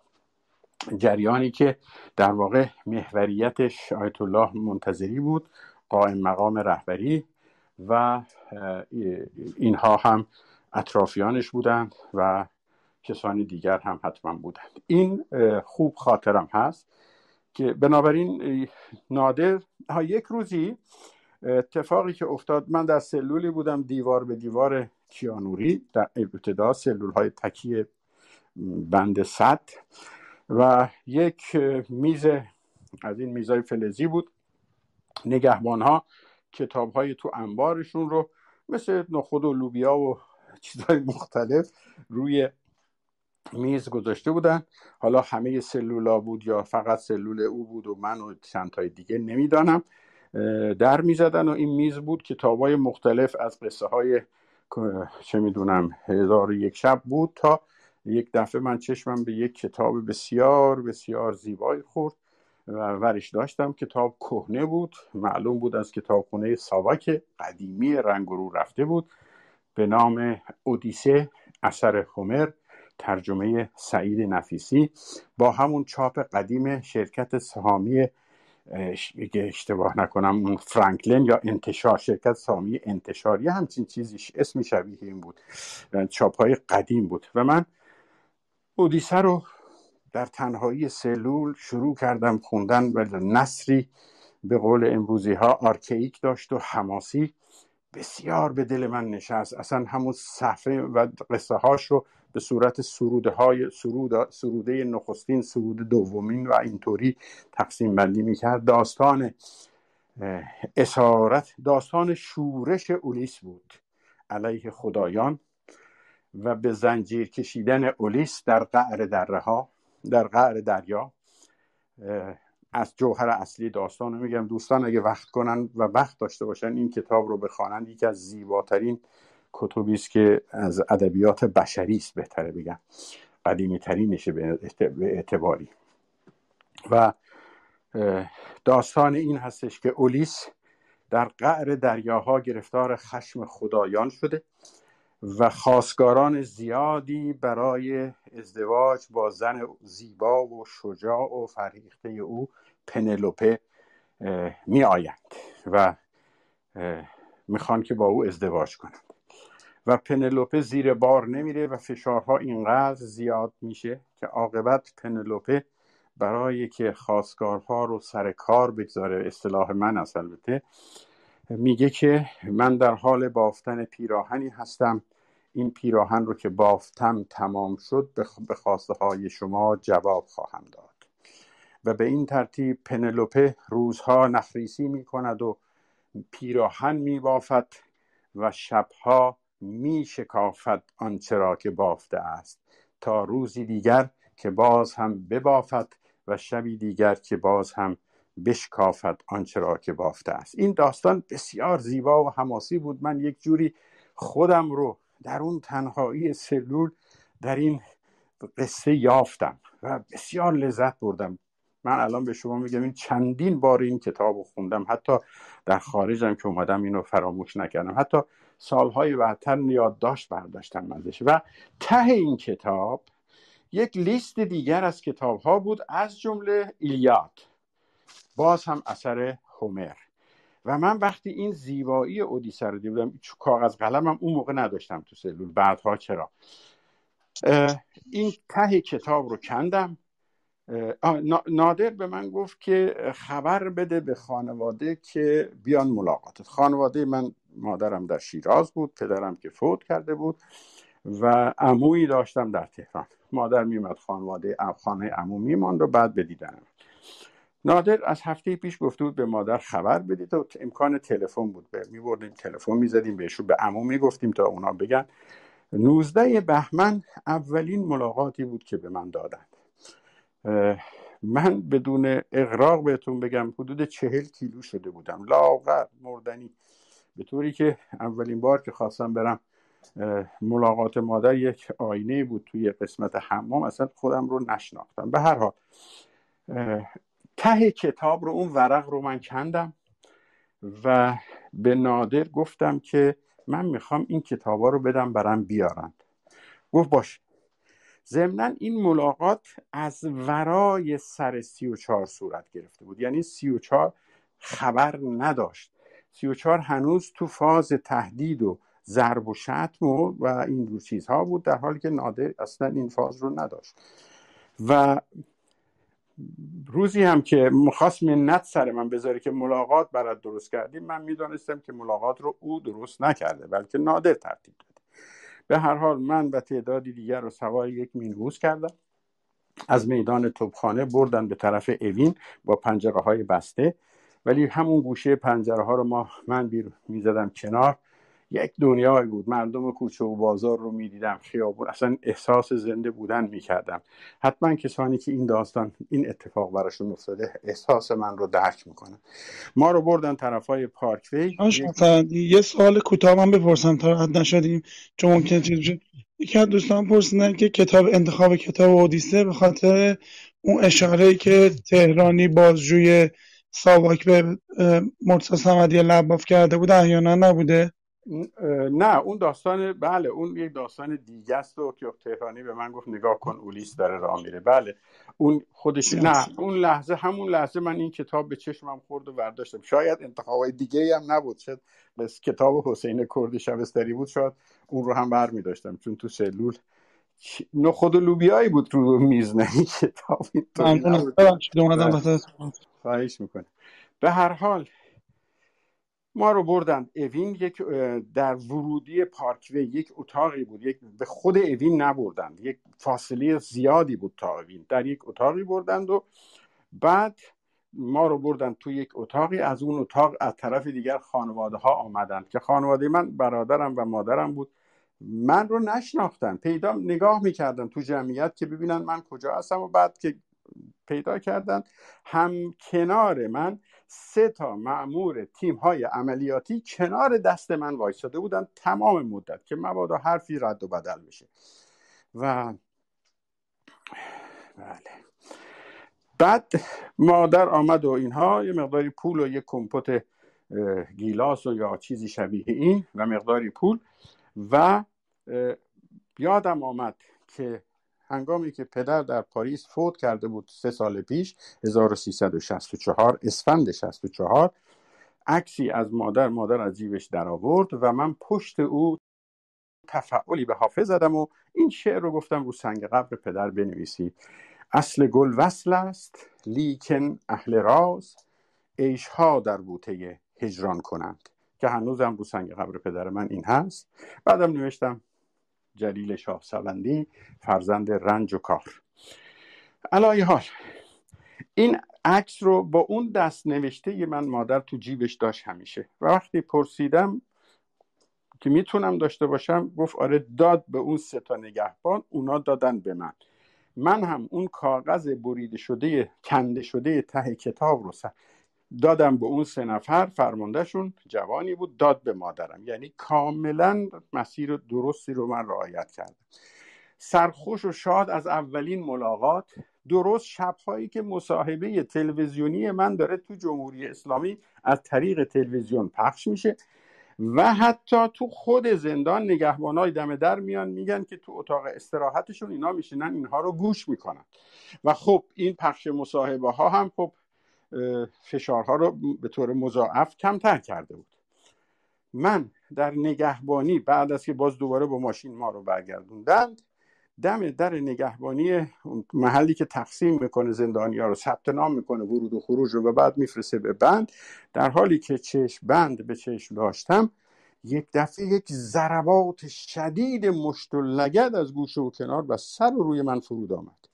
جریانی که در واقع محوریتش آیت الله منتظری بود قائم مقام رهبری و اینها هم اطرافیانش بودند و کسانی دیگر هم حتما بودند. این خوب خاطرم هست. که بنابراین نادر ها یک روزی اتفاقی که افتاد من در سلولی بودم دیوار به دیوار کیانوری در ابتدا سلول های تکی بند صد و یک میز از این میزای فلزی بود. نگهبان ها کتاب های تو انبارشون رو مثل نخود و لوبیا و چیزهای مختلف روی میز گذاشته بودن. حالا همه سلولا بود یا فقط سلول او بود و من و چند تای دیگه نمی‌دانم. در می‌زدن و این میز بود کتاب های مختلف از قصه های چه می‌دونم هزار یک شب بود تا یک دفعه من چشمم به یک کتاب بسیار بسیار زیبایی خورد. و ورش داشتم. کتاب کهنه بود. معلوم بود از کتابخونه ساواک قدیمی رنگ رو رفته بود. به نام اودیسه اثر هومر. ترجمه سعید نفیسی با همون چاپ قدیم شرکت سهامی اشتباه نکنم فرانکلین یا انتشار شرکت سامی انتشاری همچین چیزی اسم شبیه این بود. چاپ های قدیم بود. و من اودیسه رو در تنهایی سلول شروع کردم خوندن و نصری به قول امروزی ها آرکیک داشت و حماسی. بسیار به دل من نشست. اصلا همون صفحه و قصه هاش رو به صورت سروده های سرود سروده نخستین سرود دومین و اینطوری تقسیم بندی می‌کرد. داستان اسارت داستان شورش اولیس بود. علیه خدایان و به زنجیر کشیدن اولیس در قعر دره ها در قعر دریا. از جوهر اصلی داستان رو میگم. دوستان اگه وقت کنن و وقت داشته باشن این کتاب رو بخوانند. یکی از زیباترین کتبی است که از ادبیات بشری است بهتره بگم. قدیمی ترینشه به اعتباری. و داستان این هستش که اولیس در قعر دریاها گرفتار خشم خدایان شده و خواستگاران زیادی برای ازدواج با زن زیبا و شجاع و فریخته او پنلوپه می آیند و می‌خوان که با او ازدواج کنند. و پنلوپه زیر بار نمیره و فشارها اینقدر زیاد میشه که عاقبت پنلوپه برای که خواستگارها رو سر کار بگذاره. اصطلاح من است البته. میگه که من در حال بافتن پیراهنی هستم. این پیراهن رو که بافتم تمام شد به خواسته های شما جواب خواهم داد. و به این ترتیب پنلوپه روزها نفریسی می کند و پیراهن می بافد و شبها می شکافد آنچه را که بافته است تا روزی دیگر که باز هم ببافد و شبی دیگر که باز هم بشکافد آنچه را که بافته است. این داستان بسیار زیبا و حماسی بود. من یک جوری خودم رو در اون تنهایی سلول در این قصه یافتم و بسیار لذت بردم. من الان به شما میگم این چندین بار این کتاب رو خوندم. حتی در خارجم که اومدم اینو فراموش نکردم. حتی سالهای بعدتر یادداشت برداشتم ازش. و ته این کتاب یک لیست دیگر از کتاب ها بود از جمله ایلیاد. باز هم اثر هومر. و من وقتی این زیبایی اودیسه رو دیدم کاغذ قلمم اون موقع نداشتم تو سلول. بعدها چرا؟ این ته کتاب رو کندم. نادر به من گفت که خبر بده به خانواده که بیان ملاقاتت. خانواده من مادرم در شیراز بود پدرم که فوت کرده بود و عمویی داشتم در تهران. مادر میمد خانواده خانه عمو میماند و بعد بدیدنم نادر از هفته پیش گفته بود به مادر خبر بدید و امکان تلفن بود. می بردیم تلفن می‌زدیم بهشون به عمو می‌گفتیم تا اونا بگن. 19 بهمن اولین ملاقاتی بود که به من دادند. من بدون اغراق بهتون بگم حدود چهل کیلو شده بودم. لاغر مردنی. به طوری که اولین بار که خواستم برم ملاقات مادر یک آینه بود توی قسمت حمام اصلا خودم رو نشناختم. به هر حال ته کتاب رو اون ورق رو من کندم و به نادر گفتم که من می‌خوام این کتابا رو بدم برم بیارن. گفت باش ضمنا این ملاقات از ورای سر سی و چهار صورت گرفته بود. یعنی سی و چهار خبر نداشت. سی و چهار هنوز تو فاز تهدید و ضرب و شتم و, و این چیزها بود در حالی که نادر اصلا این فاز رو نداشت. و روزی هم که مخواست منت سر من بذاره که ملاقات برات درست کردیم من می‌دانستم که ملاقات رو او درست نکرده بلکه نادر ترتیب به هر حال من و تعدادی دیگر رو سوار یک مینبوس کردم. از میدان توبخانه بردن به طرف اوین با پنجره های بسته. ولی همون گوشه پنجره ها رو ما من بیر می‌زدم کنار. یک دنیایی بود. مردم کوچه و بازار رو می‌دیدم خیابون اصلا احساس زنده بودن می‌کردم. حتما کسانی که این داستان این اتفاق براشون افتاده احساس من رو درک می‌کنن ما رو بردن طرف های پارکوی یه سوال کوتاه من بپرسم تا رد نشدیم. چون ممکن چیز یکی از دوستان پرسیدن که کتاب انتخاب کتاب اودیسه به خاطر اون اشاره که تهرانی بازجوی ساواک به مرتضی صمدی لباف کرده بود احیانا نبوده. نه اون داستان بله اون یک داستان دیگه است و که تهرانی به من گفت نگاه کن اولیس داره راه میره. بله اون خودش نه اون لحظه همون لحظه من این کتاب به چشمم خورد و برداشتم شاید انتخابای دیگه هم نبود شد بس کتاب حسین کردی شبستری بود شاید اون رو هم بر می داشتم چون تو سلول خود و لوبیایی بود رو میز نه کتاب خواهش می‌کنه به هر حال ما رو بردن. اوین یک در ورودی پارکوی یک اتاقی بود. یک به خود اوین نبردند یک فاصله زیادی بود تا اوین. در یک اتاقی بردند و بعد ما رو بردن تو یک اتاقی. از اون اتاق از طرف دیگر خانواده ها آمدند که خانواده من برادرم و مادرم بود. من رو نشناختن. پیدا نگاه می‌کردن تو جمعیت که ببینن من کجا هستم و بعد که پیدا کردن هم کنار من سه تا معمور تیم های عملیاتی کنار دست من وایستاده بودن تمام مدت که مبادا حرفی رد و بدل بشه و بله. بعد مادر آمد و اینها یه مقداری پول و یه کمپوت گیلاس و یا چیزی شبیه این و مقداری پول. و یادم آمد که هنگامی که پدر در پاریس فوت کرده بود سه سال پیش 1364 اسفند 64 عکسی از مادر مادر از جیبش در آورد و من پشت او تفعلی به حافظ زدم و این شعر رو گفتم رو سنگ قبر پدر بنویسید اصل گل وصل است لیکن اهل راز عیشها در بوته هجران کنند که هنوزم رو سنگ قبر پدر من این هست. بعدم نوشتم جلیل شاه سوندی فرزند رنج و کار. علای حال این عکس رو با اون دست نوشته من مادر تو جیبش داشت همیشه. و وقتی پرسیدم که می‌تونم داشته باشم گفت آره داد به اون سه تا نگهبان اونا دادن به من. من هم اون کاغذ بریده شده کنده شده ته کتاب رو دادم به اون سه نفر فرماندهشون جوانی بود داد به مادرم. یعنی کاملا مسیر درستی رو من رعایت کردم. سرخوش و شاد از اولین ملاقات درست شبهایی که مصاحبه تلویزیونی من داره تو جمهوری اسلامی از طریق تلویزیون پخش میشه و حتی تو خود زندان نگهبانای دم در میان میگن که تو اتاق استراحتشون اینا میشینن اینها رو گوش می‌کنن. و خب این پخش مصاحبه ها هم خب فشارها رو به طور مضاعف کمتر کرده بود. من در نگهبانی بعد از که باز دوباره با ماشین ما رو برگردوندند دم در نگهبانی محلی که تقسیم می‌کنه زندانیا رو ثبت نام می‌کنه ورود و خروج رو و بعد میفرسته به بند. در حالی که چشم بند به چشم داشتم یک دفعه یک ضربات شدید مشت و لگد از گوشه و کنار و سر و روی من فرود آمد.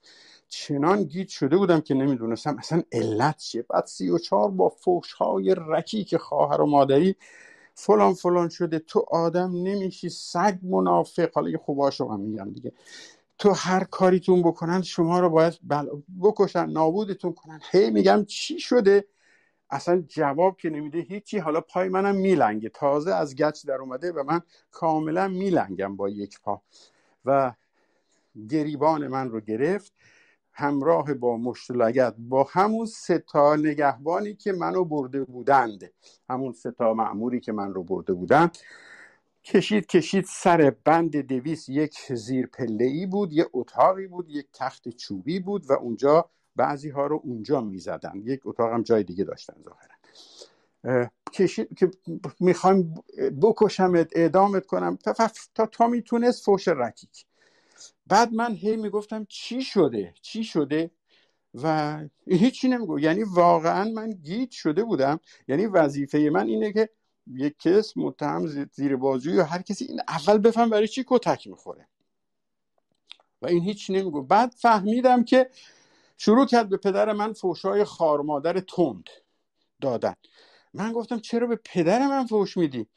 چنان گیت شده بودم که نمی‌دونستم اصلا علت چیه. بعد سی و چهار با فوش های رکی خواهر و مادری فلان فلان شده تو آدم نمیشی سگ منافق. حالا یه خوباشو هم میگم دیگه. تو هر کاریتون بکنن شما رو باید بل... بکشن نابودتون کنن. هی میگم چی شده؟ اصلا جواب که نمیده هیچی. حالا پای منم میلنگه. تازه از گچ در اومده و من کاملا میلنگم با یک پا. و گریبان من رو گرفت. همراه با مشت با همون ستا نگهبانی که منو برده بودند همون ستا معموری که من رو برده بودند کشید کشید سر بند دویست. یک زیر پله ای بود یه اتاقی بود یک تخت چوبی بود و اونجا بعضی ها رو اونجا می‌زدن. یک اتاق هم جای دیگه داشتن ظاهرا. کشید که می‌خوایم بکشمت اعدامت کنم. تا, تا, تا می‌تونست فوش رکیک. بعد من هی می‌گفتم چی شده؟ چی شده؟ و هیچی نمیگو یعنی واقعا من گیت شده بودم. یعنی وظیفه من اینه که یک کس متهم زیر بازوی یا هر کسی این اول بفهم برای چی کتک می‌خوره. و این هیچ نمیگو بعد فهمیدم که شروع کرد به پدر من فوشای خارمادر تند دادن. من گفتم چرا به پدر من فوش میدی؟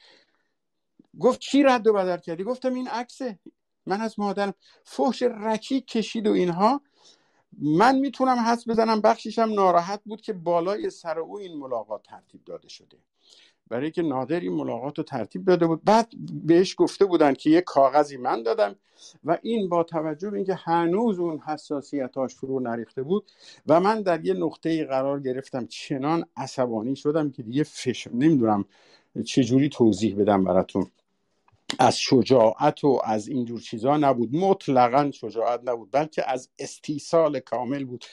گفت چی رد و بدل کردی؟ گفتم این عکسه. من از مادرم فوش رکی کشید و اینها. من می‌تونم حس بزنم بخشیشم ناراحت بود که بالای سر او این ملاقات ترتیب داده شده. برای که نادر این ملاقات رو ترتیب داده بود. بعد بهش گفته بودن که یه کاغذی من دادم و این با توجه به اینکه هنوز اون حساسیتاش فرو نریخته بود و من در یه نقطه قرار گرفتم چنان عصبانی شدم که دیگه فش نمی‌دونم چجوری توضیح بدم براتون. از شجاعت و از اینجور چیزا نبود. مطلقا شجاعت نبود بلکه از استیصال کامل بود.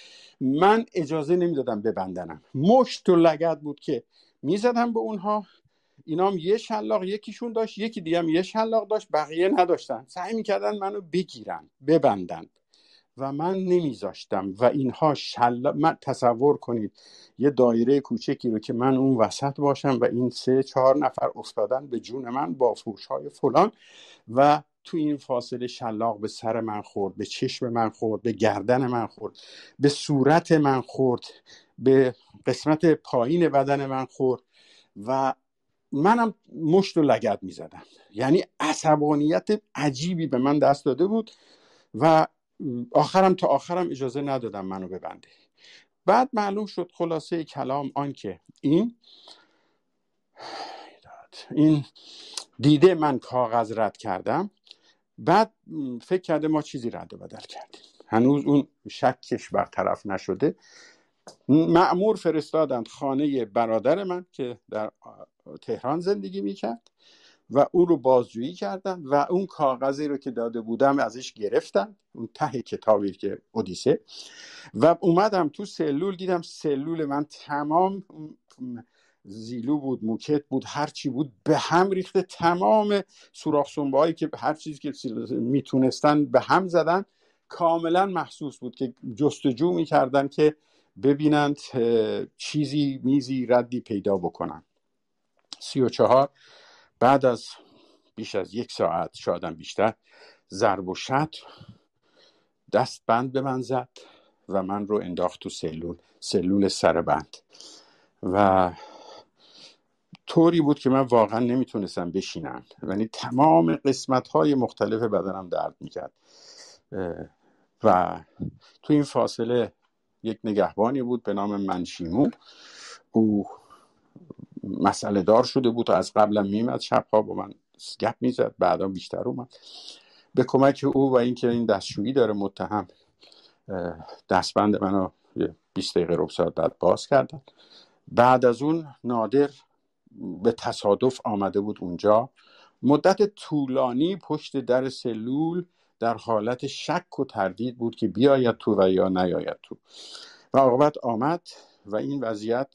من اجازه نمی‌دادم ببندنم. مشت و لگت بود که می‌زدم به اونها. اینا هم یه شلاق یکیشون داشت یکی دیگه هم یه شلاق داشت بقیه نداشتن. سعی می‌کردن منو بگیرن ببندن. و من نمیذاشتم و اینها شلاق من تصور کنید یه دایره کوچکی رو که من اون وسط باشم و این سه چهار نفر افتادن به جون من با فوش های فلان و تو این فاصله شلاق به سر من خورد به چشم من خورد به گردن من خورد به صورت من خورد به قسمت پایین بدن من خورد و منم مشت و لگت می زدم یعنی عصبانیت عجیبی به من دست داده بود و آخرم تا آخرم اجازه ندادم منو ببنده. بعد معلوم شد خلاصه کلام آن که این این دیده من کاغذ رد کردم. بعد فکر کرده ما چیزی رد و بدل کردیم. هنوز اون شکش برطرف نشده. معمور فرستادند خانه برادر من که در تهران زندگی می‌کرد. و او رو بازجویی کردن و اون کاغذی رو که داده بودم ازش گرفتن اون ته کتابی که اودیسه. و اومدم تو سلول دیدم سلول من تمام زیلو بود موکت بود هر چی بود به هم ریخته تمام سوراخ هایی که هر چیزی که می‌تونستن به هم زدن. کاملا محسوس بود که جستجو می‌کردن که ببینند چیزی میزی ردی پیدا بکنن. سی و چهار بعد از بیش از یک ساعت شادم بیشتر ضرب و شد دست بند به من زد و من رو انداخت تو سلول سلول سر بند. و طوری بود که من واقعا نمی‌تونستم بشینم. یعنی تمام قسمت های مختلف بدنم درد می‌کرد. و تو این فاصله یک نگهبانی بود به نام منشیمو. او مسئله دار شده بود و از قبلم میمد شبها با من گپ می‌زد بعدا بیشتر اومد. به کمک او و اینکه این دستشویی داره متهم دستبند منو 20 دقیقه رب ساعت بعد باز کردن. بعد از اون نادر به تصادف آمده بود اونجا. مدت طولانی پشت در سلول در حالت شک و تردید بود که بیاید تو و یا نیاید تو. و عاقبت آمد و این وضعیت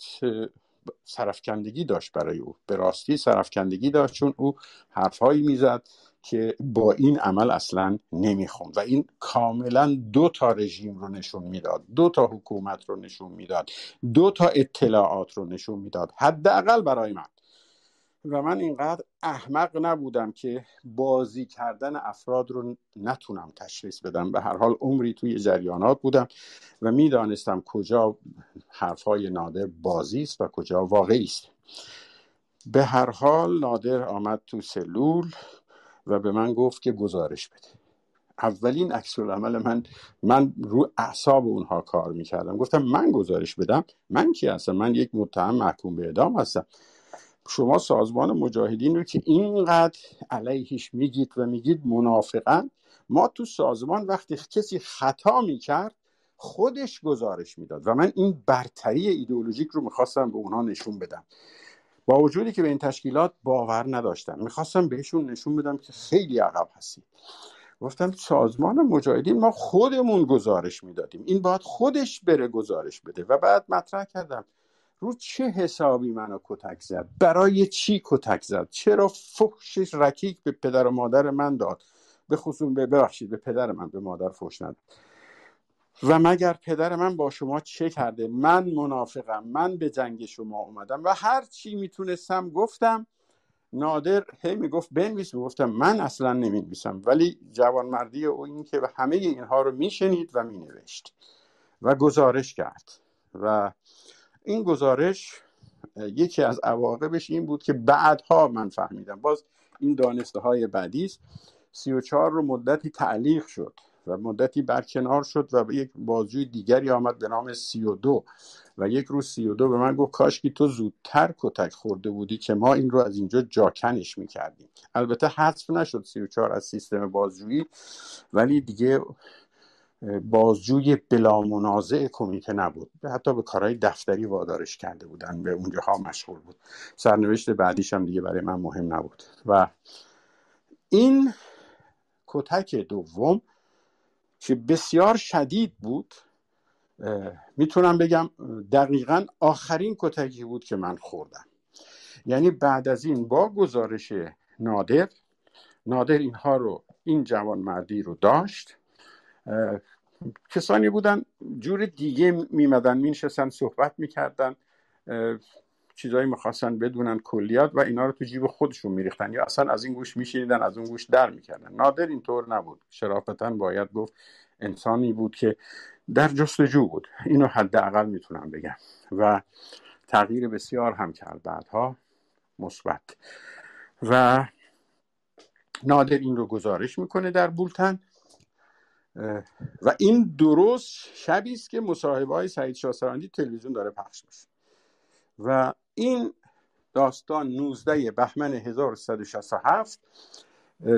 سرفکندگی داشت برای او. به راستی سرفکندگی داشت چون او حرفهایی می‌زد که با این عمل اصلا نمی‌خوند و این کاملا دو تا رژیم رو نشون می‌داد دو تا حکومت رو نشون می‌داد دو تا اطلاعات رو نشون می‌داد حداقل برای من. و من اینقدر احمق نبودم که بازی کردن افراد رو نتونم تشخیص بدم. به هر حال عمری توی جریانات بودم و می‌دانستم کجا حرفهای نادر بازی است و کجا واقعی است. به هر حال نادر آمد تو سلول و به من گفت که گزارش بده. اولین عکس عمل من من رو اعصاب اونها کار می‌کردم. گفتم من گزارش بدم؟ من کی هستم؟ من یک متهم محکوم به اعدام هستم. شما سازمان مجاهدین رو که اینقدر علیهش میگید و میگید منافقن ما تو سازمان وقتی کسی خطا می‌کرد خودش گزارش می‌داد و من این برتری ایدئولوژیک رو می‌خواستم به اونها نشون بدم. با وجودی که به این تشکیلات باور نداشتم می‌خواستم بهشون نشون بدم که خیلی عقب هستید. گفتم سازمان مجاهدین ما خودمون گزارش می‌دادیم. این باید خودش بره گزارش بده. و بعد مطرح کردم رو چه حسابی منو کتک زد؟ برای چی کتک زد؟ چرا فحشش رکیک به پدر و مادر من داد؟ به خصوص ببخشید به پدر من به مادر فحش نداد. و مگر پدر من با شما چه کرده؟ من منافقم من به جنگ شما اومدم و هر چی می‌تونستم گفتم نادر هی می‌گفت بنویس می‌گفتم من اصلا نمی‌نویسم ولی جوانمردی او این که همه اینها رو میشنید و مینوشت و گزارش کرد. و این گزارش یکی از عواقبش این بود که بعدها من فهمیدم. باز این دانسته های بعدی است. سی و چهار رو مدتی تعلیق شد و مدتی برکنار شد و یک بازجوی دیگری آمد به نام سی و دو. و یک روز سی و دو به من گفت کاش که تو زودتر کتک خورده بودی که ما این رو از اینجا جاکنش می‌کردیم. البته حذف نشد سی و چهار از سیستم بازجویی ولی دیگه بازجوی بلا منازع کمیته نبود. حتی به کارهای دفتری وادارش کرده بودن به اونجاها مشغول بود. سرنوشت بعدیش هم دیگه برای من مهم نبود. و این کتک دوم که بسیار شدید بود می‌تونم بگم دقیقا آخرین کتکی بود که من خوردم. یعنی بعد از این با گزارش نادر نادر اینها رو این جوان مردی رو داشت. کسانی بودن جور دیگه میمدن مینشستن صحبت می‌کردن چیزایی می‌خواستن بدونن کلیات و اینا رو تو جیب خودشون میریختن یا اصلا از این گوش میشینیدن از اون گوش در می‌کردن. نادر اینطور نبود. شرافتا باید گفت انسانی بود که در جستجو بود. اینو حداقل می‌تونم بگم و تغییر بسیار هم کرد بعدها مثبت. و نادر این رو گزارش می‌کنه در بولتن. و این درست شبی است که مصاحبه های سعید شاسرانی تلویزیون داره پخش میشه. و این داستان 19 بهمن 1167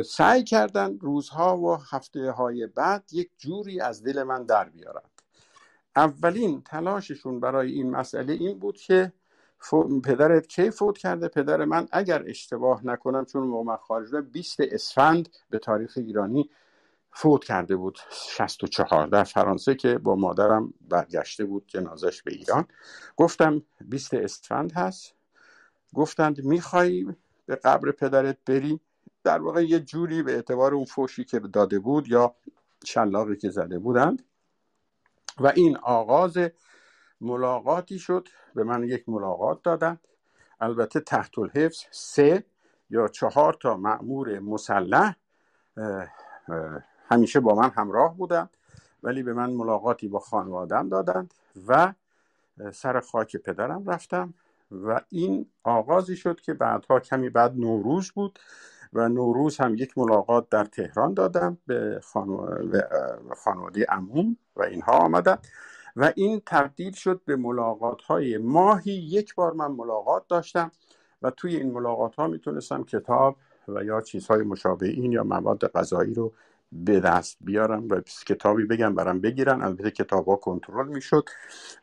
سعی کردن روزها و هفته های بعد یک جوری از دل من در بیارند اولین تلاششون برای این مسئله این بود که پدرت کی فوت کرده؟ پدر من اگر اشتباه نکنم چون موقع خارج 20 اسفند به تاریخ ایرانی فوت کرده بود 64 در فرانسه که با مادرم برگشته بود جنازش به ایران. گفتم 20 اسفند هست. گفتند می‌خوای به قبر پدرت بری؟ در واقع یه جوری به اعتبار اون فوشی که داده بود یا شلاقی که زده بودند. و این آغاز ملاقاتی شد. به من یک ملاقات دادند. البته تحت الحفظ سه یا چهار تا معمور مسلح همیشه با من همراه بودند ولی به من ملاقاتی با خانوادم دادند و سر خاک پدرم رفتم و این آغازی شد که بعدها کمی بعد نوروز بود و نوروز هم یک ملاقات در تهران دادم به خانواده عموم و اینها آمدن و این تبدیل شد به ملاقات های ماهی. یک بار من ملاقات داشتم و توی این ملاقات ها می‌تونستم کتاب و یا چیزهای مشابه این یا مواد غذایی رو به دست بیارم و کتابی بگم برم بگیرن. البته کتاب ها کنترل می‌شد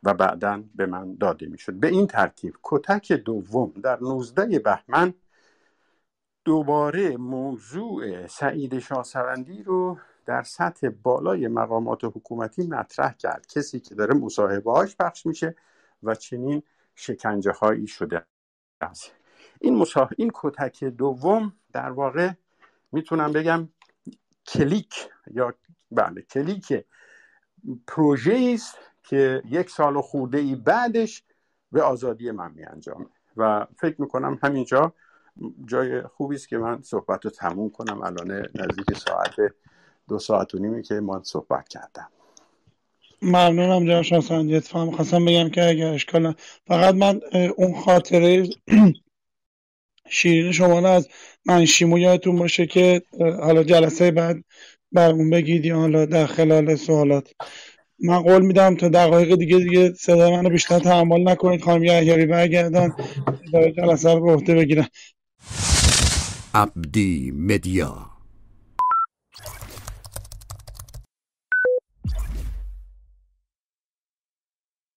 و بعدا به من داده می‌شد. به این ترتیب کتک دوم در 19 بهمن دوباره موضوع سعید شاهسوندی رو در سطح بالای مقامات حکومتی مطرح کرد. کسی که داره مصاحبه هاش پخش میشه و چنین شکنجه هایی شده است. این, مصاح... این کتک دوم در واقع می‌تونم بگم کلیک یا بله کلیک پروژه است که یک سال و خورده ای بعدش به آزادی من می انجامه و فکر می‌کنم همینجا جای خوبی است که من صحبت رو تموم کنم. الان نزدیک ساعت دو ساعت و نیمی که من صحبت کردم. ممنونم جناب شاسان فهم خواستم بگم که اگر اشکال فقط من اون خاطره شیرین شما از منشیمو یادتون باشه که حالا جلسه بعد برمون بگید یا حالا در خلال سوالات. من قول میدم تا دقایق دیگه دیگه صدا منو بیشتر تحمل نکنید. خانم یحیی برگردن جلسه رو به عهده بگیرن. مدیا